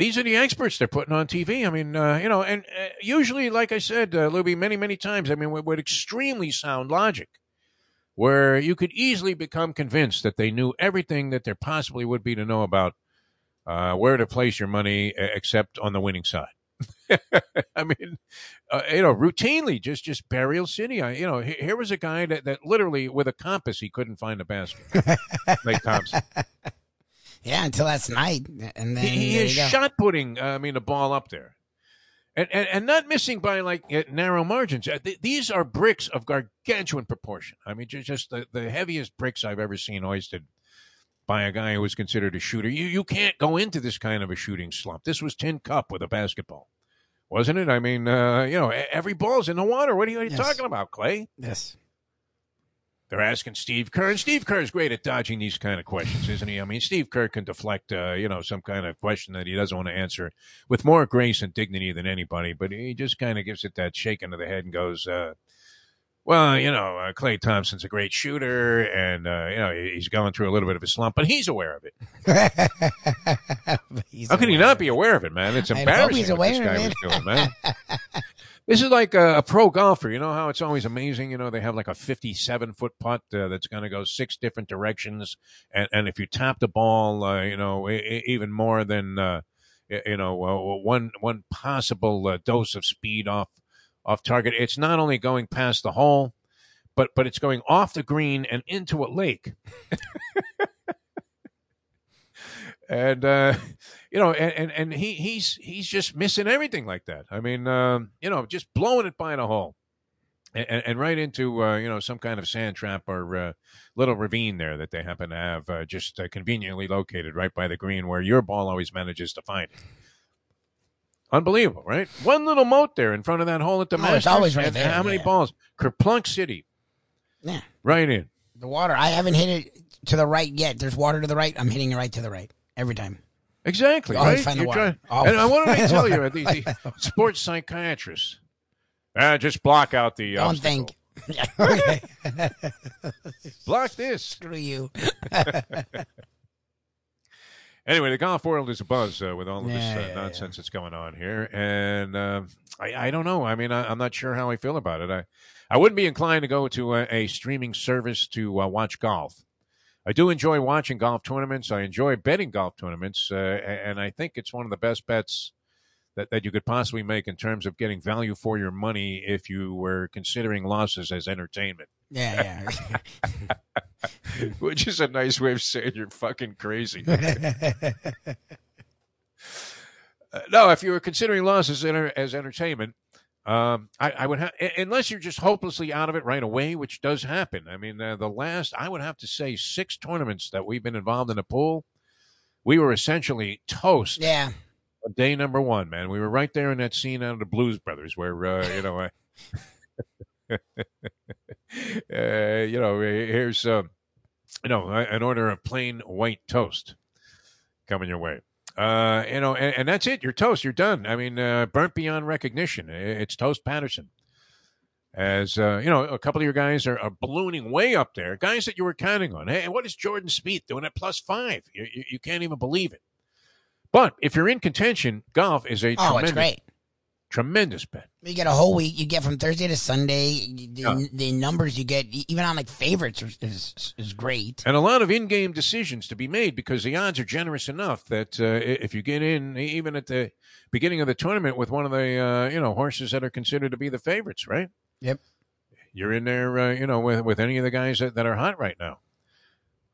these are the experts they're putting on TV. I mean, uh, you know, and uh, usually, like I said, uh, Lubie, many, many times, I mean, with, with extremely sound logic, where you could easily become convinced that they knew everything that there possibly would be to know about uh, where to place your money, except on the winning side. I mean, uh, you know, routinely just just burial city. I, you know, he- here was a guy that, that literally with a compass he couldn't find a basket. Klay Thompson. Yeah, until last night, and then He, he is shot putting. Uh, I mean, the ball up there, and and, and not missing by like uh, narrow margins. Uh, th- these are bricks of gargantuan proportion. I mean, just, just the, the heaviest bricks I've ever seen hoisted by a guy who was considered a shooter. You you can't go into this kind of a shooting slump. This was tin cup with a basketball, wasn't it? I mean, uh, you know, every ball's in the water. What are you, what are you Yes. talking about, Klay? Yes. They're asking Steve Kerr, and Steve Kerr's great at dodging these kind of questions, isn't he? I mean, Steve Kerr can deflect, uh, you know, some kind of question that he doesn't want to answer with more grace and dignity than anybody, but he just kind of gives it that shaking of the head and goes, uh, well, you know, uh, Klay Thompson's a great shooter, and, uh, you know, he- he's going through a little bit of a slump, but he's aware of it. How can he not be aware of it, man? It's embarrassing. I hope he's what this aware guy of was it. doing, man. This is like a, a pro golfer. You know how it's always amazing. You know they have like a fifty-seven foot putt uh, that's going to go six different directions, and, and if you tap the ball, uh, you know e- e- even more than uh, you know uh, one one possible uh, dose of speed off off target. It's not only going past the hole, but but it's going off the green and into a lake. and uh, you know, and, and and he he's he's just missing everything like that. I mean, um, you know, just blowing it by the hole, and, and, right into uh, you know some kind of sand trap or uh, little ravine there that they happen to have uh, just uh, conveniently located right by the green where your ball always manages to find it. Unbelievable, right? One little moat there in front of that hole at the Oh, it's Masters. always right there, How many yeah. balls? Kerplunk City, Yeah. right in. The water. I haven't hit it to the right yet. There's water to the right. I'm hitting it right to the right every time. Exactly, Always right? find the You're water. trying- and I want to tell you, the, the sports psychiatrists, uh, just block out the Don't obstacle. think. okay. Block this. Screw you. Anyway, the golf world is a buzz uh, with all of this Yeah, uh, yeah, nonsense that's going on here, and uh, I, I don't know. I mean, I, I'm not sure how I feel about it. I, I wouldn't be inclined to go to a, a streaming service to uh, watch golf. I do enjoy watching golf tournaments. I enjoy betting golf tournaments, uh, and I think it's one of the best bets that, that you could possibly make in terms of getting value for your money if you were considering losses as entertainment, Yeah, which is a nice way of saying you're fucking crazy. Uh, no, if you were considering losses enter- as entertainment, um, I, I would have, unless you're just hopelessly out of it right away, which does happen. I mean, uh, the last, I would have to say, six tournaments that we've been involved in a pool, we were essentially toast yeah. day number one, man. We were right there in that scene out of the Blues Brothers where, uh, you know, I, uh, you know, here's, uh, you know, an order of plain white toast coming your way. Uh, you know, and, and that's it. You're toast. You're done. I mean, uh, burnt beyond recognition. It's Toast Patterson. as uh, you know, a couple of your guys are, are, ballooning way up there. Guys that you were counting on. Hey, what is Jordan Spieth doing at plus five? You, you, you can't even believe it. But if you're in contention, golf is a oh, tremendous, it's great. Tremendous bet. You get a whole week. You get from Thursday to Sunday. The, yeah. the numbers you get, even on like favorites, is, is, is great. And a lot of in-game decisions to be made because the odds are generous enough that uh, if you get in, even at the beginning of the tournament with one of the uh, you know horses that are considered to be the favorites, right? Yep. You're in there, uh, you know, with with any of the guys that, that are hot right now.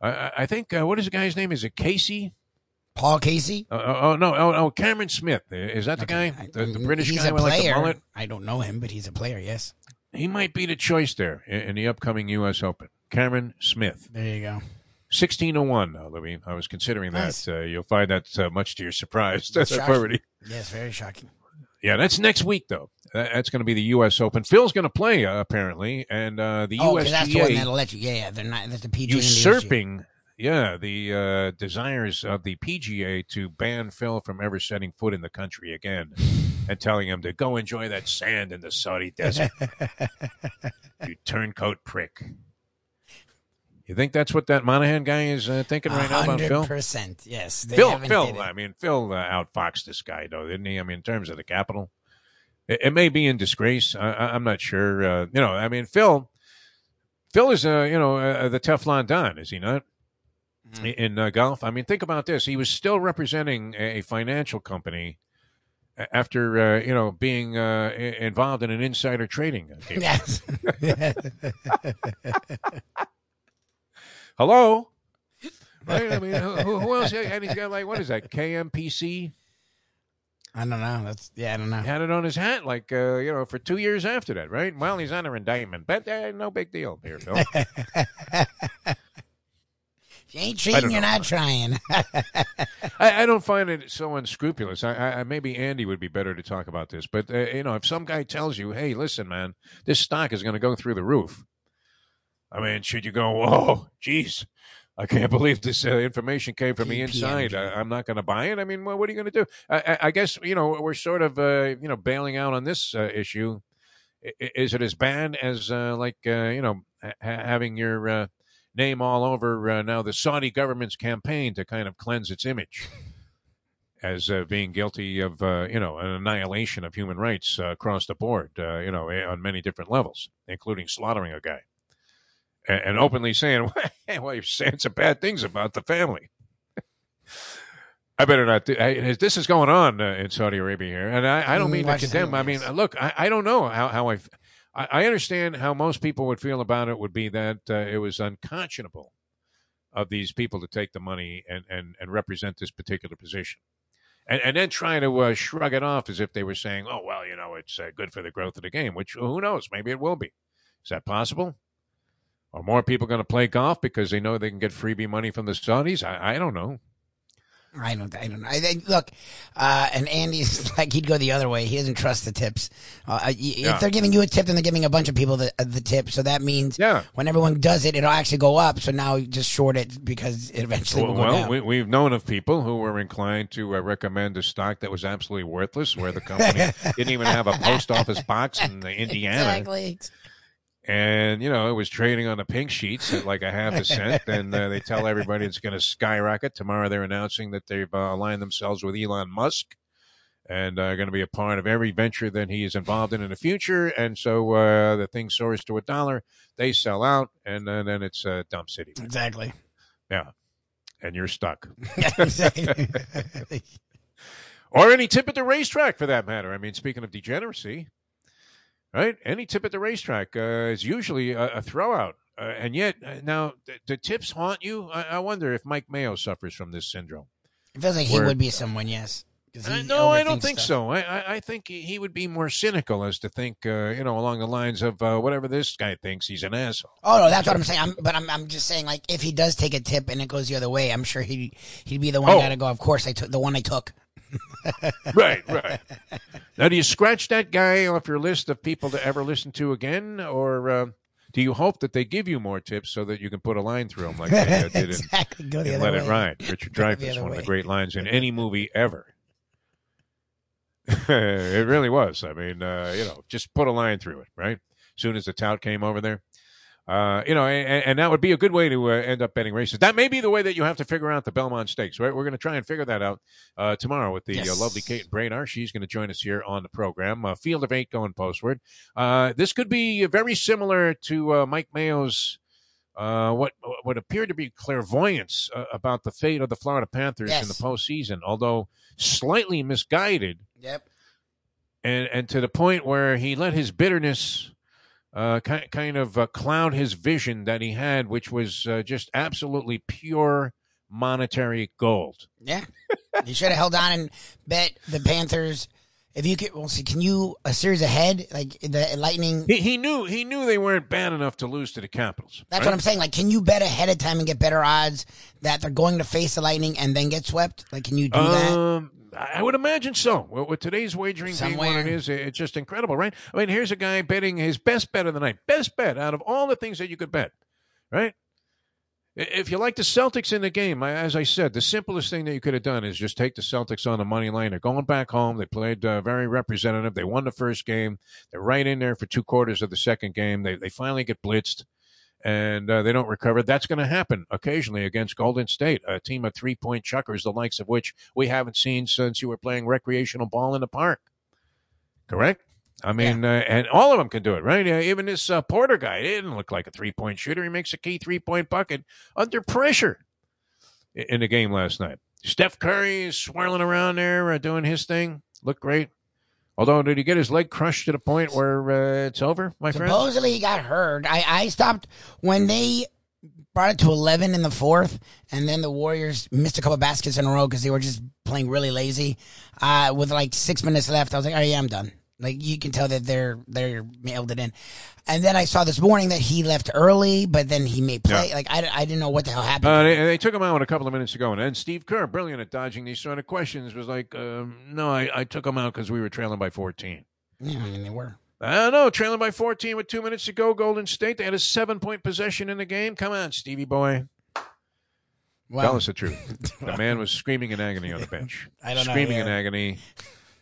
I, I think uh, what is the guy's name? Is it Casey? Paul Casey? Uh, oh, oh no! Oh, oh, Cameron Smith. Is that the okay. guy? The, the British he's guy with like the mullet? I don't know him, but he's a player. Yes. He might be the choice there in, in the upcoming U.S. Open. Cameron Smith. There you go. 1601, uh, Louis. I was considering Nice. that. Uh, you'll find that uh, much to your surprise. That's already. Yes, very shocking. Yeah, that's next week, though. That's going to be the U.S. Open. Phil's going to play, uh, apparently, and uh, the Oh, because that's the one that'll let you. Yeah, yeah. They're not. That's the PGA. usurping, yeah, the uh, desires of the PGA to ban Phil from ever setting foot in the country again, and telling him to go enjoy that sand in the Saudi desert. you turncoat prick. You think that's what that Monahan guy is uh, thinking right now about Phil? percent. Yes. They Phil, Phil. I mean, Phil uh, outfoxed this guy, though, didn't he? I mean, in terms of the capital, it, it may be in disgrace. I, I'm not sure. Uh, you know, I mean, Phil. Phil is, uh, you know, uh, the Teflon Don, is he not? Mm-hmm. In uh, golf, I mean, think about this. He was still representing a financial company after, uh, you know, being uh, involved in an insider trading. deal. Yes. Hello, right? I mean, who, who else? And he's got like, what is that? KPMG. I don't know. That's yeah. I don't know. He had it on his hat, like uh, you know, for two years after that, right? Well, he's under indictment, but uh, no big deal here, Phil. You ain't cheating, you're not trying. I, I don't find it so unscrupulous. I, I, maybe Andy would be better to talk about this, but uh, you know, if some guy tells you, "Hey, listen, man, this stock is going to go through the roof," I mean, should you go, "Whoa, geez, I can't believe this uh, information came from the inside. I, I'm not going to buy it." I mean, well, what are you going to do? I, I, I guess you know we're sort of uh, you know bailing out on this uh, issue. I- Is it as bad as uh, like uh, you know ha- having your uh, name all over uh, now the Saudi government's campaign to kind of cleanse its image as uh, being guilty of uh, you know an annihilation of human rights uh, across the board, uh, you know, on many different levels, including slaughtering a guy and, and openly saying, "Well, you're saying some bad things about the family." I better not. Do, I, this is going on uh, in Saudi Arabia here, and I, I don't Mm, mean to condemn. I mean, look, I, I don't know how, how I, I I understand how most people would feel about it. Would be that uh, it was unconscionable of these people to take the money and and, and represent this particular position, and and then trying to uh, shrug it off as if they were saying, "Oh well, you know, it's uh, good for the growth of the game." Which who knows? Maybe it will be. Is that possible? Are more people going to play golf because they know they can get freebie money from the Saudis? I, I don't know. I don't. I don't know. I, look, uh, and Andy's like he'd go the other way. He doesn't trust the tips. Uh, y- Yeah. If they're giving you a tip, then they're giving a bunch of people the uh, the tip. So that means Yeah. when everyone does it, it'll actually go up. So now you just short it because it eventually Well, will go well down. we, we've known of people who were inclined to uh, recommend a stock that was absolutely worthless, where the company didn't even have a post office box in uh, Indiana, Exactly. And you know it was trading on the pink sheets at like a half a cent. And uh, they tell everybody it's going to skyrocket tomorrow. They're announcing that they've uh, aligned themselves with Elon Musk and are going to be a part of every venture that he is involved in in the future. And so uh, the thing soars to a dollar. They sell out, and uh, then it's uh, dump city. Exactly. Yeah, and you're stuck. or any tip at the racetrack for that matter. I mean, speaking of degeneracy, right? Any tip at the racetrack uh, is usually a, a throwout. Uh, and yet, uh, now, th- do tips haunt you? I, I wonder if Mike Mayo suffers from this syndrome. It feels like he would be someone. Yes. Uh, no, I don't think stuff. so. I, I, I think he, he would be more cynical as to think, uh, you know, along the lines of uh, whatever this guy thinks, he's an asshole. Oh no, that's what I'm saying. I'm, but I'm, I'm just saying, like, if he does take a tip and it goes the other way, I'm sure he he'd be the one Oh. guy to go. Of course, I took the one I took. right, right. Now, do you scratch that guy off your list of people to ever listen to again, or uh, do you hope that they give you more tips so that you can put a line through them like they did in, exactly. Go the in other Let way. It Ride? Richard Dreyfuss, one of the great lines in any movie ever. it really was. I mean, uh, you know, just put a line through it, right? As soon as the tout came over there. Uh, you know, and, and, that would be a good way to uh, end up betting races. That may be the way that you have to figure out the Belmont Stakes. Right? We're going to try and figure that out uh, tomorrow with the uh, yes. lovely Kate Bradar. She's going to join us here on the program. Uh, field of eight going postward. Uh, this could be very similar to Mike Mayo's. what what appeared to be clairvoyance about the fate of the Florida Panthers yes. in the postseason, although slightly misguided. Yep. And and to the point where he let his bitterness uh, kind of uh, cloud his vision that he had, which was uh, just absolutely pure monetary gold. Yeah, he should have held on and bet the Panthers. If you could, well, see, can you a series ahead, like the Lightning? He, he knew he knew they weren't bad enough to lose to the Capitals. That's right? what I'm saying. Like, can you bet ahead of time and get better odds that they're going to face the Lightning and then get swept? Like, can you do um, that? I would imagine so. With today's wagering Somewhere. being what it is, it's just incredible, right? I mean, here's a guy betting his best bet of the night, best bet out of all the things that you could bet, right? If you like the Celtics in the game, as I said, the simplest thing that you could have done is just take the Celtics on the money line. They're going back home. They played uh, very representative. They won the first game. They're right in there for two quarters of the second game. They they finally get blitzed and uh, they don't recover. That's going to happen occasionally against Golden State, a team of three point chuckers, the likes of which we haven't seen since you were playing recreational ball in the park. Correct? I mean, yeah. uh, and all of them can do it, right? Uh, even this uh, Porter guy, he didn't look like a three point shooter. He makes a key three point bucket under pressure in the game last night. Steph Curry is swirling around there, uh, doing his thing. Looked great. Although, did he get his leg crushed to the point where uh, it's over, my friend? Supposedly, he got hurt. I, I stopped when they brought it to 11 in the fourth, and then the Warriors missed a couple baskets in a row because they were just playing really lazy. Uh, with like six minutes left, I was like, "Oh yeah, I'm done." Like you can tell that they're they're mailed it in. And then I saw this morning that he left early, but then he may play. Yeah. Like I, I didn't know what the hell happened. Uh, they, they, took him out a couple of minutes ago, and then Steve Kerr, brilliant at dodging these sort of questions, was like, um, "No, I, I took him out because we were trailing by 14." Yeah, I mean they were. I don't know, trailing by 14 with two minutes to go. Golden State. They had a seven point possession in the game. Come on, Stevie boy. Well, Tell us the truth. the man was screaming in agony on the bench. I don't screaming know. Screaming in agony.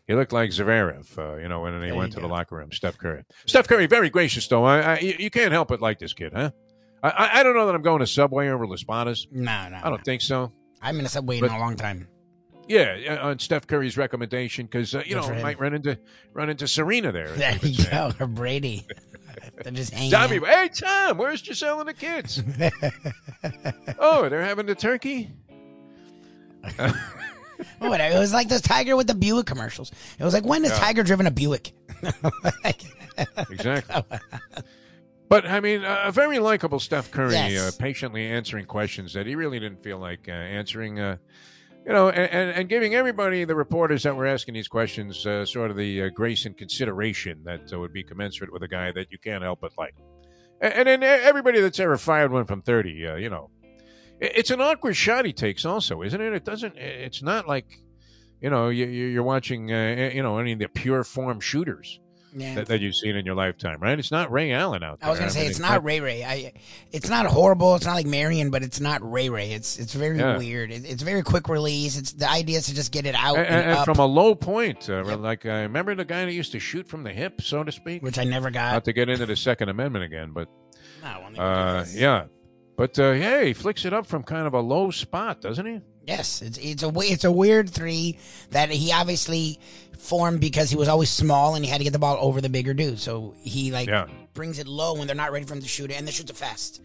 He looked like Zverev, uh, you know, when he there went to go. the locker room. Steph Curry. Steph Curry, very gracious though. I, I, you can't help but like this kid, huh? I, I don't know that I'm going to Subway over Las Spadas. No, no, I don't no. think so. I'm in a Subway but, in a long time. Yeah, on Steph Curry's recommendation, because uh, you Good know might run into run into Serena there. There you go, or Brady. they're just hanging. Tommy, hey Tom, where's Gisele and the kids? oh, they're having the turkey. Whatever. It was like this Tiger with the Buick commercials. It was like, when has yeah. Tiger driven a Buick? exactly. But I mean, a very likable Steph Curry, yes. uh, patiently answering questions that he really didn't feel like uh, answering. Uh, you know, and, and, giving everybody, the reporters that were asking these questions, uh, sort of the uh, grace and consideration that uh, would be commensurate with a guy that you can't help but like. And, and then everybody that's ever fired one from 30, you know, it's an awkward shot he takes, also, isn't it? It doesn't. It's not like, you know, you, are watching, uh, you know, any of the pure form shooters. Yeah. That, that, you've seen in your lifetime, right? It's not Ray Allen out there. I was going to say mean, it's, not Ray Ray. I, it's not horrible. It's not like Marion, but it's not Ray Ray. It's it's very yeah. weird. It, it's very quick release. It's the idea is to just get it out and, and, and from a low point. Uh, yep. Like I uh, remember the guy that used to shoot from the hip, so to speak, which I never got. Not to get into the Second Amendment again, but no, uh, yeah, but uh, yeah, he flicks it up from kind of a low spot, doesn't he? Yes, it's it's a it's a weird three that he obviously formed because he was always small and he had to get the ball over the bigger dude. So he like yeah. brings it low when they're not ready for him to shoot it, and the shoots it fast,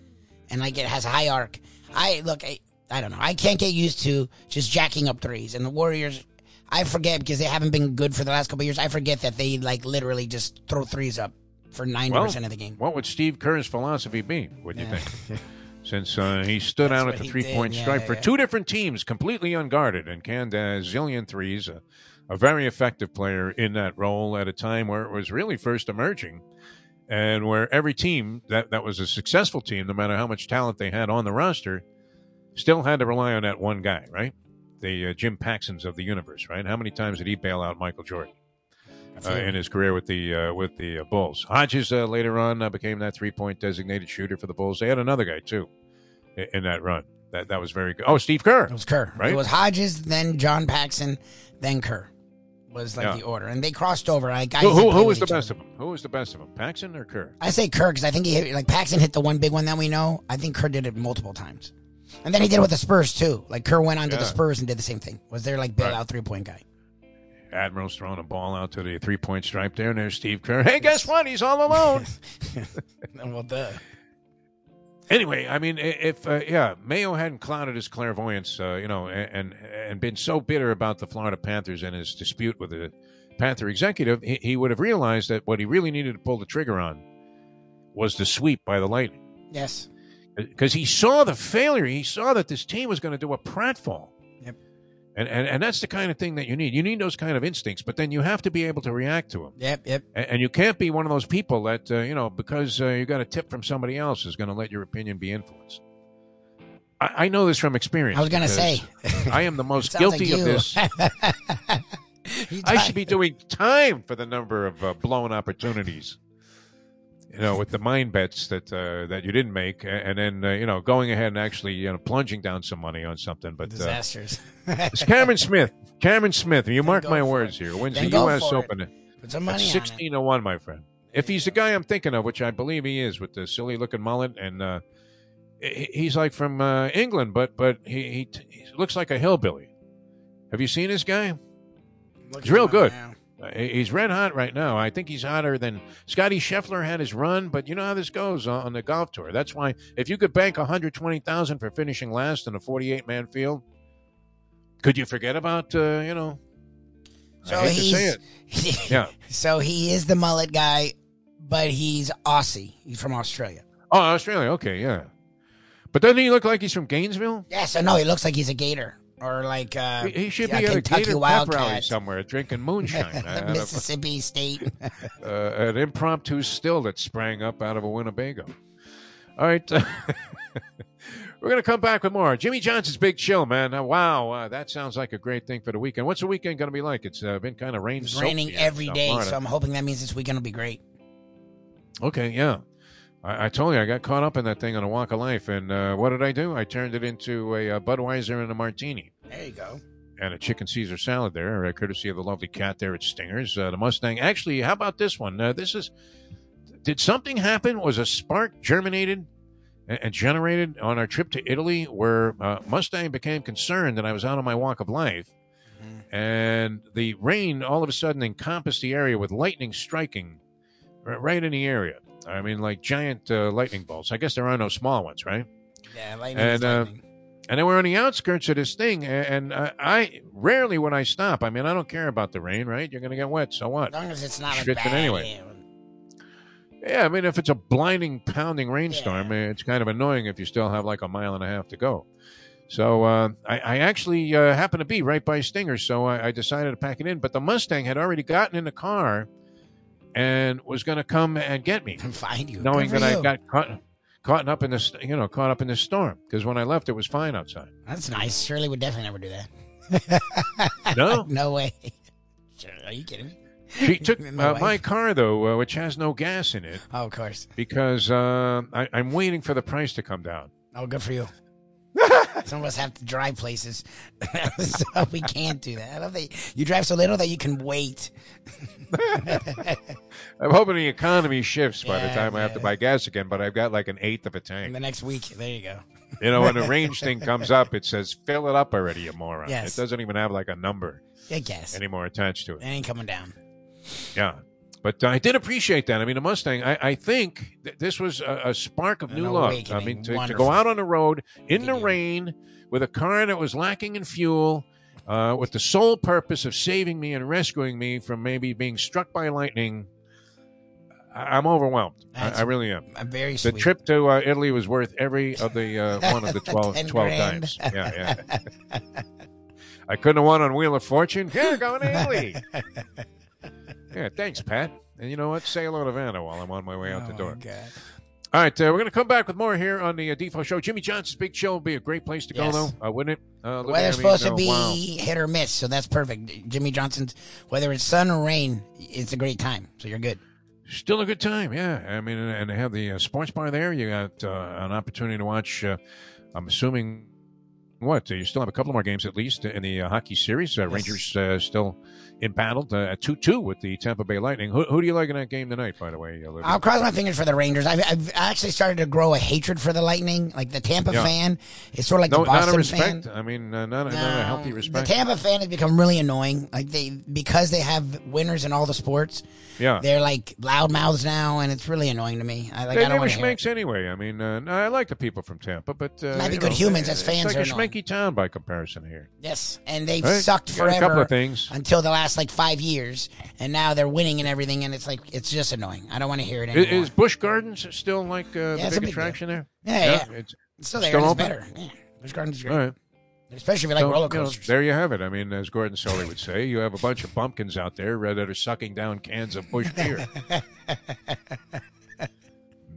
and like it has a high arc. I look, I, I don't know, I can't get used to just jacking up threes, and the Warriors. I forget because they haven't been good for the last couple years. I forget that they like literally just throw threes up for ninety well, percent of the game. What would Steve Kerr's philosophy be? Would you yeah. think? since uh, he stood out at the three point yeah, stripe yeah, for yeah. two different teams, completely unguarded, and canned a zillion threes. A, a, very effective player in that role at a time where it was really first emerging, and where every team that, that was a successful team, no matter how much talent they had on the roster, still had to rely on that one guy, right? The uh, Jim Paxsons of the universe, right? How many times did he bail out Michael Jordan? Uh, in his career with the uh, with the uh, Bulls. Hodges uh, later on uh, became that three point designated shooter for the Bulls. They had another guy too in, in, that run. That that was very good. Oh, Steve Kerr. It was Kerr. Right. It was Hodges, then John Paxson, then Kerr. was like Yeah. the order, and they crossed over. Guys Who, who, who was the each other. best of them? Who was the best of them? Paxson or Kerr? I say Kerr because I think he hit like Paxson hit the one big one that we know. I think Kerr did it multiple times, and then he did it with the Spurs too. Like Kerr went on to the Spurs and did the same thing. Was there like bailout Right. three point guy? Admiral's throwing a ball out to the three point stripe there, and there's Steve Kerr. Hey, guess what? He's all alone. well, duh. anyway, I mean, if uh, yeah, Mayo hadn't clouded his clairvoyance, uh, you know, and, and and been so bitter about the Florida Panthers and his dispute with the Panther executive, he, he would have realized that what he really needed to pull the trigger on was the sweep by the Lightning, Yes. because he saw the failure. He saw that this team was going to do a pratfall. And, and and that's the kind of thing that you need. You need those kind of instincts, but then you have to be able to react to them. Yep. Yep. And, and you can't be one of those people that, uh, you know, because uh, you got a tip from somebody else is going to let your opinion be influenced. I, I know this from experience. I was gonna say. I am the most Sounds like guilty of this. I should be doing time for the number of uh, blown opportunities. You know, with the mind bets that uh, that you didn't make, and then uh, you know going ahead and actually you know plunging down some money on something. But uh, disasters. it's Cameron Smith. Cameron Smith. You mark my words it. here. Wins Then the U.S. Open. Put some money on 16 to 1, my friend. If he's the guy I'm thinking of, which I believe he is, with the silly looking mullet, and uh, he's like from uh, England, but but he, he, he looks like a hillbilly. Have you seen this guy? He's real good. now. He- He's red hot right now. I think he's hotter than Scotty Scheffler had his run, but you know how this goes on the golf tour. That's why if you could bank 120,000 for finishing last in a 48 man field, could you forget about uh, you know? So I hate to say he's it. Yeah. So he is the mullet guy, but he's Aussie. He's from Australia. Oh, Australia. Okay, yeah. But doesn't he look like he's from Gainesville? Yeah. So no, he looks like he's a gator or like uh, He, he should yeah, be at a Kentucky pep Wildcat. rally somewhere drinking moonshine. Mississippi State. uh, an impromptu still that sprang up out of a Winnebago. All right. We're going to come back with more. Jimmy Johnson's Big Chill, man. Uh, wow. Uh, that sounds like a great thing for the weekend. What's the weekend going to be like? It's uh, been kind of rain It's raining every day, so I'm hoping that means this weekend will be great. Okay, yeah. I, I told you I got caught up in that thing on a walk of life, and uh, what did I do? I turned it into a, uh Budweiser and a martini There you go. and a chicken Caesar salad there, uh, courtesy of the lovely cat there at Stingers. Uh, the Mustang. Actually, how about this one? Uh, this is. Did something happen? Was a spark germinated and, and generated on our trip to Italy, where uh, Mustang became concerned that I was out on my walk of life, and the rain all of a sudden encompassed the area with lightning striking right in the area. I mean, like giant uh, lightning bolts. I guess there are no small ones, right? Yeah, lightning And, uh, and then we're on the outskirts of this thing, a- and I, I rarely would I stop. I mean, I don't care about the rain, right? You're going to get wet, so what? As long as it's not like Shifting bad. anyway. yeah. Yeah, I mean, if it's a blinding, pounding rainstorm, eh, it's kind of annoying if you still have like a mile and a half to go. So uh, I, I actually uh, happened to be right by Stinger, so I, I decided to pack it in. But the Mustang had already gotten in the car and was going to come and get me, and Find you. knowing that for I got caught, caught up in this, you know, caught up in this storm. Because when I left, it was fine outside. That's nice. Shirley would definitely never do that. No, No way. Are you kidding me? she took My uh, my car though, uh, which has no gas in it, Oh, of course. because uh, I, I'm waiting for the price to come down. Oh, good for you. Some of us have to drive places, so we can't do that. I love that you drive so little that you can wait. I'm hoping the economy shifts by the Yeah, time I have to buy gas again, but I've got like an eighth of a tank. In the next week, there you go. You know, when the range thing comes up, it says fill it up already, you moron. Yes. It doesn't even have like a number I guess anymore attached to it. it. ain't coming down. Yeah. But I did appreciate that. I mean, the Mustang, I, I think th- this was a, a spark of An new love. I mean, to, to go out on the road in the rain with a car that was lacking in fuel, uh, with the sole purpose of saving me and rescuing me from maybe being struck by lightning. I'm overwhelmed. I, I really am. I'm very The sweet. trip to uh, Italy was worth every of the uh, one of the 12, 12 times. Yeah, yeah. I couldn't have won on Wheel of Fortune. Yeah, going to Italy. yeah, thanks, Pat. And you know what? Say hello to Vanna while I'm on my way out the Oh, door. All right, uh, we're going to come back with more here on the uh, Defo Show. Jimmy Johnson's Big Show would be a great place to go, though, uh, wouldn't it? Uh, The weather's supposed to uh, be wow. hit or miss, so that's perfect. Jimmy Johnson's, whether it's sun or rain, it's a great time. So you're good. Still a good time, yeah. I mean, and they have the uh, sports bar there. You got uh, an opportunity to watch. Uh, I'm assuming what? You still have a couple more games at least in the uh, hockey series. Uh, yes. Rangers uh, still embattled uh, at 2 2 with the Tampa Bay Lightning. Who, who, do you like in that game tonight, by the way? Olivia? I'll cross my fingers for the Rangers. I've, I've, actually started to grow a hatred for the Lightning. Like the Tampa yeah. fan is sort of like no, the Boston not a respect. fan. I mean, uh, not, a, no, not a healthy respect. The Tampa fan has become really annoying. Like they because they have winners in all the sports. Yeah, they're like loudmouths now, and it's really annoying to me. I like. They I don't anyway. I mean, uh, I like the people from Tampa, but uh, might be good know, humans as fans. It's like a schmanky town by comparison here. Yes, and they've right? sucked forever. A couple of things until the last like five years, and now they're winning and everything, and it's like it's just annoying. I don't want to hear it anymore. Is, Busch Gardens still like uh, yeah, the big, attraction there? Yeah, yeah. yeah. It's, it's, still there. Still it's better. Yeah. Busch Gardens is great. All right. Especially if you like so, roller coasters. You know, there you have it. I mean, as Gordon Solie would say, you have a bunch of bumpkins out there uh, that are sucking down cans of Busch beer.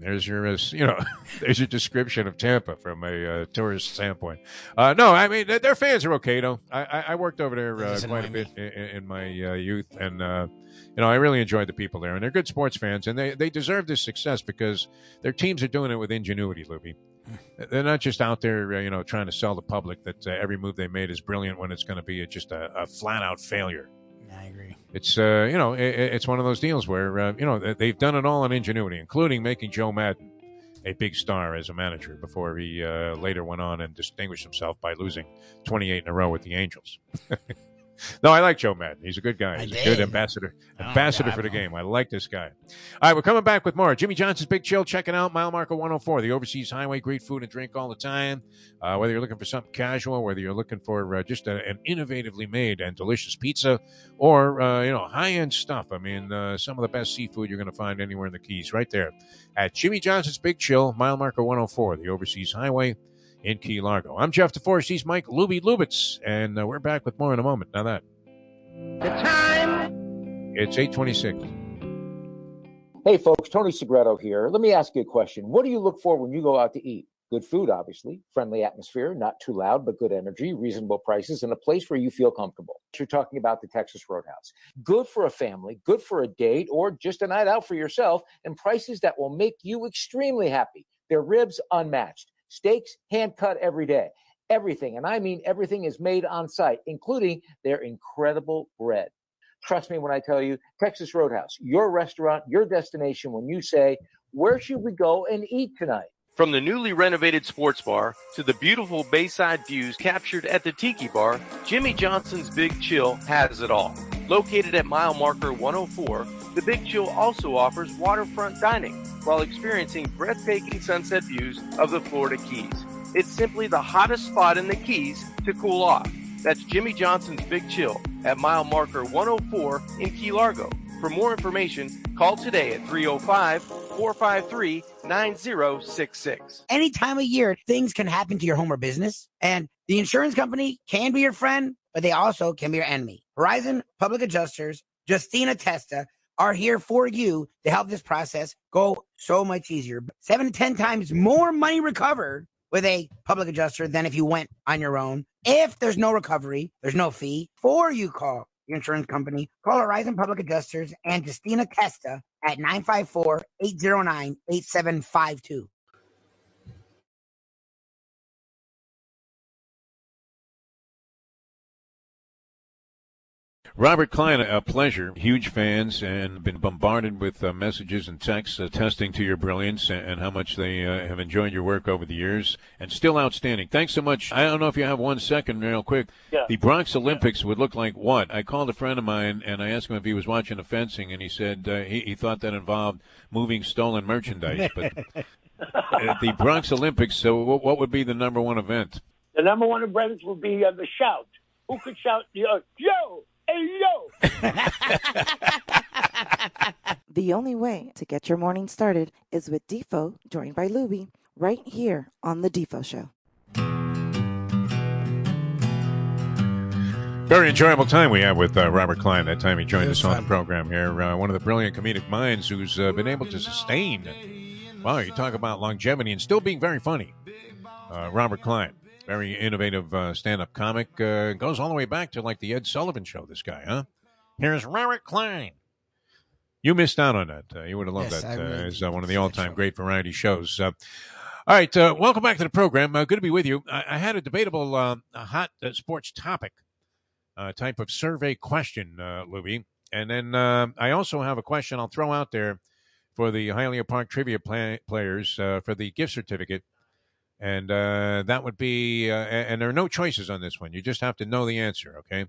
there's your, uh, you know, there's your description of Tampa from a uh, tourist standpoint. Uh, no, I mean their fans are okay though. I, I worked over there uh, quite a bit in, in, my uh, youth, and you know I really enjoyed the people there, and they're good sports fans, and they they deserve this success because their teams are doing it with ingenuity, Lubie. They're not just out there, uh, you know, trying to sell the public that uh, every move they made is brilliant when it's going to be a, just a, a, flat out failure. I agree. It's uh, you know, it, it's one of those deals where uh, you know they've done it all on ingenuity, including making Joe Maddon a big star as a manager before he uh, later went on and distinguished himself by losing 28 in a row with the Angels. No, I like Joe Maddon. He's a good guy. He's I a did. good ambassador. Oh, ambassador for the game. I like this guy. All right, we're coming back with more. Jimmy Johnson's Big Chill. Checking out mile marker 104, the overseas highway. Great food and drink all the time. Uh, whether you're looking for something casual, whether you're looking for uh, just a, an innovatively made and delicious pizza, or uh, you know high end stuff. I mean, uh, some of the best seafood you're going to find anywhere in the Keys, right there at Jimmy Johnson's Big Chill, mile marker 104, the overseas highway in Key Largo. I'm Jeff DeForrest. He's Mike Lubie Lubitz, and uh, we're back with more in a moment. Now that. The time? It's 826. Hey, folks, Tony Segreto here. Let me ask you a question. What do you look for when you go out to eat? Good food, obviously, friendly atmosphere, not too loud, but good energy, reasonable prices, and a place where you feel comfortable. You're talking about the Texas Roadhouse. Good for a family, good for a date, or just a night out for yourself, and prices that will make you extremely happy. Their ribs unmatched, steaks hand cut every day everything, and I mean everything, is made on site, including their incredible bread. Trust me when I tell you, Texas Roadhouse, your restaurant, your destination when you say, Where should we go and eat tonight? From the newly renovated sports bar to the beautiful bayside views captured at the Tiki Bar, Jimmy Johnson's Big Chill has it all. Located at mile marker 104, the Big Chill also offers waterfront dining while experiencing breathtaking sunset views of the Florida Keys. It's simply the hottest spot in the Keys to cool off. That's Jimmy Johnson's Big Chill at mile marker 104 in Key Largo. For more information, call today at 305 453 9066. Any time of year, things can happen to your home or business, and the insurance company can be your friend, but they also can be your enemy. Horizon Public Adjusters, Justina Testa, are here for you to help this process go so much easier. Seven to 10 times more money recovered with a public adjuster than if you went on your own. If there's no recovery, there's no fee. Before you call insurance company, call Horizon Public Adjusters and Justina Testa at 954-809-8752. Robert Klein, a pleasure. Huge fans and been bombarded with uh, messages and texts attesting to your brilliance and, and how much they uh, have enjoyed your work over the years and still outstanding. Thanks so much. I don't know if you have one second, real quick. Yeah. The Bronx Olympics yeah. would look like what? I called a friend of mine and I asked him if he was watching the fencing and he said uh, he, he thought that involved moving stolen merchandise. But the Bronx Olympics, so what, what, would be the number one event? The number one event would be uh, the shout. Who could shout, uh, yo, Hey, yo! the only way to get your morning started is with Defo, joined by Lubie, right here on The Defo Show. Very enjoyable time we had with uh, Robert Klein that time he joined us on the program here. Uh, one of the brilliant comedic minds who's uh, been able to sustain. Wow, you talk about longevity and still being very funny. Uh, Robert Klein. Very innovative uh, stand-up comic. Uh, goes all the way back to like the Ed Sullivan Show. This guy, huh? Here's Robert Klein. You missed out on that. Uh, you would have loved yes, that. Uh, really it's uh, one of the all-time great variety shows. Uh, All right, uh, welcome back to the program. Uh, good to be with you. I, I had a debatable, uh, a hot uh, sports topic uh, type of survey question, uh, Lubie. And then uh, I also have a question I'll throw out there for the Hialeah Park trivia play- players uh, for the gift certificate. And uh, that would be, uh, and there are no choices on this one. You just have to know the answer, okay?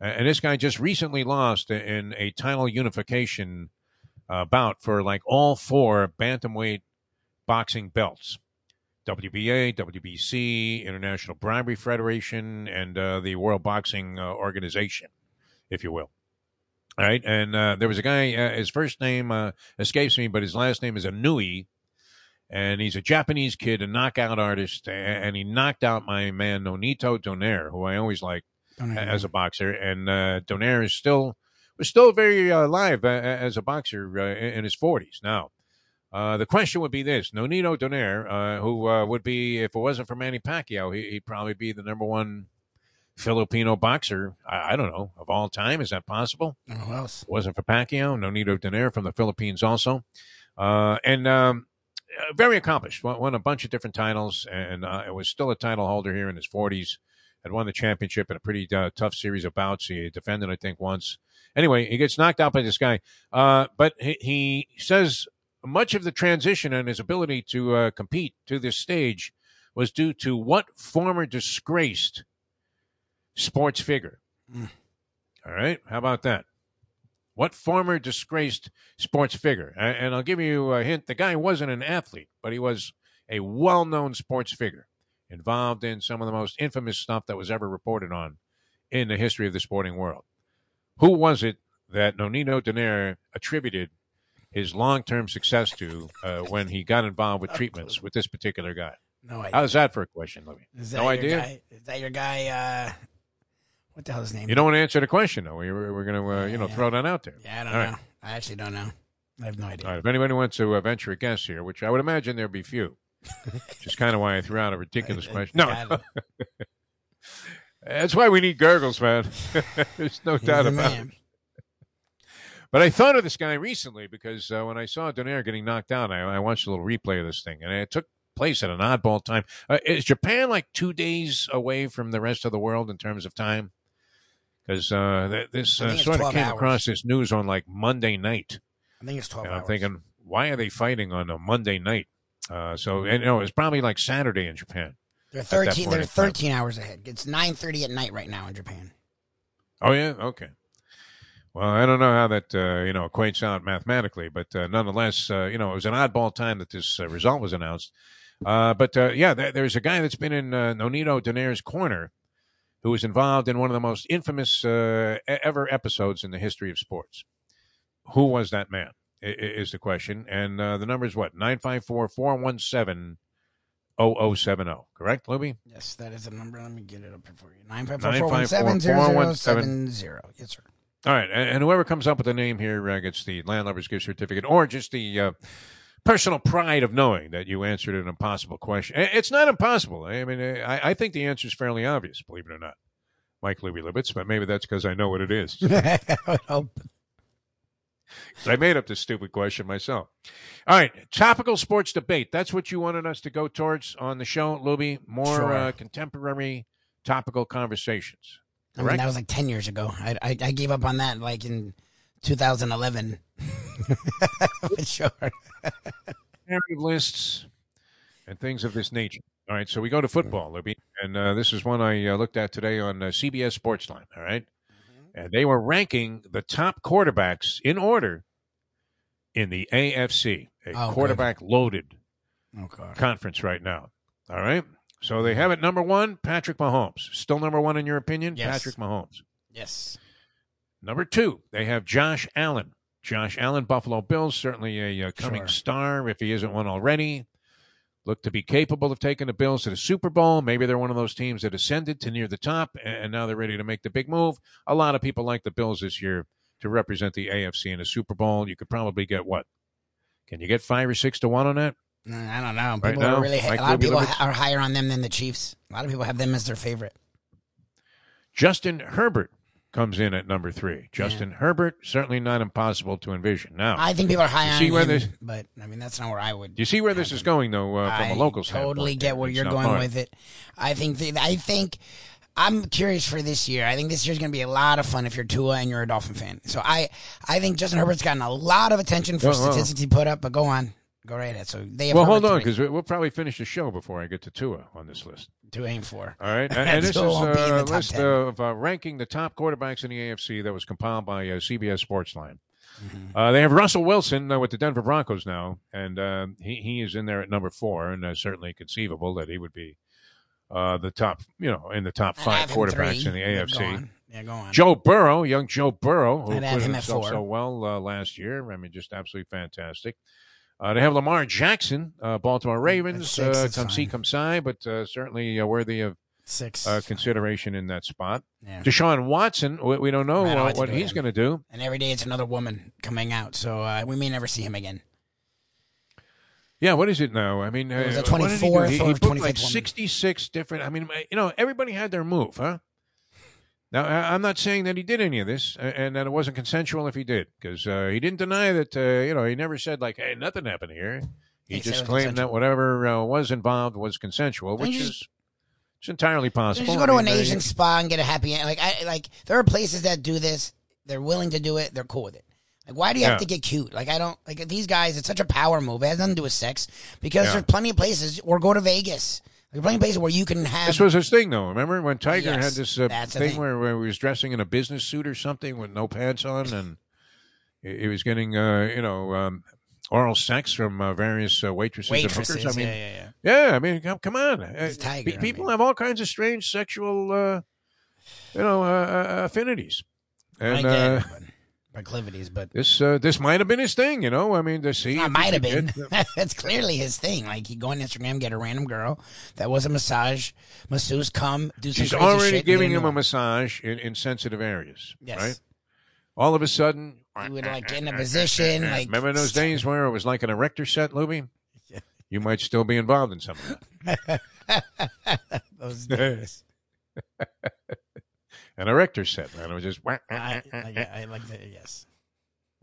And this guy just recently lost in a title unification uh, bout for like all four bantamweight boxing belts. WBA, WBC, International Bribery Federation, and uh, the World Boxing uh, Organization, if you will. All right, and uh, there was a guy. Uh, his first name uh, escapes me, but his last name is Inoue, and he's a Japanese kid, a knockout artist, and he knocked out my man Nonito Donaire, who I always like as a boxer. And uh, Donaire is still was still very uh, alive uh, as a boxer uh, in his forties now. Uh, the question would be this: Nonito Donaire, uh, who uh, would be, if it wasn't for Manny Pacquiao, he, would probably be the number one Filipino boxer. I, I, don't know of all time. Is that possible? Who else? It wasn't for Pacquiao, Nonito Donaire from the Philippines, also, and um, very accomplished. Won, won, a bunch of different titles, and it was still a title holder here in his forties. Had won the championship in a pretty tough series of bouts. He defended, I think, once. Anyway, he gets knocked out by this guy, but he, he says much of the transition and his ability to uh, compete to this stage was due to what former disgraced sports figure? Mm. All right, how about that? What former disgraced sports figure? And I'll give you a hint the guy wasn't an athlete, but he was a well known sports figure involved in some of the most infamous stuff that was ever reported on in the history of the sporting world. Who was it that Nonito Donaire attributed his long term success to uh, when he got involved with treatments with this particular guy? No idea. How's that for a question, Lubie? No idea. Guy? Is that your guy? Uh, what the hell is his name? You don't want to answer the question, though. We're, we're going to, uh, you know, yeah. throw that out there. Yeah, I don't All know. Right. I actually don't know. I have no idea. All right. If anybody wants to uh, venture a guess here, which I would imagine there'd be few, which is kind of why I threw out a ridiculous question. No. That's why we need gurgles, man. There's no He's doubt about man. it. But I thought of this guy recently because uh, when I saw Donaire getting knocked out, I, I, watched a little replay of this thing, and it took place at an oddball time. Uh, is Japan like two days away from the rest of the world in terms of time? Because uh, th- this uh, sort of came hours. across this news on like Monday night. I think it's twelve. And I'm hours. thinking, why are they fighting on a Monday night? Uh, so, and, you know, it's probably like Saturday in Japan. They're thirteen. They're thirteen hours ahead. It's nine thirty at night right now in Japan. Oh yeah, okay. Well, I don't know how that uh, you know equates out mathematically, but uh, nonetheless, uh, you know, it was an oddball time that this uh, result was announced. Uh, but uh, yeah, th- there's a guy that's been in Nonito Donaire's corner, who was involved in one of the most infamous ever episodes in the history of sports. Who was that man? Is the question, and the number is what nine five four four one seven. 0070, correct, Lubie? Yes, that is the number. Let me get it up here for you. 954 Yes, sir. All right, and, whoever comes up with the name here uh, gets the landlubber's gift certificate, or just the uh, personal pride of knowing that you answered an impossible question. It's not impossible. I mean, I, I think the answer is fairly obvious, believe it or not, Mike Lubie Lubitz, but maybe that's because I know what it is. I I made up this stupid question myself. All right, topical sports debate. That's what you wanted us to go towards on the show, Lubie. More sure. uh, contemporary topical conversations. I mean, that was like 10 years ago. I, I, I gave up on that like in 2011. For sure. Narrative lists and things of this nature. All right, so we go to football, Lubie, and uh, this is one I uh, looked at today on uh, CBS Sportsline. All right? mm-hmm. and they were ranking the top quarterbacks in order in the AFC, a oh, quarterback good. loaded oh, conference right now. All right, so they have it number one, Patrick Mahomes. Still number one in your opinion? Yes. Patrick Mahomes. Yes. Number two, they have Josh Allen. Josh Allen, Buffalo Bills, certainly a, uh, coming sure. star if he isn't one already. Look to be capable of taking the Bills to the Super Bowl. Maybe they're one of those teams that ascended to near the top and now they're ready to make the big move. A lot of people like the Bills this year to represent the AFC in a Super Bowl. You could probably get what? Can you get five or six to one on that? I don't know. People right are really a lot of people are higher on them than the Chiefs. A lot of people have them as their favorite. Justin Herbert comes in at number three. Justin Herbert certainly not impossible to envision. Now, I think people are high on see where him, this- but I mean that's not where I would. Do you see where this is going, though, uh, from I a local side. I totally get where It's you're going hard. with it. I think that, I think I'm curious for this year. I think this year's going to be a lot of fun if you're Tua and you're a Dolphin fan. So I I think Justin Herbert's gotten a lot of attention for Well, well. statistics he put up. But go on, go right ahead. So they have Well, Herbert hold on, because we'll probably finish the show before I get to Tua on this list. To aim for. All right, and, and this is Tua won't be in the a list 10. of uh, ranking the top quarterbacks in the AFC that was compiled by uh, CBS Sportsline. Mm-hmm. Uh, they have Russell Wilson uh, with the Denver Broncos now, and uh, he he is in there at number four, and uh, certainly conceivable that he would be uh, the top, you know, in the top five quarterbacks three. in the AFC. Yeah, go on. Joe Burrow, young Joe Burrow, who I'd put himself so well uh, last year. I mean, just absolutely fantastic. Uh, they have Lamar Jackson, uh, Baltimore Ravens. six, Uh, come see, come see, but uh, certainly uh, worthy of Six. uh, consideration in that spot. Yeah. Deshaun Watson, we, we don't know don't uh, what what do he's going to do. and every day it's another woman coming out. So uh, we may never see him again. Yeah, what is it now? I mean, It was uh, what did he do? 24th He, he booked like 66 different. I mean, you know, everybody had their move, huh? Now, I- I'm not saying that he did any of this and that it wasn't consensual if he did, because uh, he didn't deny that, uh, you know, he never said, like, hey, nothing happened here. He He said just it was claimed that consensual. whatever uh, was involved was consensual, which you is it's entirely possible. Just go to mean, an uh, Asian spa and get a happy end. Like I like there are places that do this. They're willing to do it. They're cool with it. Like why do you Yeah. have to get cute? Like I don't like these guys. It's such a power move. It has nothing to do with sex because Yeah. there's plenty of places or go to Vegas. Plenty of places where you can have. This was his thing, though. Remember when Tiger Yes, had this uh, that's the thing, thing. Where, where he was dressing in a business suit or something with no pants on, and he he was getting, uh, you know, um, oral sex from uh, various uh, waitresses, Waitresses, and hookers. I mean, yeah, yeah, yeah. yeah, I mean, come, come on. Uh, Tiger, I people have all kinds of strange sexual, uh, you know, uh, uh, affinities, I and uh, proclivities, but this uh, this might have been his thing. You know, I mean, to see, it might have been. That's clearly his thing. Like he go on Instagram, get a random girl that was a massage masseuse, come do some She's crazy already shit, giving him a massage in, in sensitive areas, Yes. right? All of a sudden, He would like get in a position, like remember those days where it was like an erector set, Lubie? You might still be involved in some of that. those days. An erector set, and It was just. I, I, I, like that. Yes.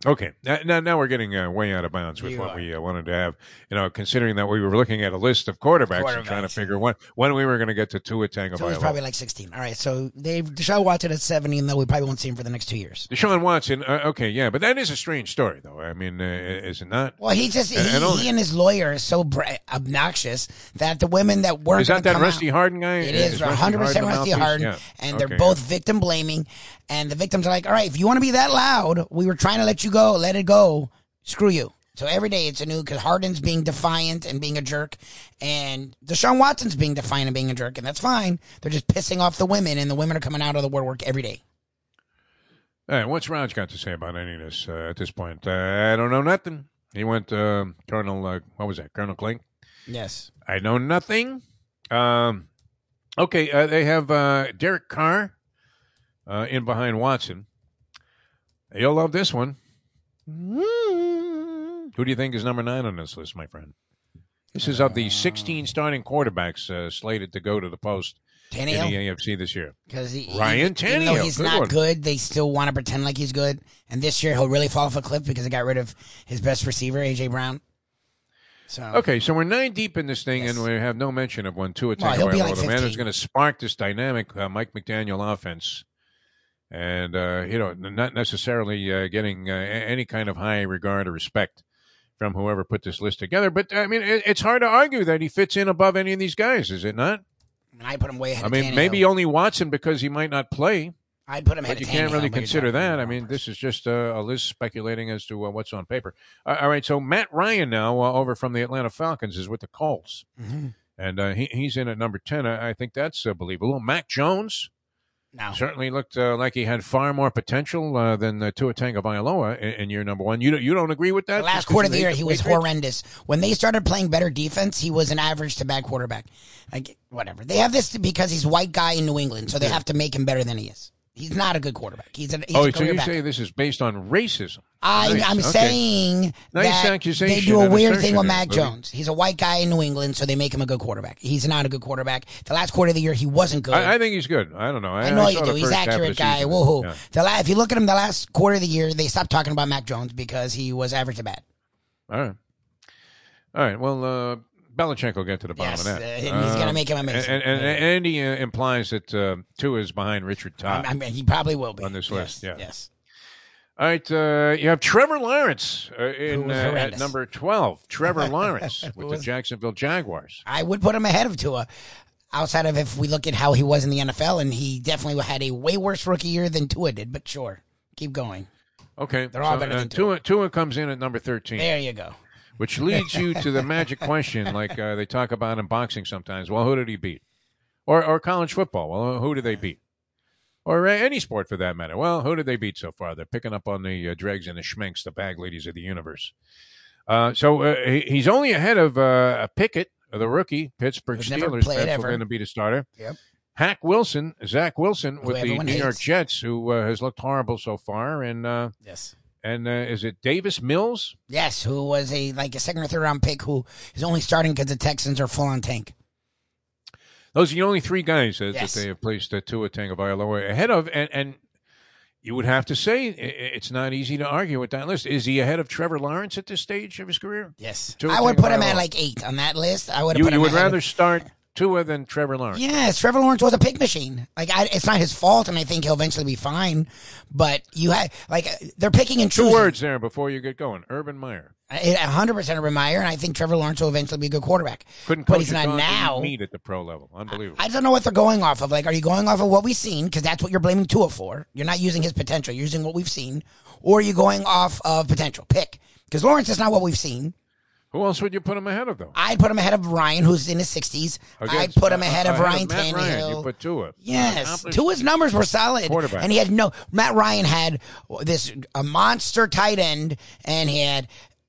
Okay, now, now, now we're getting uh, way out of bounds with You what are. we uh, wanted to have. You know, considering that we were looking at a list of quarterbacks, and trying to figure when when we were going to get to Tua So he's Tagovailoa. probably like 16. All right. So they've Deshaun Watson at 17, though we probably won't see him for the next two years. Deshaun Watson. Uh, okay, yeah, but that is a strange story, though. I mean, uh, is it not? Well, he just, he, And- and only- he and his lawyer is so bra- obnoxious that the women that weren't Is that that Rusty out- Hardin guy? It Is is Rusty 100% Rusty mouthpiece? Hardin. Yeah. And Okay, they're both victim blaming. And the victims are like, all right, if you want to be that loud, we were trying to let you go, let it go. Screw you. So every day it's a new, because Hardin's being defiant and being a jerk. And Deshaun Watson's being defiant and being a jerk. And that's fine. They're just pissing off the women, and the women are coming out of the woodwork every day. All right, what's Raj got to say about any of this uh, at this point? Uh, I don't know nothing. He went uh, Colonel. Uh, what was that? Colonel Klink. Yes. I know nothing. Um, okay, uh, they have uh, Derek Carr uh, in behind Watson. You'll love this one. Who do you think is number nine on this list, my friend? This is of the 16 starting quarterbacks uh, slated to go to the post in the Tannehill? AFC this year. Because he, Ryan even, even though he's good not one. good, they still want to pretend like he's good. And this year he'll really fall off a cliff because they got rid of his best receiver, AJ Brown. So Okay, so we're nine deep in this thing, and we have no mention of one Tua Well, he'll be Tagovailoa, like the man who's going to spark this dynamic uh, Mike McDaniel offense, and uh, you know, not necessarily uh, getting uh, any kind of high regard or respect from whoever put this list together. But I mean, it, it's hard to argue that he fits in above any of these guys, is it not? I put him way ahead I mean, maybe only Watson because he might not play. I'd put him ahead But you can't really consider that. I mean, this is just uh, a list speculating as to uh, what's on paper. Uh, all right, so Matt Ryan now uh, over from the Atlanta Falcons is with the Colts, Mhm. and uh, he, he's in at number ten. I, I think that's uh, believable. Mac Jones No. certainly looked uh, like he had far more potential uh, than uh, Tua Tagovailoa in, in year number one. You don't, you don't agree with that? The last quarter of the year, he was Patriots? horrendous. When they started playing better defense, he was an average to bad quarterback. Like whatever. They have this because he's white guy in New England, so they have to make him better than he is. He's not a good quarterback. He's a he's oh, a so you career say this is based on racism? I, Nice, I'm okay. saying Nice that they do a weird thing with Mac Jones. He's a white guy in New England, so they make him a good quarterback. He's not a good quarterback. The last quarter of the year, he wasn't good. I, I think he's good. I don't know. I, I know I you do. He's first half of accurate guy. Woohoo! Yeah. The la- if you look at him, the last quarter of the year, they stopped talking about Mac Jones because he was average to bad. All right. All right. Well, uh, Belichick will get to the bottom Yes, of that. uh, he's gonna make him amazing. And, and, and Andy uh, implies that uh, Tua is behind Richard Todd I mean, he probably will be on this Yes, list. Yeah. Yes. All right. Uh, you have Trevor Lawrence uh, in uh, at number 12. Trevor Lawrence with the Jacksonville Jaguars. I would put him ahead of Tua. Outside of if we look at how he was in the NFL, and he definitely had a way worse rookie year than Tua did. But sure, keep going. Okay. They're all so, better uh, than Tua. Tua. Tua comes in at number 13. There you go. Which leads you to the magic question, like uh, they talk about in boxing sometimes. Well, who did he beat? Or or college football. Well, who did they beat? Or uh, any sport for that matter. Well, who did they beat so far? They're picking up on the uh, dregs and the schminks, the bag ladies of the universe. Uh, so uh, he- he's only ahead of uh, Pickett, the rookie, Pittsburgh Who's Steelers. ever. in to be the starter. Yep. Hack Wilson, Zach Wilson, Who with the New York. Jets, who uh, has looked horrible so far, and uh, Yes. And uh, is it Davis Mills? Yes, who was a like a second or third round pick who is only starting because the Texans are full on tank. Those are the only three guys uh, Yes. that they have placed uh, Tua Tagovailoa ahead of, and and you would have to say it's not easy to argue with that list. Is he ahead of Trevor Lawrence at this stage of his career? Yes, Tua I would put him at like eight on that list. I would. You, put you him would of- rather Tua than Trevor Lawrence. Yes, Trevor Lawrence was a pick machine. Like, I, it's not his fault, and I think he'll eventually be fine. But you have like they're picking and Two choosing. words there before you get going. Urban Meyer A hundred percent Urban Meyer, and I think Trevor Lawrence will eventually be a good quarterback. couldn't but he's not dog to eat now. meat at the pro level. Unbelievable. I don't know what they're going off of. Like, are you going off of what we've seen? Because that's what you're blaming Tua for. You're not using his potential. You're using what we've seen, or are you going off of potential? Pick. Because Lawrence is not what we've seen. Who else would you put him ahead of though? I'd put him ahead of Ryan, who's in his 60s. I'd put him ahead of Ryan Matt Ryan, Tannehill. You put Tua. Yes, Accomplished Tua's numbers were solid, Quarterback. and he had no. Matt Ryan had this a monster tight end, and he had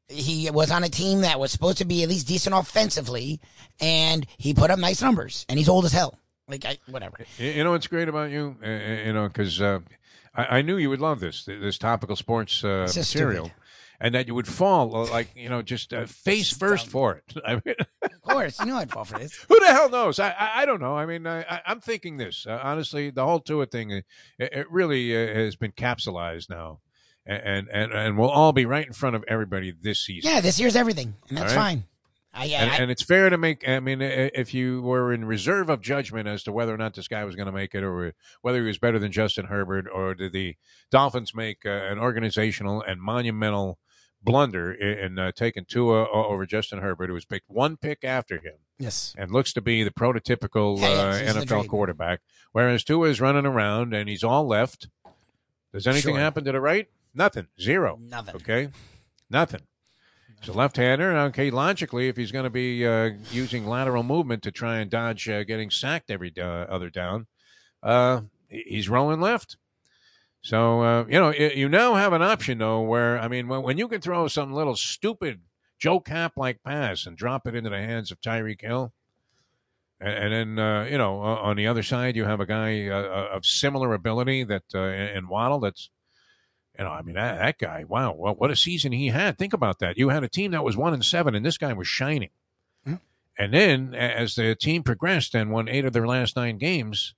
he was on a team that was supposed to be at least decent offensively, and he put up nice numbers, and he's old as hell. Like I, whatever. You you know what's great about you? Uh, you know, because uh, I, I knew you would love this this topical sports uh, material, and that you would fall uh, like you know just uh, face first for it. I mean, Of course, you know I'd fall for this. who the hell knows? I I, I don't know. I mean, I, I, I'm thinking this uh, honestly. The whole Tua thing, uh, it, it really uh, has been capsulized now, and and and we'll all be right in front of everybody this season. Yeah, this year's everything, and that's right. fine. I, I, and, and it's fair to make. I mean, if you were in reserve of judgment as to whether or not this guy was going to make it, or whether he was better than Justin Herbert, or did the Dolphins make uh, an organizational and monumental blunder in, in uh, taking Tua over Justin Herbert, who was picked one pick after him, yes, and looks to be the prototypical Yeah, yeah, uh, NFL quarterback, whereas Tua is running around and he's all left. Does anything Sure. happen to the right? Nothing. Zero. Nothing. Okay. Nothing. He's a left-hander. Okay, logically, if he's going to be uh, using lateral movement to try and dodge uh, getting sacked every uh, other down, uh, he's rolling left. So uh, you know you now have an option though, where I mean, when, when you can throw some little stupid Joe Kapp like pass and drop it into the hands of Tyreek Hill, and, and then uh, you know uh, on the other side you have a guy uh, of similar ability that uh, in in Waddle that's you know, I mean, that, that guy, wow, well, what a season he had. Think about that. You had a team that was one and seven, and this guy was shining. And then, as the team progressed and won eight of their last nine games,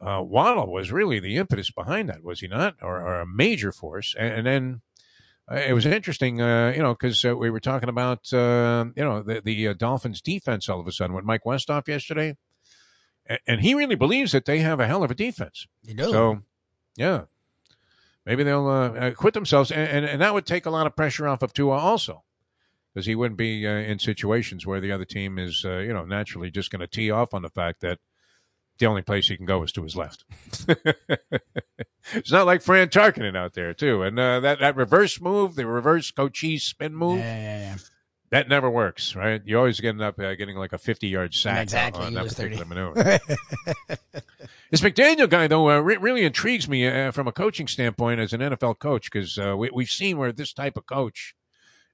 uh, Waddle was really the impetus behind that, was he not? Or, or a major force. And, and then uh, it was interesting, uh, you know, because uh, we were talking about, uh, you know, the, the uh, Dolphins defense all of a sudden with Mike Westhoff yesterday. And, and he really believes that they have a hell of a defense. you do. So, yeah, maybe they'll quit themselves, and, and and that would take a lot of pressure off of Tua also, because he wouldn't be uh, in situations where the other team is, uh, you know, naturally just going to tee off on the fact that the only place he can go is to his left. it's not like Fran Tarkenton out there too, and uh, that that reverse move, the reverse Cochise spin move, yeah, yeah. that never works, right? You always end up uh, getting like a fifty-yard sack Exactly, on you that lose 30. particular maneuver. This McDaniel guy, though, uh, re- really intrigues me uh, from a coaching standpoint as an NFL coach because uh, we, we've seen where this type of coach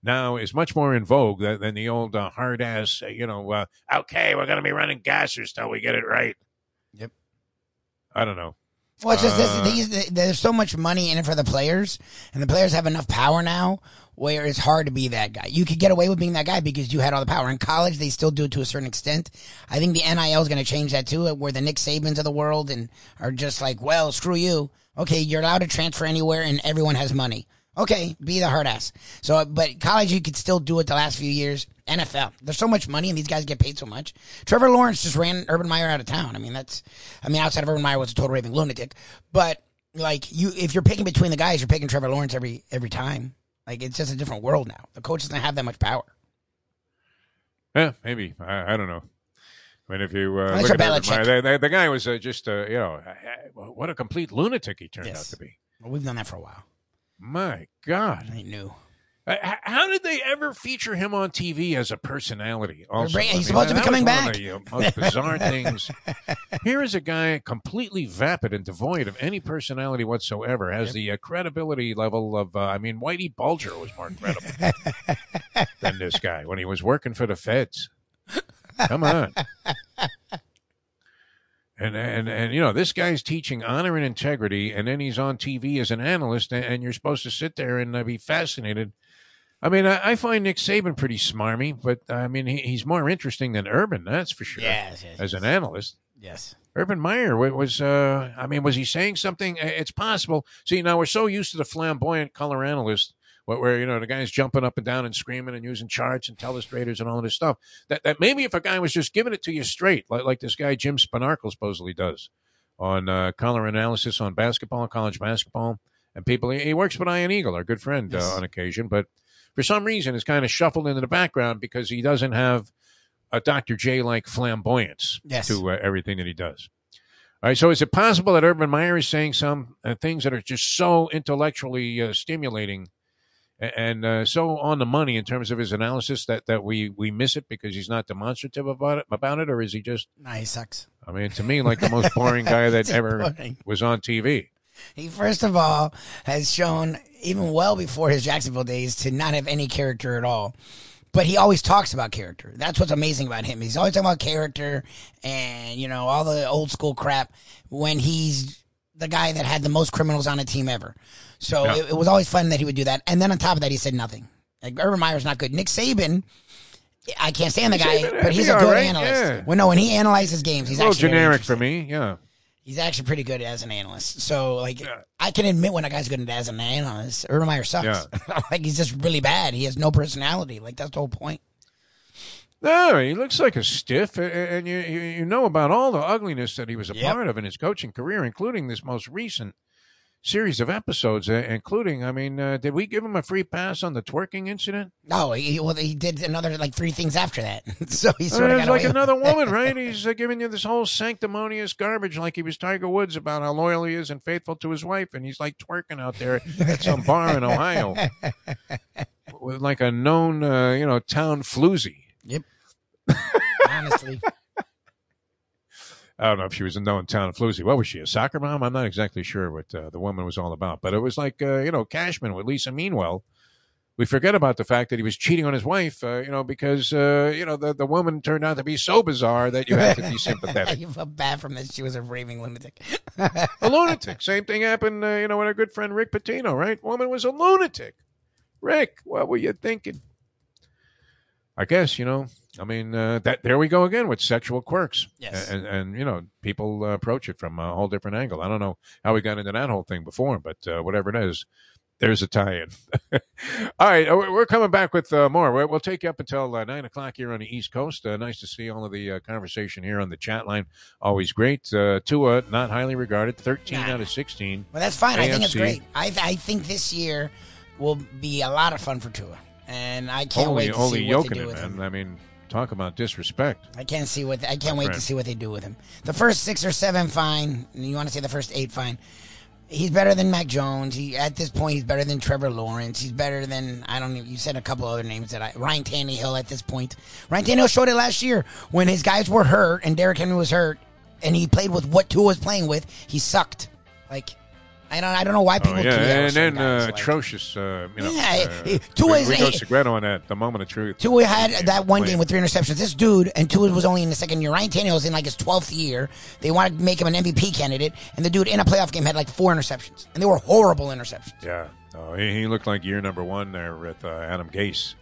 now is much more in vogue than, than the old uh, hard ass, uh, you know, uh, okay, we're going to be running gassers till we get it right. I don't know. Well, it's just Uh, this, these, there's so much money in it for the players, and the players have enough power now where it's hard to be that guy. You could get away with being that guy because you had all the power. In college, they still do it to a certain extent. I think the NIL is going to change that too, where the Nick Sabans of the world and are just like, well, screw you. Okay, you're allowed to transfer anywhere, and everyone has money. Okay, be the hard ass. So, but college, you could still do it the last few years. NFL, there's so much money, and these guys get paid so much. Trevor Lawrence just ran Urban Meyer out of town. I mean, that's, I mean, outside of Urban Meyer was a total raving lunatic, but like you, if you're picking between the guys, you're picking Trevor Lawrence every every time. Like it's just a different world now. The coach doesn't have that much power. Yeah, maybe. I, I don't know. I mean, if you uh, look at Urban Meyer, the, the, the guy was uh, just, uh, you know, what a complete lunatic he turned Yes. out to be. Well, we've done that for a while. My God. I knew. Uh, How did they ever feature him on TV as a personality? Also, bringing- I he's mean, supposed to be coming was one of back. the, most bizarre things. Here is a guy completely vapid and devoid of any personality whatsoever. Has the uh, credibility level of, uh, I mean, Whitey Bulger was more credible than this guy when he was working for the feds. Come on. And, and and you know this guy's teaching honor and integrity, and then he's on TV as an analyst, and, and you're supposed to sit there and uh, be fascinated. I mean, I, I find Nick Saban pretty smarmy, but I mean he, he's more interesting than Urban, that's for sure. Yes, yes, as an analyst, Yes. Urban Meyer was. Uh, I mean, was he saying something? It's possible. See, now we're so used to the flamboyant color analyst, where, where you know the guy's jumping up and down and screaming and using charts and telestrators and all of this stuff. That that maybe if a guy was just giving it to you straight, like like this guy Jim Spanarkel supposedly does on uh, color analysis on basketball, college basketball, and people. He, he works with Ian Eagle, our good friend, Yes. uh, on occasion, but for some reason is kind of shuffled into the background because he doesn't have a Dr. J like flamboyance Yes. to uh, everything that he does. All right, so is it possible that Urban Meyer is saying some uh, things that are just so intellectually uh, stimulating and uh, so on the money in terms of his analysis that, that we, we miss it because he's not demonstrative about it, about it, or is he just? Nah, he sucks. I mean, to me, like the most boring guy that ever boring. was on TV. He first of all has shown even well before his Jacksonville days to not have any character at all. But he always talks about character. That's what's amazing about him. He's always talking about character and you know all the old school crap when he's the guy that had the most criminals on a team ever. So Yeah. it, it was always fun that he would do that. And then on top of that, he said nothing. Like Urban Meyer's not good. Nick Saban, I can't stand the guy, Saban, but he's a good alright, analyst. yeah. Well, no, when he analyzes games, he's a little generic for me, yeah. He's actually pretty good as an analyst. So, like, I can admit when a guy's good as an analyst. Urban Meyer sucks. Yeah. like, he's just really bad. He has no personality. Like, that's the whole point. No, he looks like a stiff, and you, you know about all the ugliness that he was a Yep. part of in his coaching career, including this most recent series of episodes, uh, including, I mean, uh, did we give him a free pass on the twerking incident? No, he, well, he did another, like, three things after that. so he Uh, sort of it's got like another woman, right? He's uh, giving you this whole sanctimonious garbage, like he was Tiger Woods about how loyal he is and faithful to his wife, and he's like twerking out there at some bar in Ohio with like a known, uh, you know, town floozy. Yep. Honestly. I don't know if she was a known town floozy. What was she, a soccer mom? I'm not exactly sure what uh, the woman was all about, but it was like uh, you know Cashman with Lisa Meanwell. We forget about the fact that he was cheating on his wife, uh, you know, because uh, you know the the woman turned out to be so bizarre that you had to be sympathetic. you felt bad from this. She was a raving lunatic. a lunatic. Same thing happened, uh, you know, with our good friend Rick Pitino, right? Woman was a lunatic. Rick, what were you thinking? I guess you know. I mean, uh, that there we go again with sexual quirks. Yes. and and you know, people uh, approach it from a whole different angle. I don't know how we got into that whole thing before, but uh, whatever it is, there's a tie-in. all right, uh, we're coming back with uh, more. We'll take you up until uh, nine o'clock here on the East Coast. Uh, nice to see all of the uh, conversation here on the chat line. Always great. Uh, Tua, not highly regarded, thirteen Nah. out of sixteen. Well, that's fine. I think it's great. I, I think this year will be a lot of fun for Tua. And I can't Only, wait to see what they do it, with him. I mean, talk about disrespect. I can't see what I can't wait to see what they do with him. The first six or seven, fine. You want to say the first eight, fine. He's better than Mac Jones. He at this point he's better than Trevor Lawrence. He's better than I don't. Even, you said a couple other names that I Ryan Tannehill at this point. Ryan Tannehill showed it last year when his guys were hurt and Derrick Henry was hurt, and he played with what Tua was playing with. He sucked. Like I don't. I don't know why people. Oh, yeah, do that and then guys, uh, like- atrocious. Uh, you know, Yeah, uh, Tua is we go on that. The moment of truth. Tua had that one game with three interceptions. This dude, and Tua was only in the second year. Ryan Tannehill was in like his 12th year. They wanted to make him an MVP candidate, and the dude in a playoff game had like four interceptions. And they were horrible interceptions. Yeah, oh, he, he looked like year number one there with uh, Adam Gase,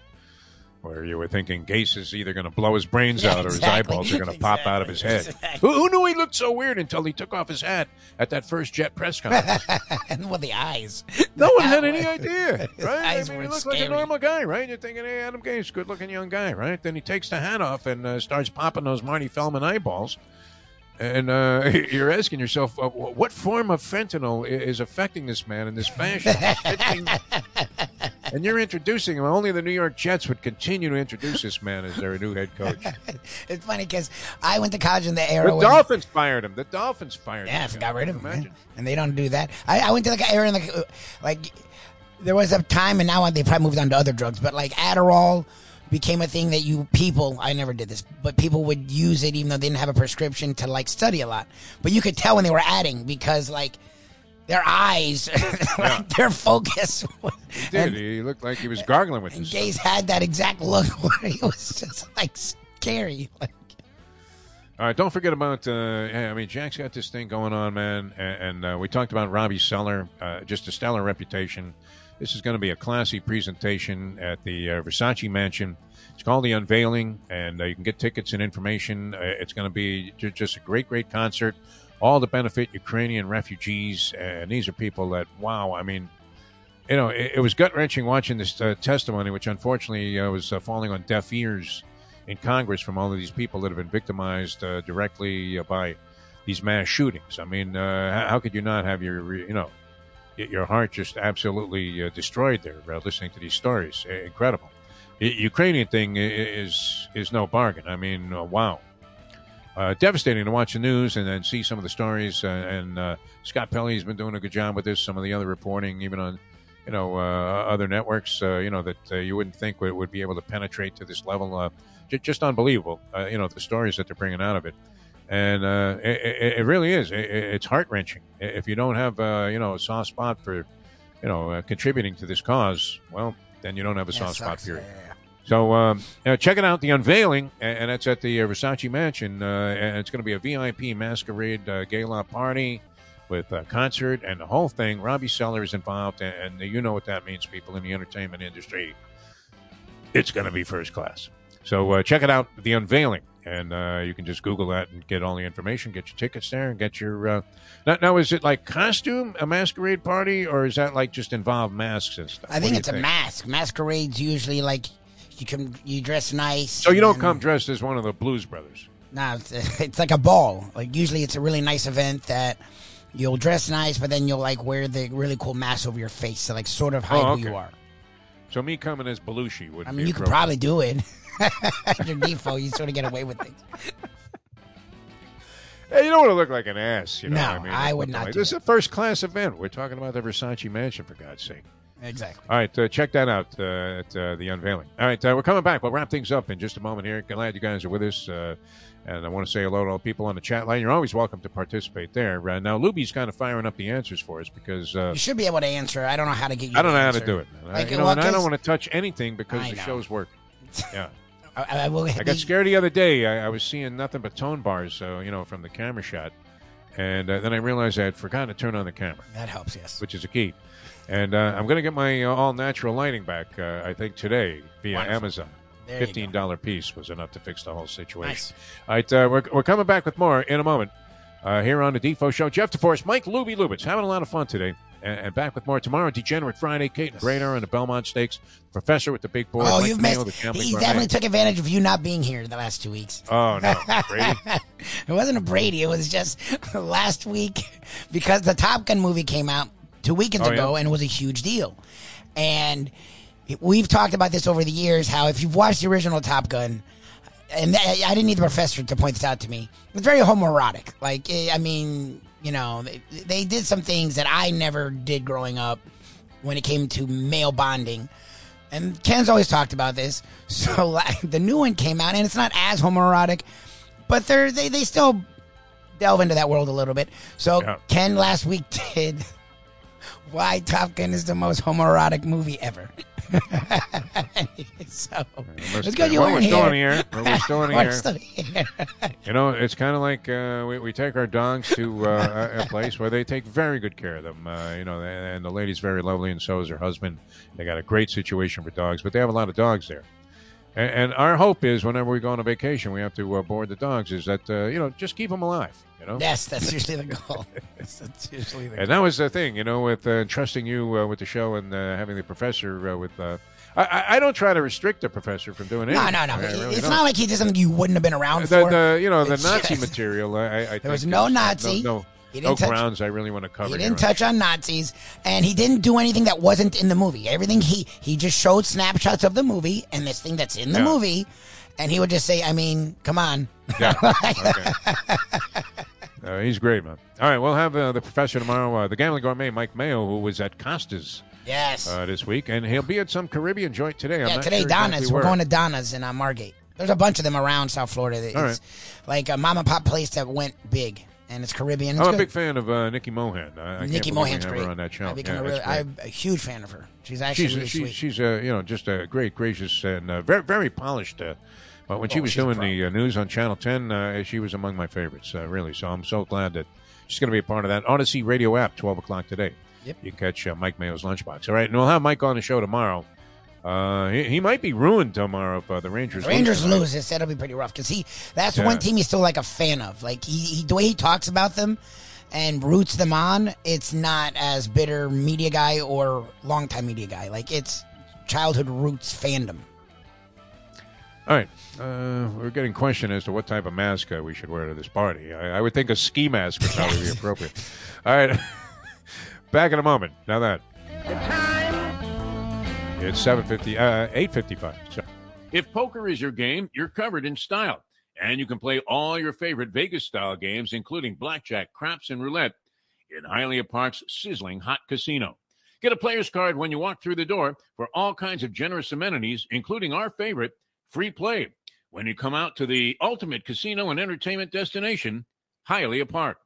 where you were thinking Gase is either going to blow his brains Yeah, out or his eyeballs are going to pop out of his head. Exactly. Who, who knew he looked so weird until he took off his hat at that first Jet press conference? and with the eyes. no one had any idea, right? I mean, he looked like a normal guy, right? You're thinking, hey, Adam Gase, good-looking young guy, right? Then he takes the hat off and uh, starts popping those Marty Feldman eyeballs. And uh, you're asking yourself, uh, what form of fentanyl is affecting this man in this fashion? And you're introducing him. Only the New York Jets would continue to introduce this man as their new head coach. It's funny because I went to college in the The era when Dolphins fired him. The Dolphins fired Yeah, him. got rid of him. Imagine. And they don't do that. I, I went to like an era in uh, like there was a time, and now they probably moved on to other drugs, but like Adderall became a thing that you people. I never did this, but people would use it even though they didn't have a prescription to like study a lot. But you could tell when they were adding because like their eyes, like, their focus. He did. he looked like he was gargling with And. Gase had that exact look where he was just like scary. Like, All right, don't forget about. Uh, hey, I mean, Jack's got this thing going on, man, and, and uh, we talked about Robbie Seller, uh, just a stellar reputation. This is going to be a classy presentation at the uh, Versace Mansion. It's called the Unveiling, and uh, you can get tickets and information. Uh, it's going to be ju- just a great, great concert, all to benefit Ukrainian refugees. And these are people that, wow, I mean, you know, it, it was gut wrenching watching this uh, testimony, which unfortunately uh, was uh, falling on deaf ears in Congress from all of these people that have been victimized uh, directly uh, by these mass shootings. I mean, uh, how, could you not have your, you know, your heart just absolutely destroyed there listening to these stories? Incredible. The Ukrainian thing is is no bargain. I mean, wow. Uh, devastating to watch the news and then see some of the stories. Uh, and uh, Scott Pelley's been doing a good job with this. Some of the other reporting, even on you know uh, other networks, uh, you know that uh, you wouldn't think would, would be able to penetrate to this level. Uh, j- just unbelievable. Uh, you know the stories that they're bringing out of it, and uh, it, it, really is. It, it's heart wrenching. If you don't have uh, you know a soft spot for you know uh, contributing to this cause, well, then you don't have a Yeah, soft spot. Period. Yeah. So um, uh, check it out, the unveiling, and, that's at the uh, Versace Mansion, uh, and it's going to be a VIP masquerade uh, gala party with a concert and the whole thing. Robbie Seller is involved, and, and you know what that means, people in the entertainment industry. It's going to be first class. So uh, check it out, the unveiling, and uh, you can just Google that and get all the information, get your tickets there, and get your. Uh, now, now, is it like costume, a masquerade party, or is that like just involve masks and stuff? I think it's a mask. Masquerades usually like you can you dress nice. So you don't and- come dressed as one of the Blues Brothers. No, it's, it's like a ball. Like usually, it's a really nice event that you'll dress nice, but then you'll like wear the really cool mask over your face to like sort of hide Oh, who you are. So me coming as Belushi would. I be mean, you could appropriate. probably do it. Your default, you sort of get away with things. Hey, you don't want to look like an ass. You know No, what I mean? I would not like- do This is a first class event. We're talking about the Versace Mansion, for God's sake. Exactly. All right, uh, check that out uh, at uh, the unveiling. All right, uh, we're coming back. We'll wrap things up in just a moment here. Glad you guys are with us. Uh, and I want to say hello to all the people on the chat line. You're always welcome to participate there. Uh, now, Lubie's kind of firing up the answers for us because uh, You should be able to answer. I don't know how to get you. I don't know how to do it. Man. I, you know, well, and I don't want to touch anything because the show's working. Yeah. I, I will. I got scared the other day. I, I was seeing nothing but tone bars, so you know, from the camera shot, and uh, then I realized I had forgotten to turn on the camera, That helps. Yes. which is a key. And uh, I'm going to get my uh, all natural lighting back. Uh, I think today via Wonderful. Amazon. There Fifteen dollar piece was enough to fix the whole situation. Nice. All right, uh, we're we're coming back with more in a moment. Uh, here on the Defo Show, Jeff DeForrest, Mike Lubie Lubitz, having a lot of fun today, and, and back with more tomorrow. Degenerate Friday, Kate Grader and the Belmont Stakes, Professor with the big board, Oh, Mike you've Mayo, missed. He definitely took advantage of you not being here the last two weeks. Oh no, Brady. it wasn't a Brady. It was just last week because the Top Gun movie came out two weekends Oh, yeah? ago and it was a huge deal. And we've talked about this over the years. How if you've watched the original Top Gun, and I didn't need the professor to point this out to me. It's very homoerotic. Like eh, I mean, you know, they, they did some things that I never did growing up when it came to male bonding. And Ken's always talked about this. So like, the new one came out, and it's not as homoerotic, but they're, they they still delve into that world a little bit. So Yeah. Ken last week did why Top Gun is the most homoerotic movie ever. so it's good you well, we're still here. on the. Well, we're still on the We're still here. You know, it's kind of like uh, we, we take our dogs to uh, a, a place where they take very good care of them. Uh, you know, and the lady's very lovely, and so is her husband. They got a great situation for dogs, but they have a lot of dogs there. And, and our hope is, whenever we go on a vacation, we have to uh, board the dogs. Is that uh, you know just keep them alive? You know. Yes, that's usually the goal. that's usually the And that was the thing, you know, with uh, trusting you uh, with the show and uh, having the professor uh, with. Uh, I- I, don't try to restrict the professor from doing it. No, no, no. Really it's don't. not like he did something you wouldn't have been around the, for. the you know the Nazi material. I, I, There was no Nazi. No, no, no touch- grounds I really want to cover. He didn't touch on Nazis, and he didn't do anything that wasn't in the movie. Everything he he just showed snapshots of the movie and this thing that's in the Yeah. movie, and he would just say, "I mean, come on." Yeah. okay. Uh, he's great, man. All right, we'll have uh, the professor tomorrow. Uh, the gambling gourmet, Mike Mayo, who was at Costa's Yes. uh, this week, and he'll be at some Caribbean joint today. I'm yeah, today sure Donna's. exactly We're going to Donna's in uh, Margate. There's a bunch of them around South Florida. It's All right. like a mom and pop place that went big, and it's Caribbean. It's I'm a big fan of uh, Neki Mohan. I, I Neki Mohan's great. on that show. Become yeah, a really, I'm a huge fan of her. She's actually she's really she's, sweet. she's uh, you know just a great, gracious, and uh, very very polished. Uh, but when she Oh, was doing the uh, news on Channel 10, uh, she was among my favorites, uh, really. So I'm so glad that she's going to be a part of that Audacy Radio app, 12 o'clock today. Yep. You can catch uh, Mike Mayo's Lunchbox. All right, and we'll have Mike on the show tomorrow. Uh, he, he might be ruined tomorrow if uh, the Rangers The Rangers lose. lose. It's that'll be pretty rough because he that's Yeah. one team he's still like a fan of. Like he, he the way he talks about them and roots them on. It's not as bitter media guy or longtime media guy. Like it's childhood roots fandom. All right. Uh, we're getting questioned as to what type of mask uh, we should wear to this party. I, I would think a ski mask would probably be appropriate. All right. Back in a moment. Now that. It's 750, uh, 855. So, If poker is your game, you're covered in style. And you can play all your favorite Vegas style games, including blackjack, craps, and roulette, in Hialeah Park's sizzling hot casino. Get a player's card when you walk through the door for all kinds of generous amenities, including our favorite, free play, when you come out to the ultimate casino and entertainment destination, Hialeah Park.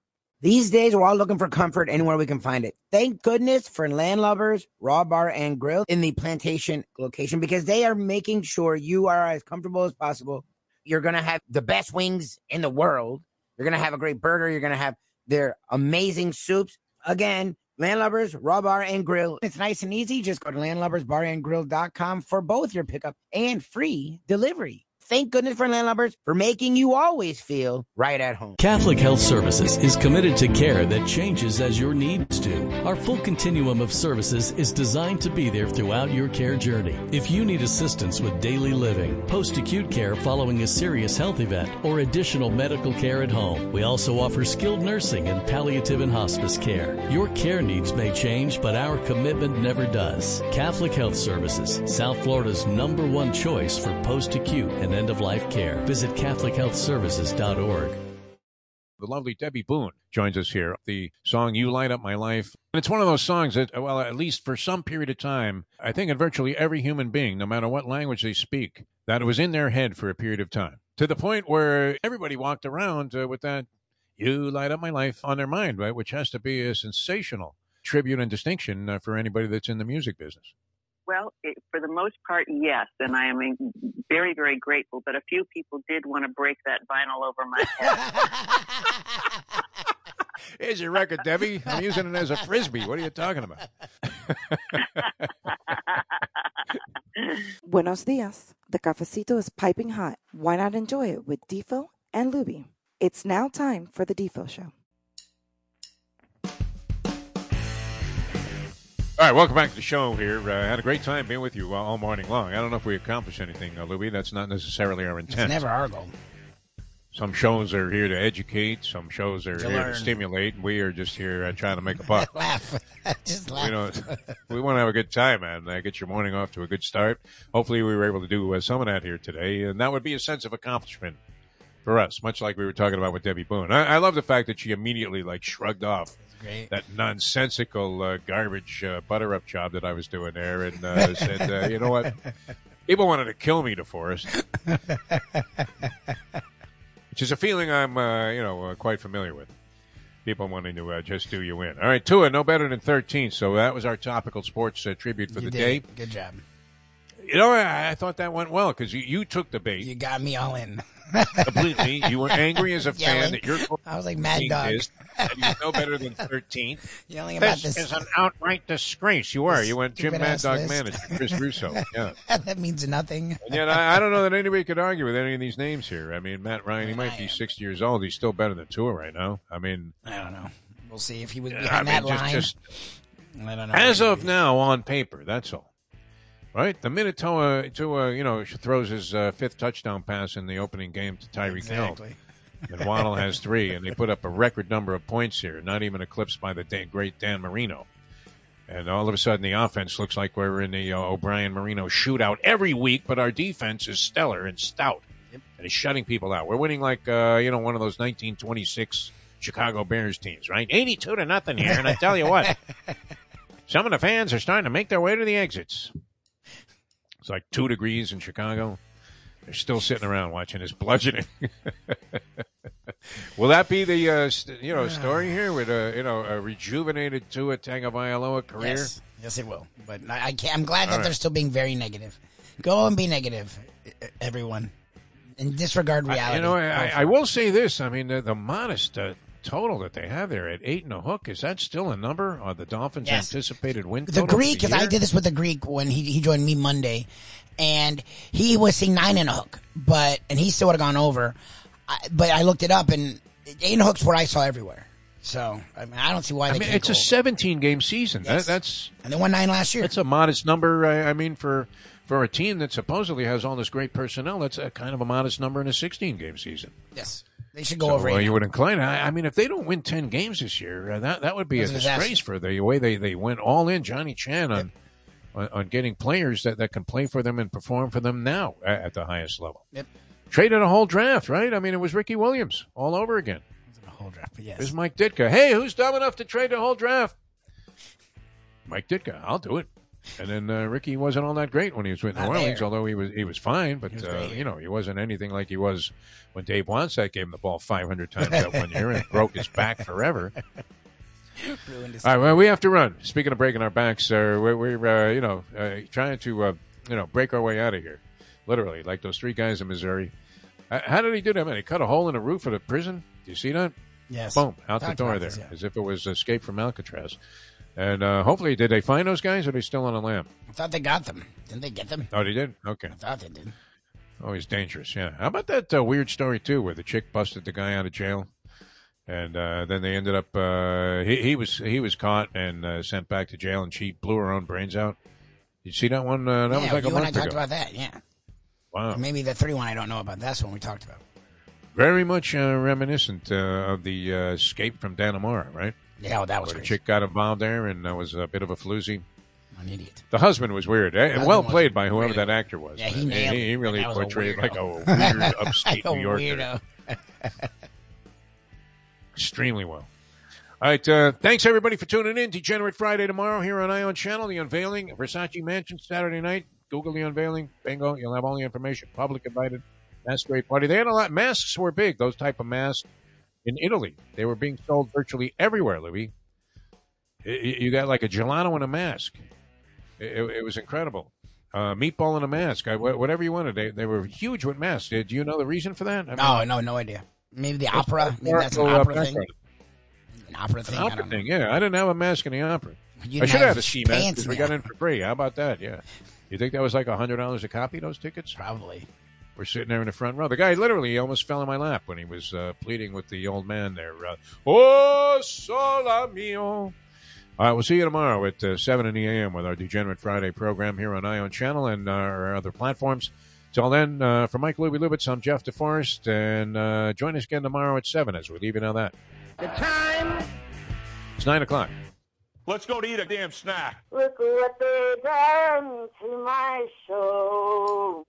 These days, we're all looking for comfort anywhere we can find it. Thank goodness for Landlubbers Raw Bar and Grill in the plantation location because they are making sure you are as comfortable as possible. You're going to have the best wings in the world. You're going to have a great burger. You're going to have their amazing soups. Again, Landlubbers Raw Bar and Grill. It's nice and easy. Just go to landlubbersbarandgrill.com for both your pickup and free delivery. Thank goodness for Landlubbers for making you always feel right at home. Catholic Health Services is committed to care that changes as your needs do. Our full continuum of services is designed to be there throughout your care journey. If you need assistance with daily living, post acute care following a serious health event, or additional medical care at home, we also offer skilled nursing and palliative and hospice care. Your care needs may change, but our commitment never does. Catholic Health Services, South Florida's number one choice for post acute and end of life care. Visit CatholicHealthServices.org. the lovely Debby Boone joins us here. The song You Light Up My Life. And it's one of those songs that, well, at least for some period of time, I think in virtually every human being, no matter what language they speak, that was in their head for a period of time. To the point where everybody walked around uh, with that You Light Up My Life on their mind, right? Which has to be a sensational tribute and distinction uh, for anybody that's in the music business. Well, it, for the most part, yes, and I am very, very grateful. But a few people did want to break that vinyl over my head. Here's your record, Debby. I'm using it as a frisbee. What are you talking about? Buenos dias. The cafecito is piping hot. Why not enjoy it with Defo and Lubie? It's now time for the Defo Show. All right, welcome back to the show here. Uh, had a great time being with you uh, all morning long. I don't know if we accomplished anything, uh. That's not necessarily our intent. It's never our goal. Some shows are here to educate. Some shows are To here learn. to stimulate. We are just here uh, trying to make a buck. laugh. Just laugh. we know we want to have a good time, man. Uh, get your morning off to a good start. Hopefully, we were able to do uh, some of that here today, and that would be a sense of accomplishment for us. Much like we were talking about with Debby Boone. I, I love the fact that she immediately like shrugged off great. that nonsensical uh, garbage uh, butter up job that I was doing there, and uh, said, uh, "You know what? People wanted to kill me, DeForrest." Which is a feeling I'm, uh, you know, uh, quite familiar with. People wanting to uh, just do you in. All right, Tua, no better than 13. So that was our topical sports uh, tribute for You the day. it. Good job. You know, I, I thought that went well because you, you took the bait. You got me all in. Completely. You were angry as a fan Yelling. that your I was like Mad Dog. Is, and you no better than 13. Yelling about this, this- is an outright disgrace. You are. You went Jim stupid Mad ass Dog list. manager, Chris Russo. Yeah. that means nothing. And yet, I, I don't know that anybody could argue with any of these names here. I mean, Matt Ryan, he might be 60 years old. He's still better than Tua right now. I mean, I don't know. We'll see if he was I behind mean, that just, line. just I don't know. as of now, on paper, that's all. Right? The minute Tua, Tua you know, throws his uh, fifth touchdown pass in the opening game to Tyreek Exactly. Hill, and Waddle has three, and they put up a record number of points here, not even eclipsed by the Dan, great Dan Marino. And all of a sudden, the offense looks like we're in the uh, O'Brien Marino shootout every week, but our defense is stellar and stout, and it's shutting people out. We're winning like uh, you know one of those 1926 Chicago Bears teams, right? 82 to nothing here, and I tell you what, some of the fans are starting to make their way to the exits. It's like two degrees in Chicago. They're still sitting around watching this bludgeoning. Will that be the uh, st- you know story here with a you know a rejuvenated Tua Tagovailoa career? Yes, yes, it will. But I, I can't, I'm glad that right. they're still being very negative. Go and be negative, everyone, and disregard I- reality. you know, I, I, I will say this. I mean, the, the modest uh, total that they have there at eight and a hook is that still a number? Are the Dolphins' Yes. anticipated win? the total for Greek, because I did this with the Greek when he he joined me Monday, and he was seeing nine and a hook, but and he still would have gone over. I, but I looked it up, and eight and a hook's what I saw everywhere. So I, mean, I don't see why I mean, can't it's go a 17 game season. That, that's and they won nine last year. That's a modest number. I, I mean, for for a team that supposedly has all this great personnel, that's a kind of a modest number in a 16 game season. Yes, they should go So, over. eight you would incline. I, I mean, if they don't win 10 games this year, uh, that that would be a That's a disgrace for the way they, they went all in. Johnny Chan on, on on getting players that, that can play for them and perform for them now at, at the highest level. Yep. Traded a whole draft, right? I mean, it was Ricky Williams all over again. a whole draft, but yes. There's Mike Ditka. Hey, who's dumb enough to trade a whole draft? Mike Ditka. I'll do it. And then uh, Ricky wasn't all that great when he was with New Orleans, there. although he was he was fine. But was uh, you know, he wasn't anything like he was when Dave Wannstedt gave him the ball 500 times that one year and broke his back forever. Ruined his- All right, well, we have to run. Speaking of breaking our backs, uh, we're, we're uh, you know uh, trying to uh, you know break our way out of here, literally, like those three guys in Missouri. Uh, how did he do that? Man, he cut a hole in the roof of the prison. Do you see that? Yes. Boom, out the door there, this, yeah. as if it was Escape from Alcatraz. And uh, hopefully, did they find those guys? Or are they still on the lam? I thought they got them. Didn't they get them? Oh, they did. Okay. I thought they did. Always dangerous. Yeah. How about that uh, weird story too, where the chick busted the guy out of jail, and uh, then they ended up uh, he, he was he was caught and uh, sent back to jail, and she blew her own brains out. Did you see that one? Uh, that yeah, was like a you and I month talked about that. Yeah. Wow. Or maybe the three one I don't know about. That's one we talked about. Very much uh, reminiscent uh, of the uh, escape from Dannemora, right? Yeah, well, that was the crazy. chick got involved there, and that was a bit of a floozy. An idiot. The husband was weird. Eh, husband well played by whoever really that actor was. Yeah, he Uh, nailed he, it. really was a portrayed like a weird upstate Like a New Yorker. weirdo. extremely well. All right, uh, thanks everybody for tuning in. Degenerate Friday tomorrow here on Eye On Channel. The unveiling, of Versace Mansion Saturday night. Google the unveiling. Bingo. You'll have all the information. Public invited. Masquerade party. They had a lot. Masks were big. Those type of masks in Italy. They were being sold virtually everywhere. Louis, you got like a gelato and a mask. It, it- was incredible. Uh, meatball and a mask. I, whatever you wanted. They, they were huge with masks. Do you know the reason for that? I mean, No, no, no idea. Maybe the opera. Maybe that's an uh, opera thing. An opera thing. An I opera thing, yeah. I didn't have a mask in the opera. You I should have had a ski mask we got in for free. How about that? Yeah. You think that was like a hundred dollars a copy? Those tickets? Probably. We're sitting there in the front row. The guy literally almost fell in my lap when he was uh, pleading with the old man there. Uh, oh, sola mio. All right, we'll see you tomorrow at uh, 7 in the a.m. with our Degenerate Friday program here on Eye On Channel and uh, our other platforms. Till then, uh, for Mike Lubie Lubitz, I'm Jeff DeForrest, and uh, join us again tomorrow at 7 as we leave you now that. The time. It's 9 o'clock. Let's go to eat a damn snack. Look what they've done to my soul.